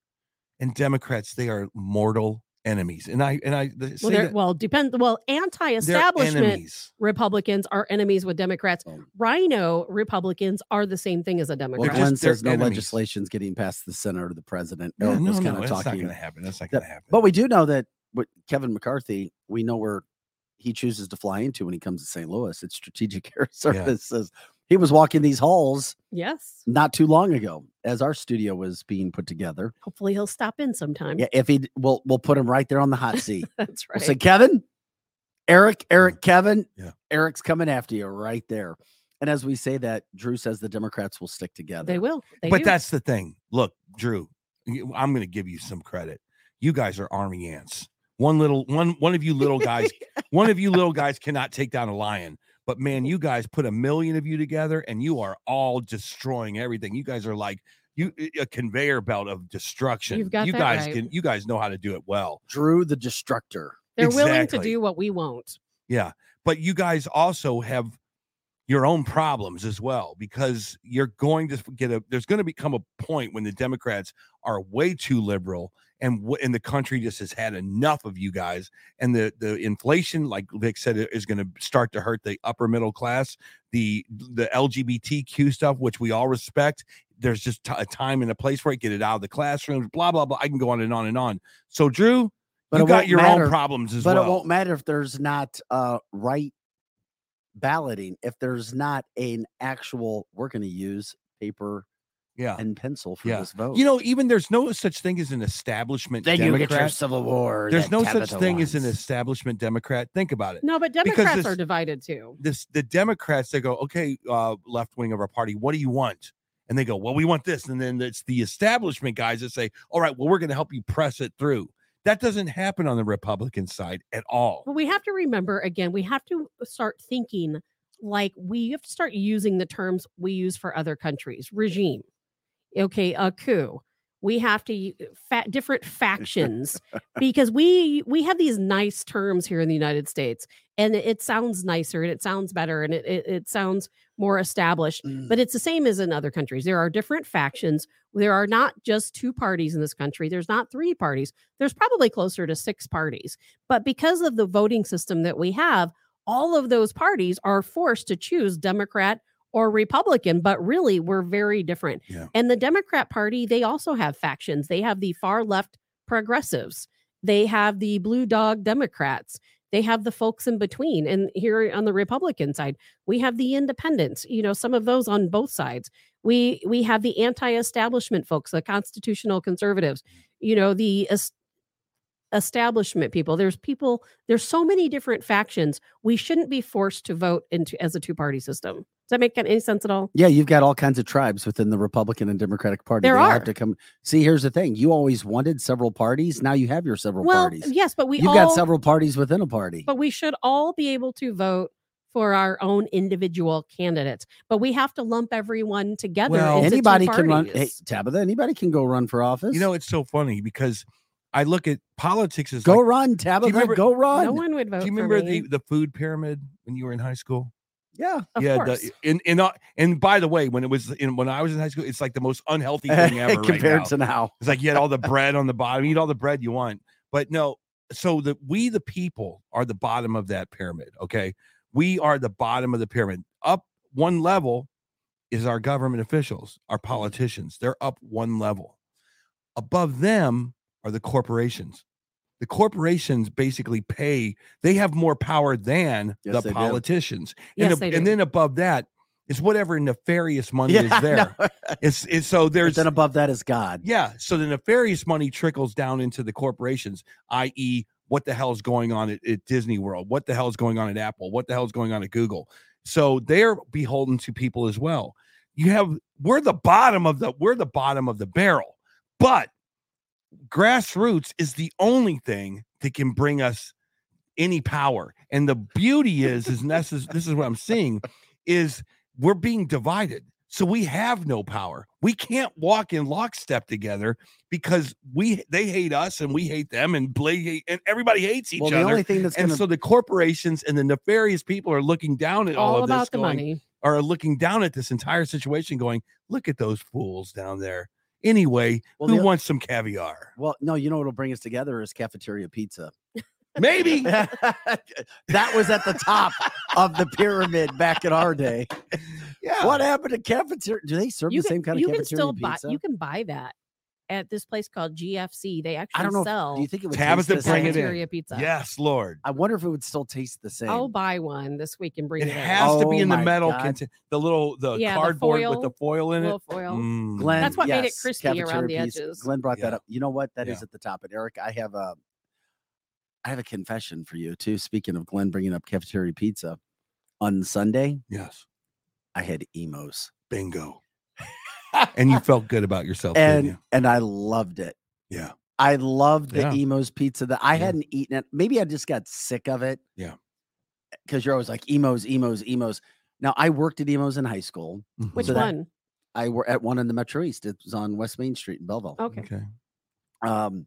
and Democrats, they are mortal enemies, and I and I the, Well, that well, depend. Well, anti-establishment. Republicans are enemies with Democrats. Oh. RINO Republicans are the same thing as a Well, Democrat. just- Glenn they're says no enemies. legislation's getting past the Senate or the president. Yeah, Eric no, no, kind of that's not going to happen. That's not going to happen. But we do know that with Kevin McCarthy, we know where he chooses to fly into when he comes to St. Louis. It's Strategic Air Services. He was walking these halls yes. not too long ago as our studio was being put together. Hopefully, he'll stop in sometime. Yeah, if he we'll we'll put him right there on the hot seat. That's right. We'll say, Kevin, Eric, Eric, Kevin, Yeah. Eric's coming after you right there. And as we say that, Drew says the Democrats will stick together. they will. They but do. that's the thing. Look, Drew, I'm going to give you some credit. You guys are army ants. One little one one of you little guys, one of you little guys cannot take down a lion. But man, you guys put a million of you together and you are all destroying everything. You guys are like you a conveyor belt of destruction. You've got you that guys right. can you guys know how to do it well. Drew the Destructor. They're willing to do what we won't. Yeah. But you guys also have your own problems as well because you're going to get a there's going to become a point when the democrats are way too liberal and w- and the country just has had enough of you guys and the the inflation like vic said is going to start to hurt the upper middle class the the lgbtq stuff which we all respect there's just t- a time and a place for it get it out of the classrooms blah blah blah i can go on and on and on so drew But you got your matter- own problems as well. but it won't matter if there's not uh right balloting if there's not an actual we're going to use paper yeah and pencil for Yeah. this vote you know even there's no such thing as an establishment democrat civil war There's no such thing as an establishment Democrat. Think about it. No, but Democrats this- are divided too. This the Democrats they go, okay, uh, left wing of our party, what do you want? And they go, well, we want this. And then it's the establishment guys that say, all right, well, we're going to help you press it through. That doesn't happen on the Republican side at all. But we have to remember again, we have to start thinking like we have to start using the terms we use for other countries. Regime. Okay, a coup. We have to fa- different factions because we we have these nice terms here in the United States and it, it sounds nicer and it sounds better and it, it, it sounds more established Mm. but it's the same as in other countries. There are different factions. There are not just two parties in this country. There's not three parties. There's probably closer to six parties. But because of the voting system that we have, all of those parties are forced to choose Democrat or Republican, but really we're very different. Yeah. And the Democrat Party, they also have factions. They have the far left progressives, they have the blue dog Democrats, they have the folks in between. And here on the Republican side, we have the independents, you know, some of those on both sides. We we have the anti-establishment folks, the constitutional conservatives, mm. you know, the es- establishment people. There's people, there's so many different factions. We shouldn't be forced to vote into as a two-party system. Does that make any sense at all? yeah you've got all kinds of tribes within the republican and democratic party There They all have are. to come see here's the thing you always wanted several parties now you have your several well, parties yes, but we you've all got several parties within a party but we should all be able to vote for our own individual candidates. But we have to lump everyone together. Well, anybody can run hey tabitha anybody can go run for office You know, it's so funny because I look at politics as go like, run tabitha remember- go run No one would vote. do you for remember me. the, the food pyramid when you were in high school? Yeah Of yeah, the, in in uh, and by the way, when it was in when I was in high school, it's like the most unhealthy thing ever. right compared now. to now It's like you had all the bread on the bottom. You Eat all the bread you want. But no, so that we the people are the bottom of that pyramid. Okay. We are the bottom of the pyramid. Up one level is our government officials, our politicians. They're up one level. Above them are the corporations. The corporations basically pay, they have more power than Yes, the they do. politicians. Yes, and, they ab- and then above that is whatever nefarious money yeah is there. know. It's, it's so But there's then above that is god yeah. So the nefarious money trickles down into the corporations, i.e., what the hell is going on at, at Disney World? What the hell is going on at Apple? What the hell is going on at Google? So they're beholden to people as well. You have we're the bottom of the we're the bottom of the barrel, but grassroots is the only thing that can bring us any power. And the beauty is, is this is this is what I'm seeing, is we're being divided. So we have no power. We can't walk in lockstep together because we they hate us and we hate them and hate, and everybody hates each well the other. only thing that's and gonna so the corporations and the nefarious people are looking down at all, all of about this, the going, money. are looking down at this entire situation, going, "Look at those fools down there." Anyway, Well, who the- wants some caviar? well no you know what'll bring us together is cafeteria pizza Maybe. that was at the top of the pyramid back in our day. yeah. What happened to cafeteria? Do they serve You the can, same kind of you cafeteria can still buy pizza? you can buy that at this place called GFC. They actually I don't know. Sell do you think it would Tabitha, taste the bring same? it in. cafeteria pizza. Yes, Lord. I wonder if it would still taste the same. I'll buy one this week and bring It it, in. has to be Oh in the my metal God. contain the little the Yeah, the cardboard with the foil, foil in it. Little foil. Mm. Glenn, That's what made it yes, crispy around cafeteria the pizza. edges. Glenn brought that Yeah. up. You know what? That is Yeah. at the top. And Eric, I have a, I have a confession for you too. Speaking of Glenn bringing up cafeteria pizza, on Sunday Yes. I had Imo's, Bingo. And you felt good about yourself, didn't and you? and I loved it. Yeah. I loved the Yeah. Imo's pizza. That I Yeah. hadn't eaten it. Maybe I just got sick of it. Yeah. Because you're always like Imo's, Imo's, Imo's. Now I worked at Imo's in high school. Which So one? I were at one in the Metro East. It was on West Main Street in Belleville. Okay. Okay. Um,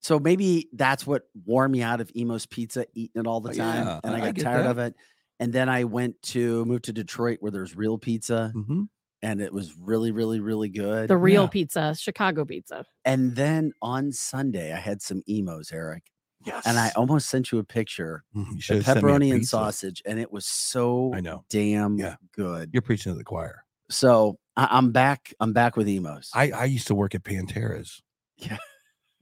so maybe that's what wore me out of Imo's Pizza, eating it all the Oh, time, yeah, and I I got get tired that. of it. and then I went to moved to Detroit where there's real pizza, Mhm. And it was really, really, really good. The real Yeah. pizza, Chicago pizza. and then on Sunday, I had some Imo's, Eric, Yes. and I almost sent you a picture, Mhm, you the should've sent me a pepperoni and sausage, and it was so I know. damn Yeah. good. You're preaching to the choir. So I, I'm back. I'm back with Imo's. I, I used to work at Pantera's. Yeah.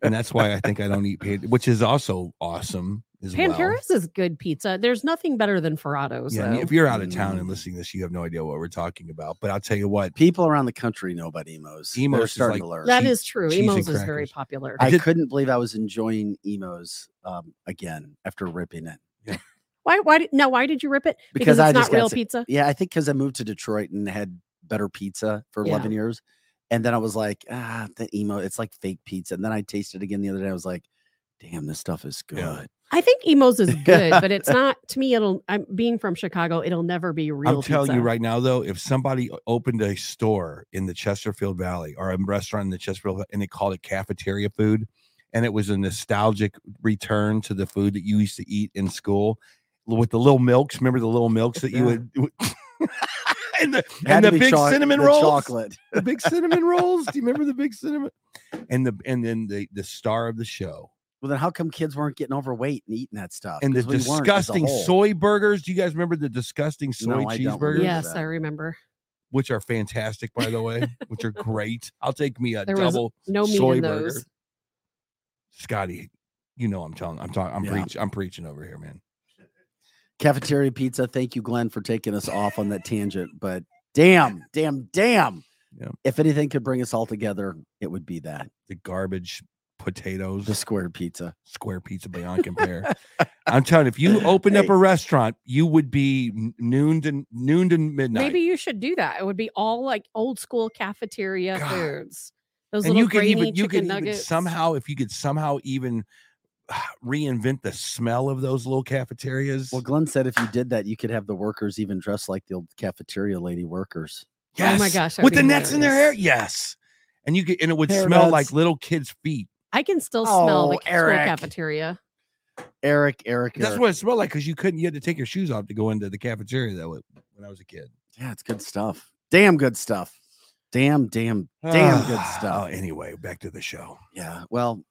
And that's why I think I don't eat Pan, which is also awesome as well. Pantera's is good pizza. There's nothing better than Ferratos. Yeah, though. if you're out of town and Mm. listening to this, you have no idea what we're talking about. But I'll tell you what, People around the country know about Imo's. They're Imo's starting like- to learn. That cheese- is true. cheese Imo's is very popular. I I couldn't believe I was enjoying Imo's um, again after ripping it. Why? Why? Did, no. Why did you rip it? Because it's I not real sick- pizza. Yeah, I think because I moved to Detroit and had better pizza for Yeah. 11 years. And then I was like, ah, the emo, it's like fake pizza. And then I tasted it again the other day. I was like, damn, this stuff is good. Yeah. I think Imo's is good, but it's not. To me, it'll. I'm being from Chicago. It'll never be real. I'm telling you right now, though, if somebody opened a store in the Chesterfield Valley or a restaurant in the Chesterfield and they called it cafeteria food, and it was a nostalgic return to the food that you used to eat in school with the little milks. Remember the little milks that you would. and the, and the big choc- cinnamon the rolls, chocolate. the big cinnamon rolls. Do you remember the big cinnamon? And the and then the the star of the show Well, then how come kids weren't getting overweight and eating that stuff? and the we weren't as a disgusting soy burgers. Do you guys remember the disgusting soy No, cheeseburgers? remember Yes. I remember. which are fantastic, by the way, which are great. I'll take me a There double No meat soy burger. Scotty, you know I'm telling I'm talking I'm Yeah. preaching I'm preaching over here, man. Cafeteria pizza. Thank you, Glenn, for taking us off on that tangent. But damn, damn, damn. Yeah. If anything could bring us all together, it would be that The garbage potatoes, the square pizza. square pizza beyond compare. I'm telling you, if you opened up a restaurant, you would be noon to noon to midnight. Maybe you should do that. It would be all like old school cafeteria God. foods. Those and little you could grainy even you chicken could even nuggets. somehow if you could somehow even reinvent the smell of those little cafeterias. Well, Glenn said if you did that, you could have the workers even dressed like the old cafeteria lady workers. Oh my gosh, with the be nets in their hair. Yes, and you could, and it would Hair smell like little kids' feet. I can still smell the Oh, ca- school cafeteria. Eric, Eric, That's Eric. what it smelled like because you couldn't. You had to take your shoes off to go into the cafeteria. That was when I was a kid. Yeah, it's good stuff. Damn good stuff. Damn, damn, damn good Oh, stuff. anyway, back to the show. Yeah. Well,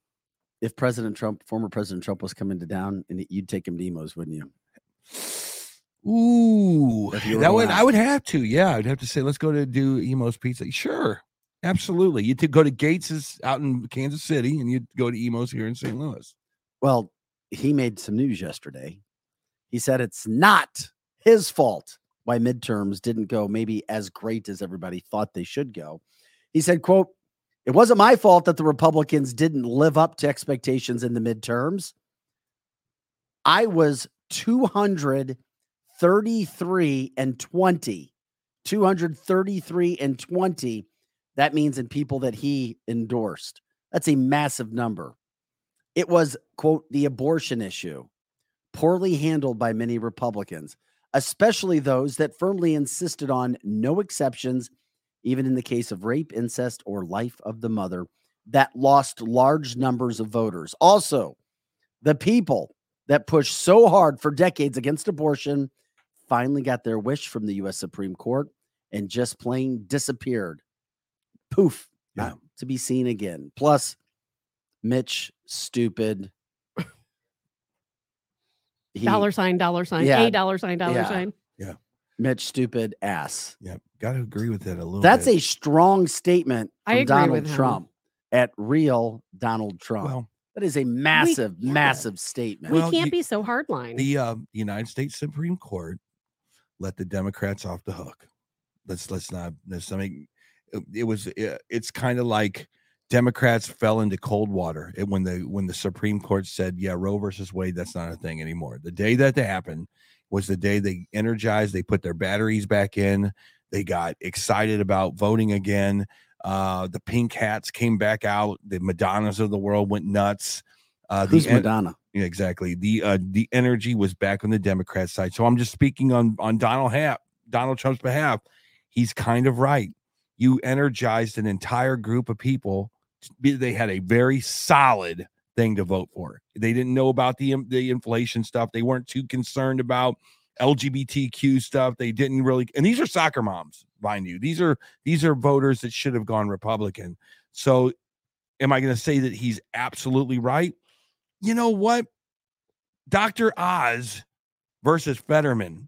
if President Trump, former President Trump, was coming to town, and you'd take him to Imo's, wouldn't you? Ooh, If you were that would I would have to. Yeah, I'd have to say, let's go to do Imo's Pizza. Sure, absolutely. You would go to Gates's out in Kansas City, and you'd go to Imo's here in St. Louis. Well, he made some news yesterday. He said it's not his fault why midterms didn't go maybe as great as everybody thought they should go. He said, quote, it wasn't my fault that the Republicans didn't live up to expectations in the midterms. I was 233 and 20. 233 and 20. That means in people that he endorsed. That's a massive number. It was, quote, the abortion issue, poorly handled by many Republicans, especially those that firmly insisted on no exceptions, even in the case of rape, incest, or life of the mother, that lost large numbers of voters. Also, the people that pushed so hard for decades against abortion finally got their wish from the U.S. Supreme Court and just plain disappeared. Poof, Yeah. not to be seen again. Plus, Mitch, stupid. He- dollar sign, dollar sign, Yeah, a dollar sign, dollar yeah. sign. Yeah. Mitch, stupid ass. Yeah, got to agree with that a little. That's bit. a strong statement I from agree Donald with him. Trump at real Donald Trump. well. that is a massive, yeah. massive statement. We Well, can't you- be so hardline. The uh, United States Supreme Court let the Democrats off the hook. Let's let's not let's not make it, it was uh, it's kind of like Democrats fell into cold water it, when the when the Supreme Court said, "Yeah, Roe versus Wade, that's not a thing anymore." The day that that happened was the day they energized, they put their batteries back in, they got excited about voting again. Uh, the pink hats came back out. The Madonnas of the world went nuts. Uh, the Who's en- Madonna? yeah, exactly. The uh the energy was back on the Democrat side. So I'm just speaking on on Donald Hap, Donald Trump's behalf. He's kind of right. You energized an entire group of people. They had a very solid thing to vote for. They didn't know about the the inflation stuff. They weren't too concerned about LGBTQ stuff. They didn't really, and these are soccer moms, mind you. These are these are voters that should have gone Republican. So, am I going to say that he's absolutely right? You know what? Dr. Oz versus Fetterman.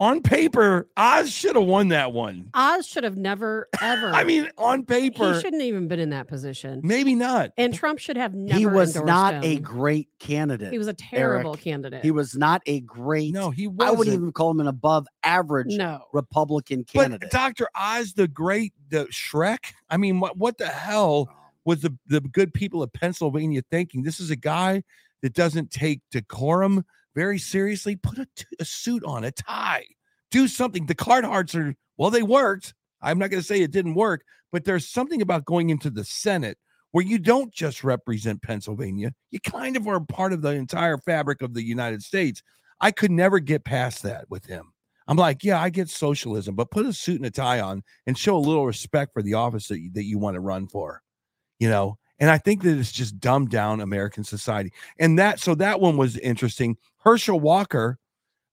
On paper, Oz should have won that one. Oz should have never ever. I mean, on paper, he shouldn't even been in that position. maybe not. And Trump should have never. he was endorsed not a great candidate. He was a terrible Eric. candidate. He was not a great. No, he I wasn't. wouldn't even call him an above average no. Republican candidate. But candidate. Dr. Oz, the great, the Shrek. I mean, what what the hell oh. was the the good people of Pennsylvania thinking? This is a guy that doesn't take decorum very seriously. Put a, t- a suit on, a tie, do something. The card hearts are well, they worked. I'm not going to say it didn't work, but there's something about going into the Senate where you don't just represent Pennsylvania, you kind of are part of the entire fabric of the United States. I could never get past that with him. I'm like, yeah, I get socialism, but put a suit and a tie on and show a little respect for the office that you, that you want to run for, you know. And I think that it's just dumbed down American society. And that, so that one was interesting. Herschel Walker,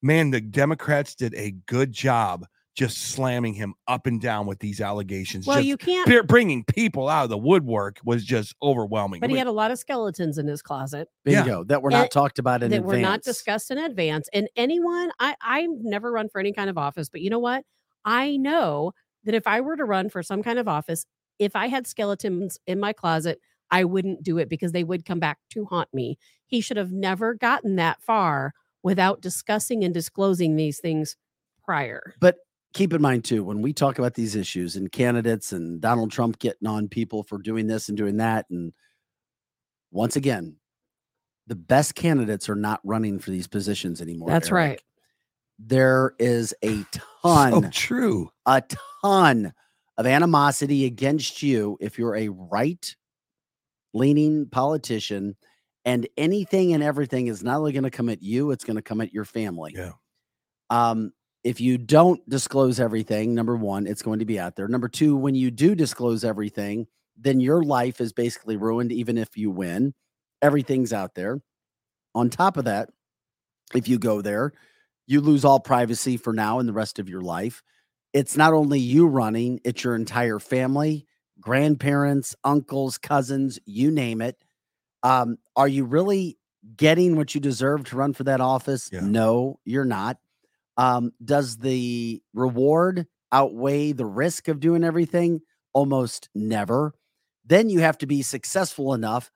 man, the Democrats did a good job just slamming him up and down with these allegations. Well, just you can't. br- bringing people out of the woodwork was just overwhelming. But I he had a lot of skeletons in his closet yeah. Bingo. That were not And talked about in that advance. were not discussed in advance. And anyone, I I've never run for any kind of office, but you know what? I know that if I were to run for some kind of office, if I had skeletons in my closet, I wouldn't do it because they would come back to haunt me. He should have never gotten that far without discussing and disclosing these things prior. But keep in mind too, when we talk about these issues and candidates and Donald Trump getting on people for doing this and doing that, and once again, the best candidates are not running for these positions anymore. That's right. There is a so ton, true. a ton of animosity against you if you're a right leaning politician, and anything and everything is not only going to come at you, it's going to come at your family. Yeah. Um, if you don't disclose everything, number one, it's going to be out there. Number two, when you do disclose everything, then your life is basically ruined, even if you win. Everything's out there. On top of that, if you go there, you lose all privacy for now and the rest of your life. It's not only you running, it's your entire family, grandparents, uncles, cousins, you name it. Um, are you really getting what you deserve to run for that office? Yeah. No, you're not. Um, does the reward outweigh the risk of doing everything? Almost never. Then you have to be successful enough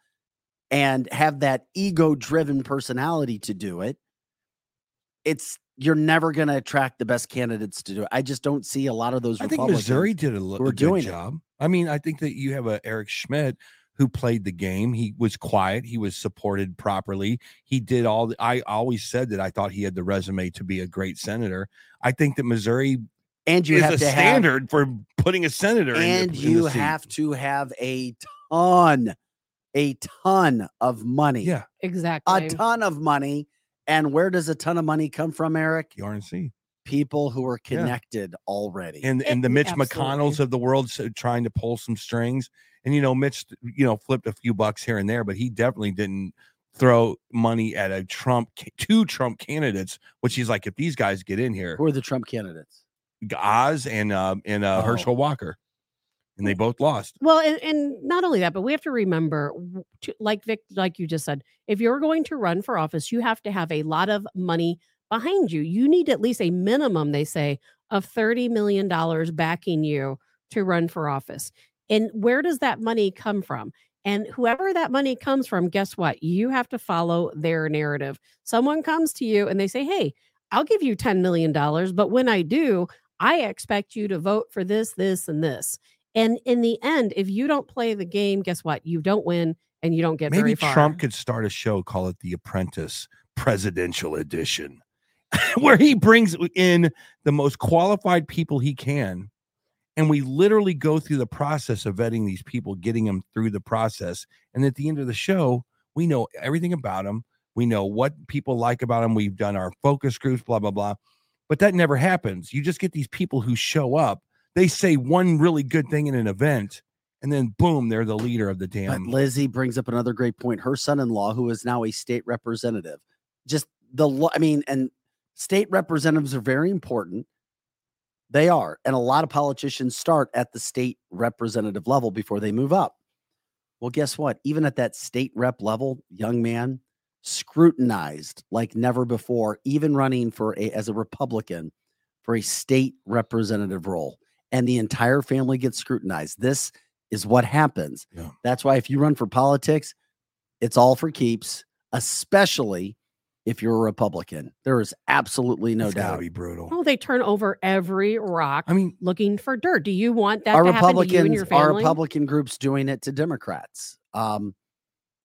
and have that ego driven personality to do it. It's you're never going to attract the best candidates to do it. I just don't see a lot of those. I think Missouri did a, lo- who are a good doing it. job. I mean, I think that you have a Eric Schmitt who played the game. He was quiet. He was supported properly. He did all. The, I always said that I thought he had the resume to be a great senator. I think that Missouri and you is have a to have standard for putting a senator. and in the you seat. have to have a ton, a ton of money. yeah, Exactly. a ton of money. And where does a ton of money come from, Eric? the RNC People who are Yeah. connected already. and and the Mitch absolutely. McConnells of the world so trying to pull some strings. And you know, Mitch, you know, flipped a few bucks here and there, but he definitely didn't throw money at a Trump, two Trump candidates. Which he's like, if these guys get in here, who are the Trump candidates? Oz and uh, and uh, Oh. Herschel Walker, and they both lost. Well, and, and not only that, but we have to remember, to, like Vic, like you just said, if you're going to run for office, you have to have a lot of money behind you. You need at least a minimum, they say, of thirty million dollars backing you to run for office. And where does that money come from? And whoever that money comes from, guess what? You have to follow their narrative. Someone comes to you and they say, "Hey, I'll give you ten million dollars, but when I do, I expect you to vote for this, this, and this." And in the end, if you don't play the game, guess what? You don't win and you don't get Maybe very far. Trump could start a show, call it The Apprentice Presidential Edition, where he brings in the most qualified people he can. And we literally go through the process of vetting these people, getting them through the process. And at the end of the show, we know everything about them. We know what people like about them. We've done our focus groups, blah, blah, blah. But that never happens. You just get these people who show up. They say one really good thing in an event, and then boom, they're the leader of the But damn. Lizzie brings up another great point. Her son-in-law, who is now a state representative, just the I mean, and State representatives are very important. They are. And a lot of politicians start at the state representative level before they move up. Well, guess what? Even at that state rep level, young man, scrutinized like never before, even running for a as a Republican for a state representative role. And the entire family gets scrutinized. This is what happens. Yeah. That's why if you run for politics, it's all for keeps, especially if you're a Republican. There is absolutely no It's doubt. be brutal. Oh, they turn over every rock I mean, looking for dirt. Do you want that Our to happen to you and Republicans, your our? Republican groups doing it to Democrats. Um,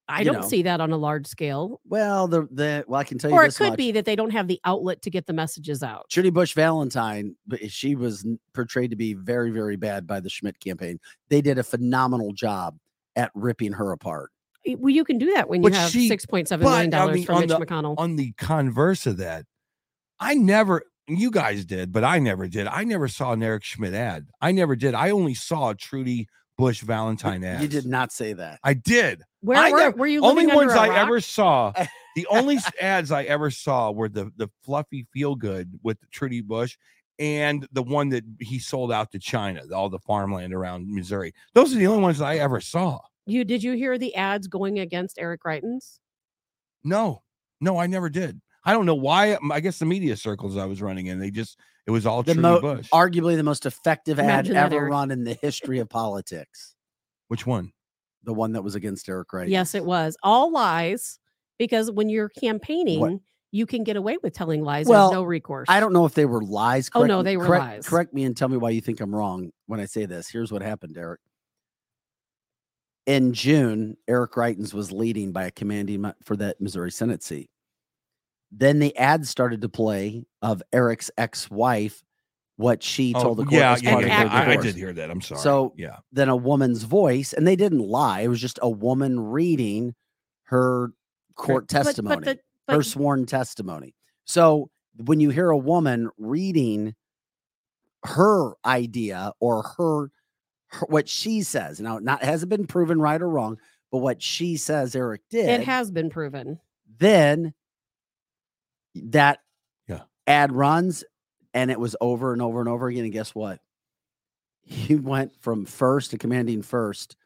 I you don't know. see that on a large scale. well, the the well, I can tell you Or it could much. be that they don't have the outlet to get the messages out. Trudy Bush Valentine, she was portrayed to be very, very bad by the Schmitt campaign. They did a phenomenal job at ripping her apart. Well, you can do that when But you have she- six point seven million dollars from Mitch the- McConnell. on the converse of that, I never, you guys did, but I never did. I never saw an Eric Schmitt ad. I never did. I only saw a Trudy Bush Valentine ad. You did not say that. I did. Where I were, never- were you Only living ones under a I rock? ever saw. The only ads I ever saw were the the fluffy feel good with Trudy Bush and the one that he sold out to China, all the farmland around Missouri. Those are the only ones I ever saw. You did you hear the ads going against Eric Greitens? No, no, I never did. I don't know why. Um, I guess the media circles I was running in, they just it was all The Trudy mo- Bush. arguably the most effective ad Imagine that, ever Eric. run in the history of politics. Which one? The one that was against Eric Wright. Yes, it was all lies. Because when you're campaigning, you can get away with telling lies. Well, There's no recourse. I don't know if they were lies. Oh, no, they were correct, lies. Correct me and tell me why you think I'm wrong when I say this. Here's what happened, Eric. In June, Eric Greitens was leading by a commanding for that Missouri Senate seat. Then the ad started to play of Eric's ex-wife, what she oh, told the court Oh, yeah, was yeah, part yeah, of yeah. I, I did hear that. I'm sorry. So- yeah, Then a woman's voice, and they didn't lie. It was just a woman reading her court But- but testimony the- her sworn testimony. So when you hear a woman reading her idea or her, her what she says, now not hasn't been proven right or wrong, but what she says Eric did, it has been proven. then that Yeah. ad runs and it was over and over and over again. And guess what? He went from first to commanding first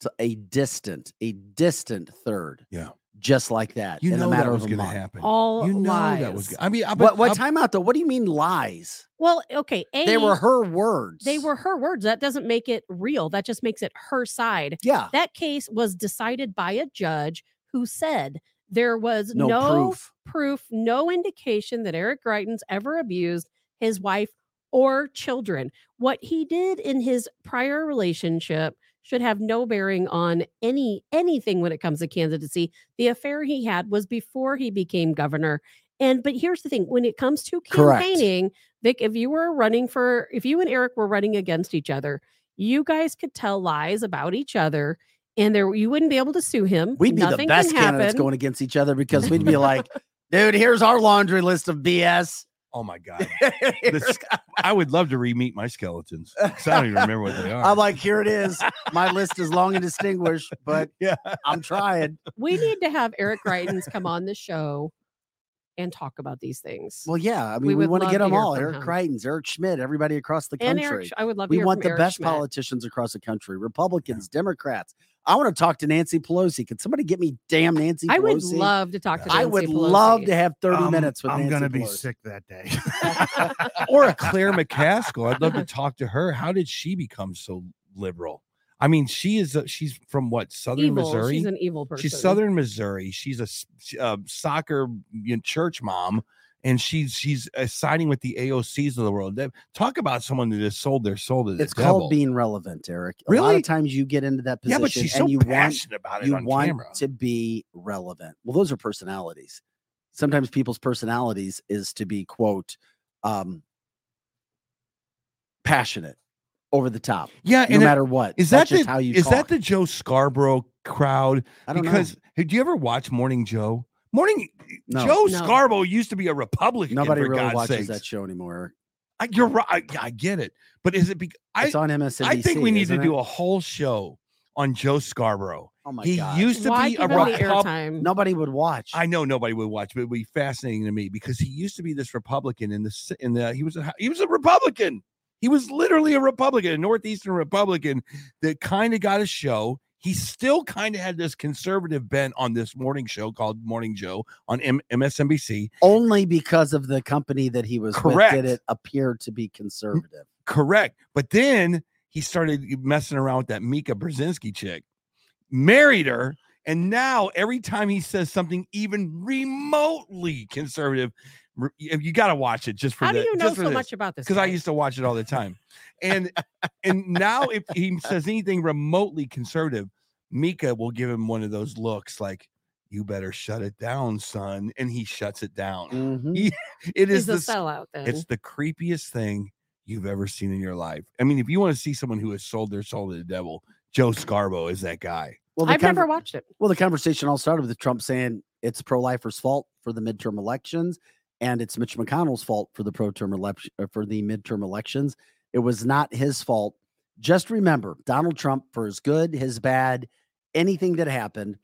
to a distant, a distant third. Yeah. Just like that. you in know a matter that was going to happen. All you know lies. that was. go- I mean, I, What what I- time out though? What do you mean lies? Well, okay. A, They were her words. They were her words. That doesn't make it real. That just makes it her side. yeah. That case was decided by a judge who said there was No, no, proof. proof, no indication that Eric Greitens ever abused his wife or children. What he did in his prior relationship should have no bearing on any anything when it comes to candidacy. The affair he had was before he became governor. And but here's the thing: when it comes to Correct. campaigning, Vic, if you were running for, if you and Eric were running against each other, you guys could tell lies about each other, and there you wouldn't be able to sue him. We'd be Nothing the best can candidates going against each other because we'd be like, dude, here's our laundry list of BS. Oh my god, This- I would love to re-meet my skeletons. I don't even remember what they are. I'm like, here it is. My list is long and distinguished, but yeah, I'm trying. we need to have Eric Greitens come on the show and talk about these things. Well, yeah. I mean, we, would want to get them all. Eric him. Greitens, Eric Schmitt, everybody across the and country. Eric, I would love to we hear want from the Eric best Schmitt. politicians across the country republicans democrats i want to talk to nancy pelosi can somebody get me damn nancy I would love to talk to. i Nancy would love to have 30 Um, minutes with I'm nancy gonna be sick that day. or a Claire McCaskill. I'd love to talk to her. How did she become so liberal? I mean, she is. A, she's from what Southern evil. Missouri. She's an evil person. She's Southern Missouri. She's a, uh, soccer you know, church mom, and she's she's uh, siding with the AOCs of the world. That- Talk about someone that has sold their soul to the it's devil. called being relevant eric a lot of times you get into that position yeah, but she's so and you want about it you on want camera. to be relevant well those are personalities sometimes people's personalities is to be quote um passionate over the top yeah, no and it- matter what is That's that just the, how you is talk. that the Joe Scarborough crowd? I don't because know. hey, do you ever watch Morning Joe? Morning No. Joe No. Scarborough used to be a Republican. nobody for really God's watches sakes. that show anymore I, you're right. I, I get it, but is it? Because I it's on msnbc I think we need to isn't do a whole show on Joe Scarborough. Oh my he god. used to Why be a give him the Repub- airtime? Nobody would watch. I know nobody would watch, but it would be fascinating to me because he used to be this Republican in the in the he was a he was a Republican. He was literally a Republican, a northeastern Republican that kind of got a show. He still kind of had this conservative bent on this morning show called Morning Joe on M- MSNBC. Only because of the company that he was Correct. with did it appear to be conservative. Correct. But then he started messing around with that Mika Brzezinski chick, married her, and now every time he says something even remotely conservative, you, you got to watch it just for How do you know so this. much about this? because I used to watch it all the time. And and now if he says anything remotely conservative, Mika will give him one of those looks like, "You better shut it down, son," and he shuts it down. Mhm. He- It is He's a the sellout. Then it's the creepiest thing you've ever seen in your life. I mean, if you want to see someone who has sold their soul to the devil, Joe Scarborough is that guy. Well, the I've never watched it. Well, the conversation all started with Trump saying it's pro-lifers' fault for the midterm elections, and it's Mitch McConnell's fault for the pro-term election uh, for the midterm elections. It was not his fault. Just remember, Donald Trump, for his good, his bad, anything that happened,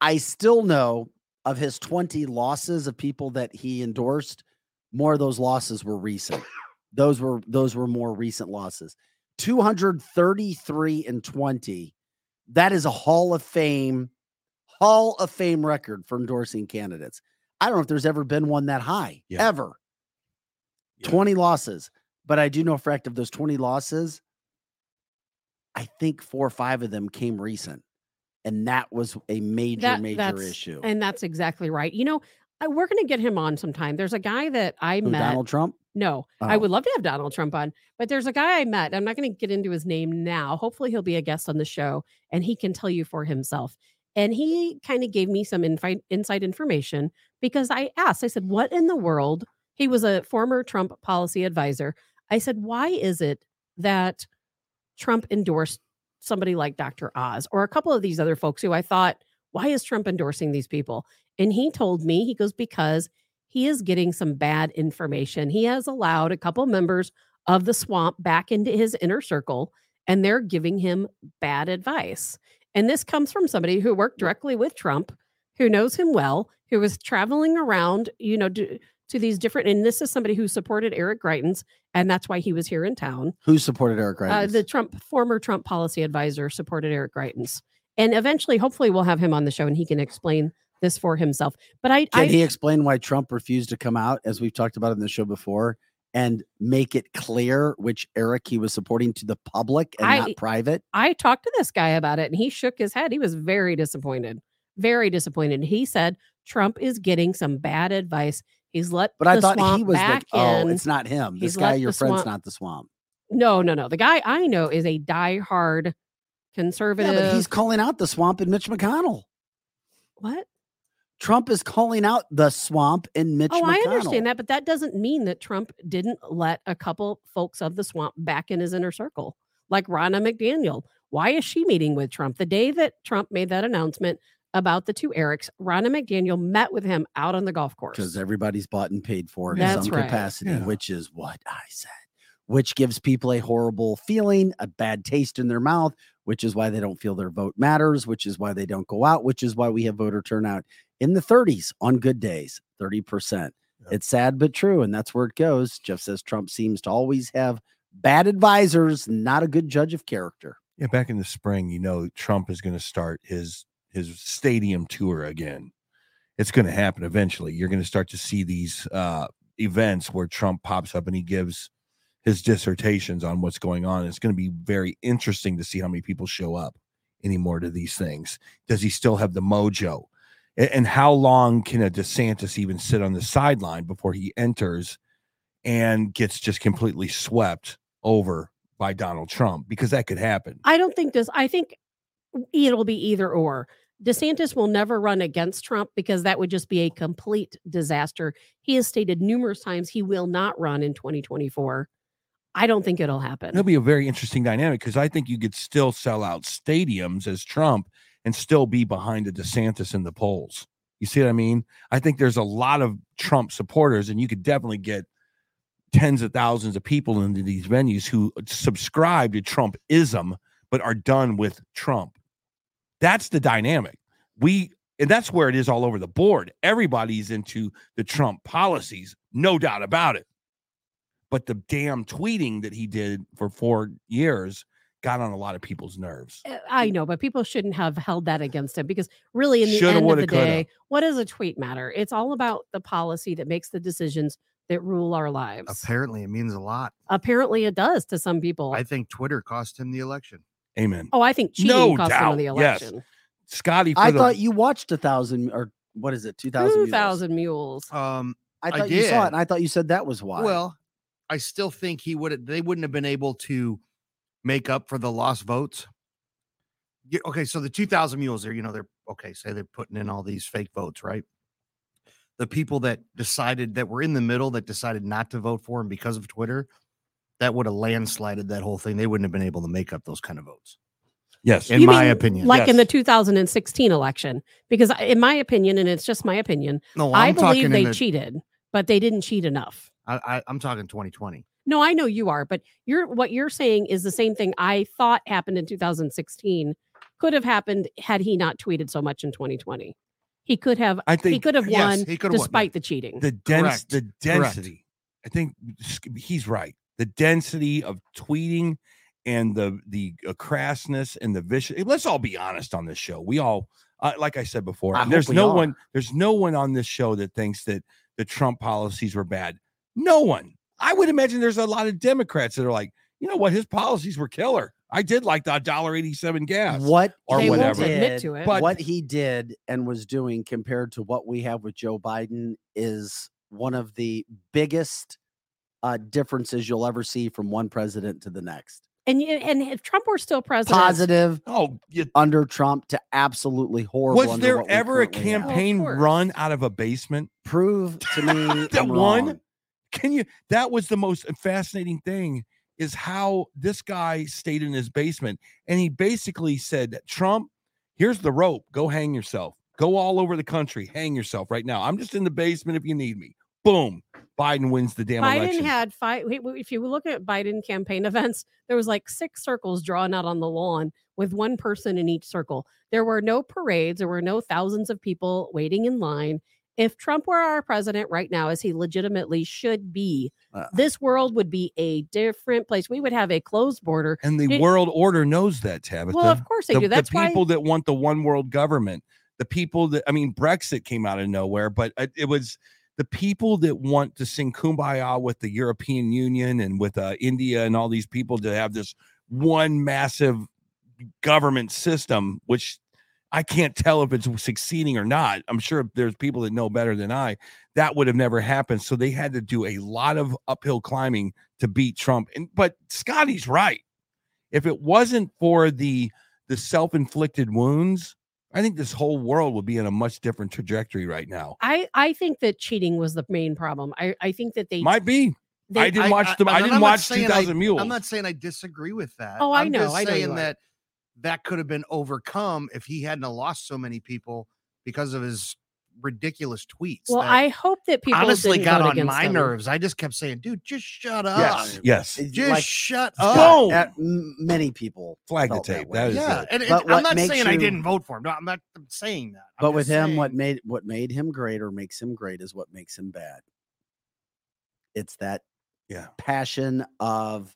I still know of his 20 losses of people that he endorsed, more of those losses were recent. Those were those were more recent losses. 233 and 20. That is a Hall of Fame, Hall of Fame record for endorsing candidates. I don't know if there's ever been one that high, Yeah. ever. Yeah. 20 losses. But I do know for a fact of those 20 losses, I think four or five of them came recent. And that was a major, That- major issue. And that's exactly right. You know, I, we're going to get him on sometime. There's a guy that I Who, met. Donald Trump? No, I Oh. would love to have Donald Trump on, but there's a guy I met. I'm not going to get into his name now. Hopefully, he'll be a guest on the show and he can tell you for himself. And he kind of gave me some infi- inside information because I asked, I said, What in the world? He was a former Trump policy advisor. I said, Why is it that Trump endorsed somebody like Dr. Oz or a couple of these other folks who I thought, Why is Trump endorsing these people? And he told me, he goes, Because he is getting some bad information. He has allowed a couple members of the swamp back into his inner circle, and they're giving him bad advice. And this comes from somebody who worked directly with Trump, who knows him well, who was traveling around, you know, to, to these different. And this is somebody who supported Eric Greitens, and that's why he was here in town. Who supported Eric Uh, Greitens? the Trump former Trump policy advisor supported Eric Greitens, and eventually, hopefully, we'll have him on the show and he can explain this for himself. But I, Can I he explain why Trump refused to come out, as we've talked about in the show before, and make it clear which Eric he was supporting to the public and I- not private? I talked to this guy about it and he shook his head. He was very disappointed. Very disappointed. He said Trump is getting some bad advice. He's let But I thought swamp he was the. Oh, in. it's not him. This He's guy, your friend's swamp- not the swamp. no, no, no. The guy I know is a diehard conservative. Yeah, but he's calling out the swamp and Mitch McConnell. what? Trump is calling out the swamp and Mitch oh, McConnell. I understand that, but that doesn't mean that Trump didn't let a couple folks of the swamp back in his inner circle, like Ronna McDaniel. Why is she meeting with Trump? The day that Trump made that announcement about the two Erics, Ronna McDaniel met with him out on the golf course. Because everybody's bought and paid for in That's some right. capacity, Yeah. which is what I said, which gives people a horrible feeling, a bad taste in their mouth, which is why they don't feel their vote matters, which is why they don't go out, which is why we have voter turnout in the 30s on good days, 30%. Yeah. It's sad but true, and that's where it goes. Jeff says Trump seems to always have bad advisors, not a good judge of character. Yeah, back in the spring, you know, Trump is going to start his his stadium tour again. It's going to happen eventually. You're going to start to see these uh, events where Trump pops up and he gives his dissertations on what's going on. It's going to be very interesting to see how many people show up anymore to these things. Does he still have the mojo? And how long can a DeSantis even sit on the sideline before he enters and gets just completely swept over by Donald Trump? Because that could happen. I don't think this, I think it'll be either or. DeSantis will never run against Trump because that would just be a complete disaster. He has stated numerous times he will not run in 2024. I don't think it'll happen. It'll be a very interesting dynamic because I think you could still sell out stadiums as Trump and still be behind a DeSantis in the polls. You see what I mean? I think there's a lot of Trump supporters, and you could definitely get tens of thousands of people into these venues who subscribe to Trumpism, but are done with Trump. That's the dynamic. We and that's where it is all over the board. Everybody's into the Trump policies, no doubt about it. But the damn tweeting that he did for four years got on a lot of people's nerves. Uh, I know, but people shouldn't have held that against him because really, in the Shoulda, end of the coulda. day, what does a tweet matter? It's all about the policy that makes the decisions that rule our lives. Apparently, it means a lot. Apparently, it does to some people. I think Twitter cost him the election. Amen. oh, I think cheating No cost him doubt, the yes. election. Scotty, I the, thought you watched a thousand or what is it, two thousand? Two thousand mules. Um, I I thought you saw it, and I thought you said that was why. well, I still think he would. Have they wouldn't have been able to make up for the lost votes. Yeah, okay, so the 2,000 mules are, you know, they're okay, say they're putting in all these fake votes, right? The people that decided that were in the middle that decided not to vote for him because of Twitter, that would have landslided that whole thing. They wouldn't have been able to make up those kind of votes, yes. in You my mean opinion. Like in the 2016 election, because in my opinion, and it's just my opinion, no, i I'm believe they the, cheated, but they didn't cheat enough. I, I, I'm talking 2020. No, I know you are, but you're what you're saying is the same thing I thought happened in 2016 could have happened had he not tweeted so much in 2020. He could have I he think could have yes, won he could have won, despite the cheating. the dense Correct. the Correct. density i think he's right the density of tweeting and the the uh, crassness and the vicious let's all be honest on this show we all uh, like i said before I there's no are. one there's no one on this show that thinks that the trump policies were bad no one i would imagine there's a lot of democrats that are like you know what his policies were killer i did like the dollar 87 gas what or they whatever. won't admit to it. But- what he did and was doing compared to what we have with Joe Biden is one of the biggest uh, differences you'll ever see from one president to the next. and you, and if Trump were still president, Positive oh you, under Trump to absolutely horrible. was there ever a currently have. campaign course. run out of a basement Prove to me That one? can you that was the most fascinating thing is how this guy stayed in his basement and he basically said trump here's the rope go hang yourself go all over the country hang yourself right now i'm just in the basement if you need me boom biden wins the damn Biden election had five. If you look at Biden campaign events, there was like six circles drawn out on the lawn with one person in each circle. There were no parades. There were no thousands of people waiting in line. If Trump were our president right now, as he legitimately should be, Uh. this world would be a different place. We would have a closed border. and the Did- world order knows that tabitha Well, of course they the, do. That's the why. people that want the one world government the people that i mean brexit came out of nowhere but it, it was the people that want to sing kumbaya with the european union and with uh, india and all these people to have this one massive government system which i can't tell if it's succeeding or not. I'm sure there's people that know better than i that would have never happened. So they had to do a lot of uphill climbing to beat trump. And but scotty's right. If it wasn't for the the self-inflicted wounds i think this whole world would be in a much different trajectory right now I I think that cheating was the main problem. I I think that they might be they I didn't watch the- I and didn't I'm not watch saying I- 2000 Mules. I'm not saying I disagree with that. Oh, I I'm know, just I know saying that that could have been overcome if he hadn't have lost so many people because of his ridiculous tweets. well. I hope that people honestly got on my him. nerves. I just kept saying, "Dude, just shut up. yes yes Just like shut up." Boom. many people flag the felt that tape that is Yeah, it. and, and But I'm not makes saying I didn't vote for him. No, I'm not saying that. I'm but with just him what made what made him great or makes him great is what makes him bad it's that Yeah. passion of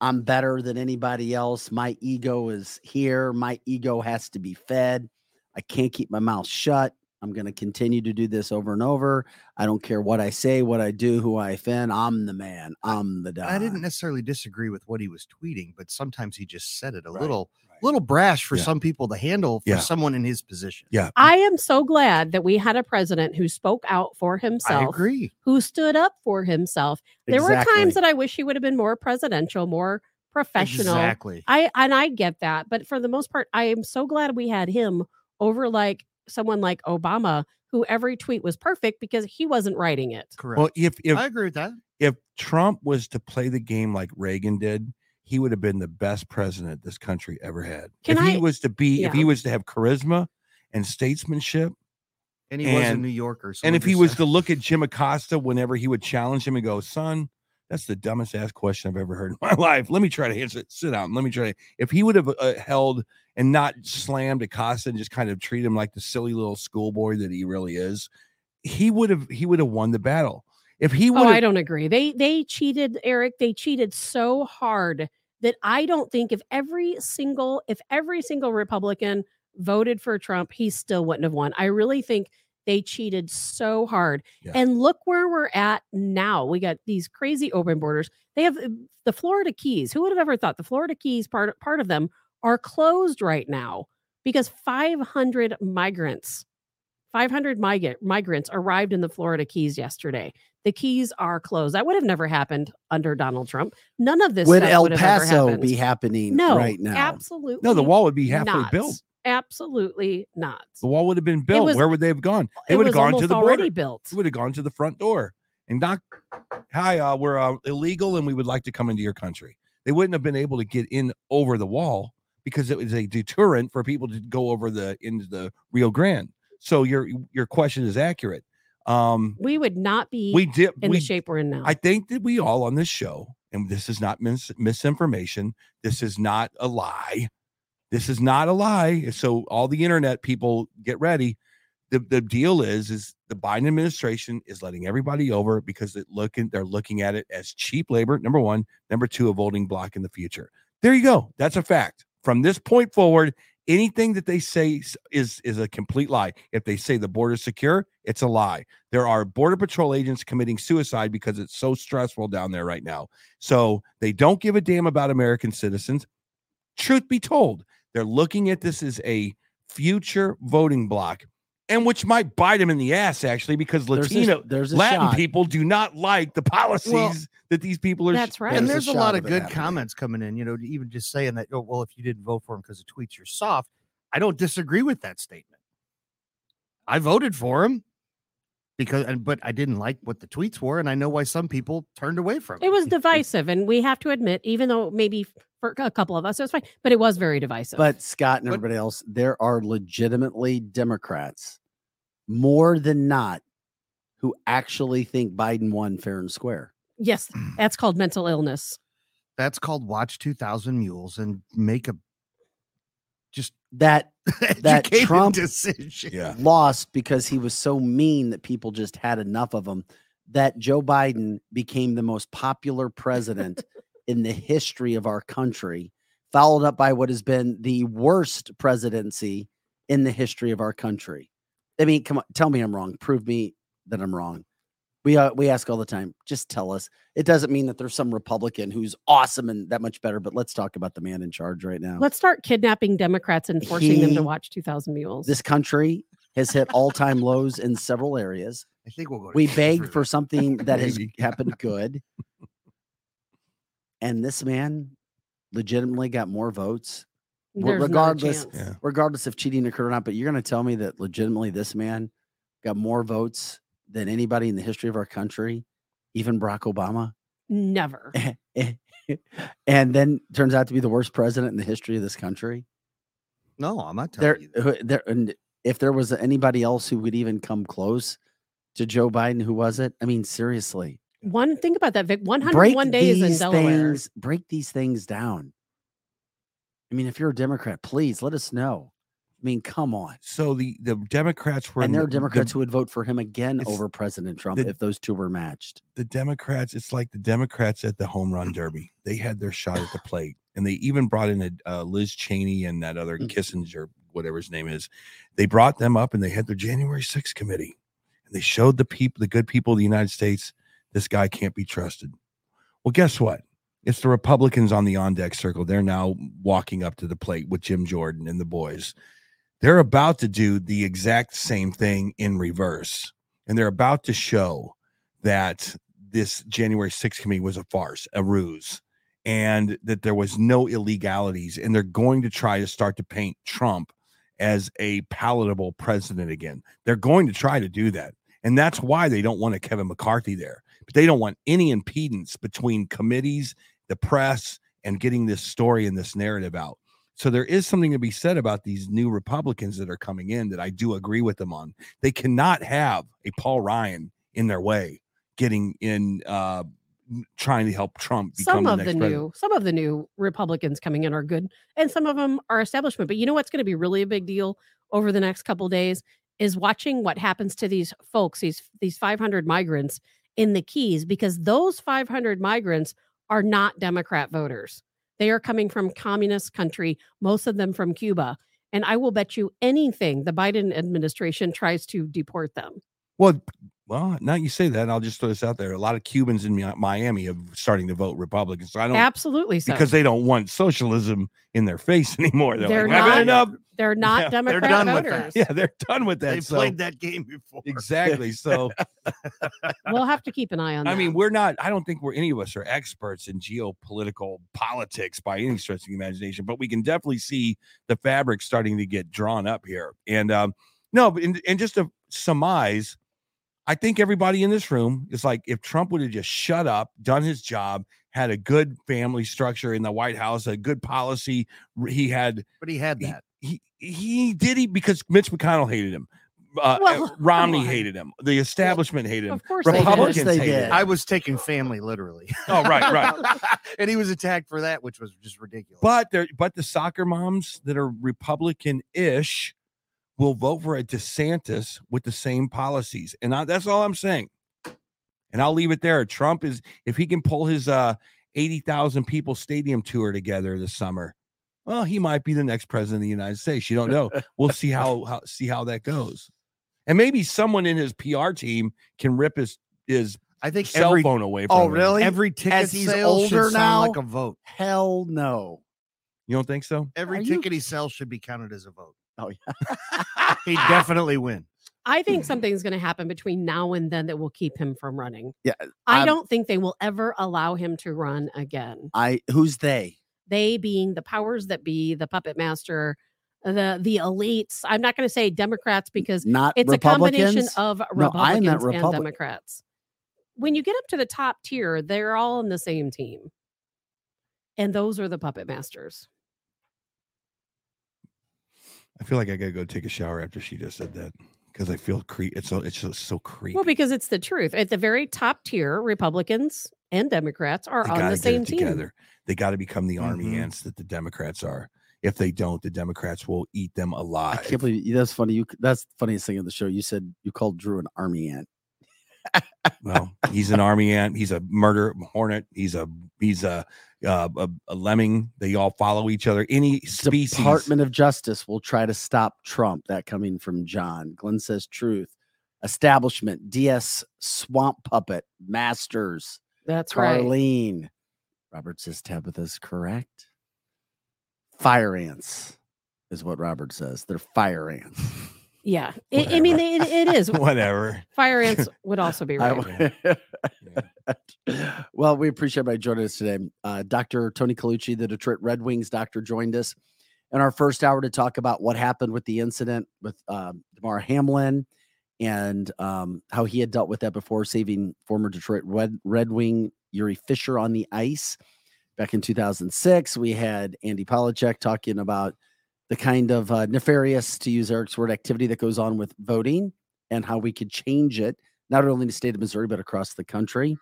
i'm better than anybody else my ego is here my ego has to be fed i can't keep my mouth shut i'm going to continue to do this over and over i don't care what i say what i do who i offend i'm the man i'm the dog. I didn't necessarily disagree with what he was tweeting, but sometimes he just said it a Right, little right. little brash for Yeah. some people to handle for Yeah. someone in his position. Yeah. I am so glad that we had a president who spoke out for I himself, agree. who stood up for himself. There were times that I wish he would have been more presidential, more professional. Exactly. I and I get that, but for the most part, I am so glad we had him over like someone like Obama, who every tweet was perfect because he wasn't writing it. Correct. well if if I agree with that. if trump was to play the game like reagan did he would have been the best president this country ever had Can if he was to be if he was to have charisma and statesmanship And he was a New Yorker. and if he was to look at Jim Acosta whenever he would challenge him and go, son, That's the dumbest ass question I've ever heard in my life. Let me try to answer it. Sit down. Let me try to. If he would have uh, held and not slammed Acosta and just kind of treat him like the silly little schoolboy that he really is, he would have he would have won the battle. If he would Oh, I don't agree. They they cheated, Eric. They cheated so hard that I don't think if every single if every single Republican voted for Trump, he still wouldn't have won. I really think they cheated so hard. Yeah. And look where we're at now. We got these crazy open borders. They have uh, the Florida Keys. Who would have ever thought the Florida Keys part part of them are closed right now because 500 migrants 500 migrant, migrants arrived in the Florida Keys yesterday. The Keys are closed. That would have never happened under Donald Trump. None of this Would El would Paso be happening no, right now? Absolutely. no, the wall would be halfway not. built. Absolutely not. The wall would have been built. was- Where would they have gone? They It would have gone to the border. built. They would have gone to the front door and knock. Hi, uh, we're uh, illegal and we would like to come into your country. They wouldn't have been able to get in over the wall because it was a deterrent for people to go over the into the Rio Grande. So your your question is accurate. Um, We would not be we did. in we the shape we're in now. I think that we all on this show, and this is not mis- misinformation. This is not a lie. This is not a lie. So all the internet people get ready. The, the deal is is the Biden administration is letting everybody over because it looking they're looking at it as cheap labor. Number one, number two, a voting block in the future. There you go. That's a fact. From this point forward, anything that they say is is a complete lie. If they say the border's secure, it's a lie. There are border patrol agents committing suicide because it's so stressful down there right now. So they don't give a damn about American citizens. Truth be told, they're looking at this as a future voting block, and which might bite them in the ass actually, because There's a- Latino there's a Latin shot. people do not like the policies that these people are. That's right. and There's there's a a, lot of of good happening. comments coming in. You know, even just saying that. Oh, well, if you didn't vote for him because the tweets, you're soft. I don't disagree with that statement. I voted for him because, and but I didn't like what the tweets were, and I know why some people turned away from it. it was divisive, and we have to admit, even though maybe for a couple of us it was fine, but it was very divisive. But Scott and everybody else, there are legitimately Democrats more than not who actually think Biden won fair and square. yes, that's called mental illness. That's called watch 2000 Mules and make a just That That educated Trump- decision. Yeah. lost because he was so mean that people just had enough of him. That Joe Biden became the most popular president in the history of our country, followed up by what has been the worst presidency in the history of our country. I mean, come on, tell me I'm wrong. Prove me that I'm wrong. We uh, we ask all the time. Just tell us. It doesn't mean that there's some Republican who's awesome and that much better. But let's talk about the man in charge right now. Let's start kidnapping Democrats and forcing them to watch 2000 Mules. This country has hit all time lows in several areas. I think we'll go. we to begged through for something that has happened good. And this man legitimately got more votes, There's regardless- chance. Yeah. regardless if cheating occurred or not. But you're going to tell me that legitimately this man got more votes than anybody in the history of our country, even Barack Obama. Never. and then turns out to be the worst president in the history of this country. No, I'm not There, telling you. there, and if there was anybody else who would even come close to Joe Biden, who was it? I mean, seriously. One think about that, Vic. 101 days in these Delaware. Things, break these things down. I mean, if you're a Democrat, please let us know. I mean, come on. So the the Democrats were and there are the- Democrats who would vote for him again over President Trump the- if those two were matched. the Democrats, it's like the Democrats at the home run derby. They had their shot at the plate, and they even brought in a uh, Liz Cheney and that other Mm. Kissinger, whatever his name is. They brought them up, and they had their January 6th committee, and they showed the people, the good people of the United States, this guy can't be trusted. Well, guess what? It's the Republicans on the on deck circle. They're now walking up to the plate with Jim Jordan and the boys. They're about to do the exact same thing in reverse, and they're about to show that this January 6th committee was a farce, a ruse, and that there was no illegalities. And they're going to try to start to paint Trump as a palatable president again. They're going to try to do that. And that's why they don't want a Kevin McCarthy there. But they don't want any impedance between committees, the press, and getting this story and this narrative out. So there is something to be said about these new Republicans that are coming in that I do agree with them on. They cannot have a Paul Ryan in their way getting in uh trying to help Trump become some the of the president. new some of the new republicans coming in are good and some of them are establishment but you know what's going to be really a big deal over the next couple days is watching what happens to these folks these these 500 migrants in the keys because those 500 migrants are not democrat voters. They are coming from communist country most of them from cuba and i will bet you anything the biden administration tries to deport them. Well, well, now you say that, I'll just throw this out there. A lot of Cubans in Miami are starting to vote Republican. So I don't absolutely so because they don't want socialism in their face anymore. They're, They're like, not- enough. they're not Yeah, democrat done with that. voters Yeah, they're done with that. They've so- played that game before. exactly. So we'll have to keep an eye on I mean, we're not. I don't think we're any of us are experts in geopolitical politics by any stretch of the imagination, but we can definitely see the fabric starting to get drawn up here. And um, no, and, and just to surmise, I think everybody in this room is like, if Trump would have just shut up, done his job, had a good family structure in the White House, a good policy, he had But he had that. he he did he because Mitch McConnell hated him. Uh, Well, uh, Romney hated him. The establishment hated him. Of course they did. Republicans Of course they hated him. I was taking family literally. Oh, right, right. and he was attacked for that, which was just ridiculous. But there, but the soccer moms that are Republican-ish will vote for a DeSantis with the same policies, and I, that's all I'm saying. And I'll leave it there. Trump is if he can pull his uh eighty thousand people stadium tour together this summer, well, he might be the next president of the United States. You don't know. We'll see how, how see how that goes, and maybe someone in his PR team can rip his his I think cell every phone away from Oh, him. really? every ticket As he's sale should older sound like a vote. Hell no. You don't think so? Every Are you- ticket he sells should be counted as a vote. Oh yeah, He'd definitely win. I think something's going to happen between now and then that will keep him from running. Yeah, I I'm- don't think they will ever allow him to run again. I who's they? They being the powers that be, the puppet master, the the elites. I'm not going to say Democrats because Not it's a combination of No, I Republicans and Democrats. When you get up to the top tier, they're all on the same team. And those are the puppet masters. I feel like I gotta go take a shower after she just said that because I feel cre- it's so it's just so creepy. Well, because it's the truth. At the very top tier, Republicans and Democrats are They on gotta the get same it team. together. They got to become the army Mhm. ants that the Democrats are. If they don't, the Democrats will eat them alive. I can't believe that's funny. You that's the funniest thing of the show. You said you called Drew an army ant. Well, he's an army ant. He's a murder hornet. He's a he's a uh, a, a lemming. They all follow each other. Any species. Department of Justice will try to stop Trump. That coming from John. Glenn says truth. Establishment. DS Swamp Puppet. Masters. That's right. Carlene. Robert says Tabitha's correct. Fire ants is what Robert says. They're fire ants. Yeah. I I mean, it, it is. Whatever. Fire ants would also be right. Well, we appreciate everybody joining us today. Uh, Dr. Tony Colucci, the Detroit Red Wings doctor, joined us in our first hour to talk about what happened with the incident with um, Damar Hamlin and um, how he had dealt with that before saving former Detroit Red, Red Wing Jiri Fischer on the ice back in 2006. We had Andy Polacek talking about the kind of uh, nefarious, to use Eric's word, activity that goes on with voting and how we could change it, not only in the state of Missouri, but across the country.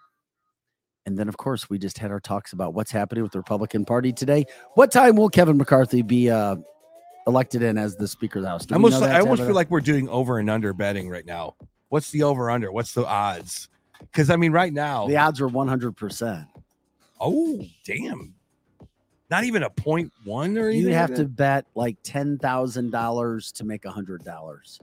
And then, of course, we just had our talks about what's happening with the Republican Party today. What time will Kevin McCarthy be uh, elected in as the Speaker of the House? Do I almost, that, I almost feel like we're doing over and under betting right now. What's the over under? What's the odds? Because I mean, right now, the odds are 100%. oh damn, not even a point one or anything. You'd have to bet like $10,000 to make a $100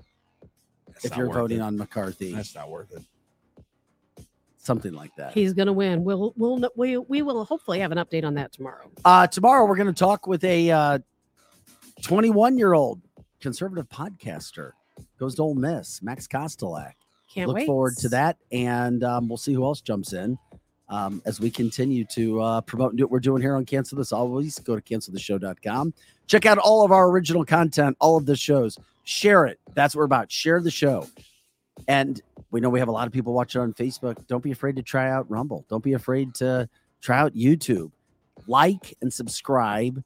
if you're voting it. on McCarthy, That's not worth it. something like that. He's going to win. We'll, we'll, we, we will hopefully have an update on that tomorrow. Uh, tomorrow, we're going to talk with a 21 year old conservative podcaster, goes to Ole Miss, Max Kostelak. Can't Look wait. forward to that. And um, we'll see who else jumps in um, as we continue to uh, promote and do what we're doing here on Cancel This. Always go to cancelthisshow.com. Check out all of our original content, all of the shows. Share it. That's what we're about. Share the show. And we know we have a lot of people watching on Facebook. Don't be afraid to try out Rumble. Don't be afraid to try out YouTube. Like and subscribe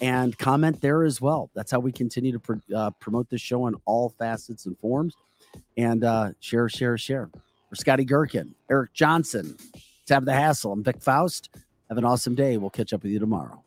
and comment there as well. That's how we continue to pr- uh, promote this show on all facets and forms. And uh, share, share, share. For Scotty Gherkin, Eric Johnson, Tab the Hassle. I'm Vic Faust. Have an awesome day. We'll catch up with you tomorrow.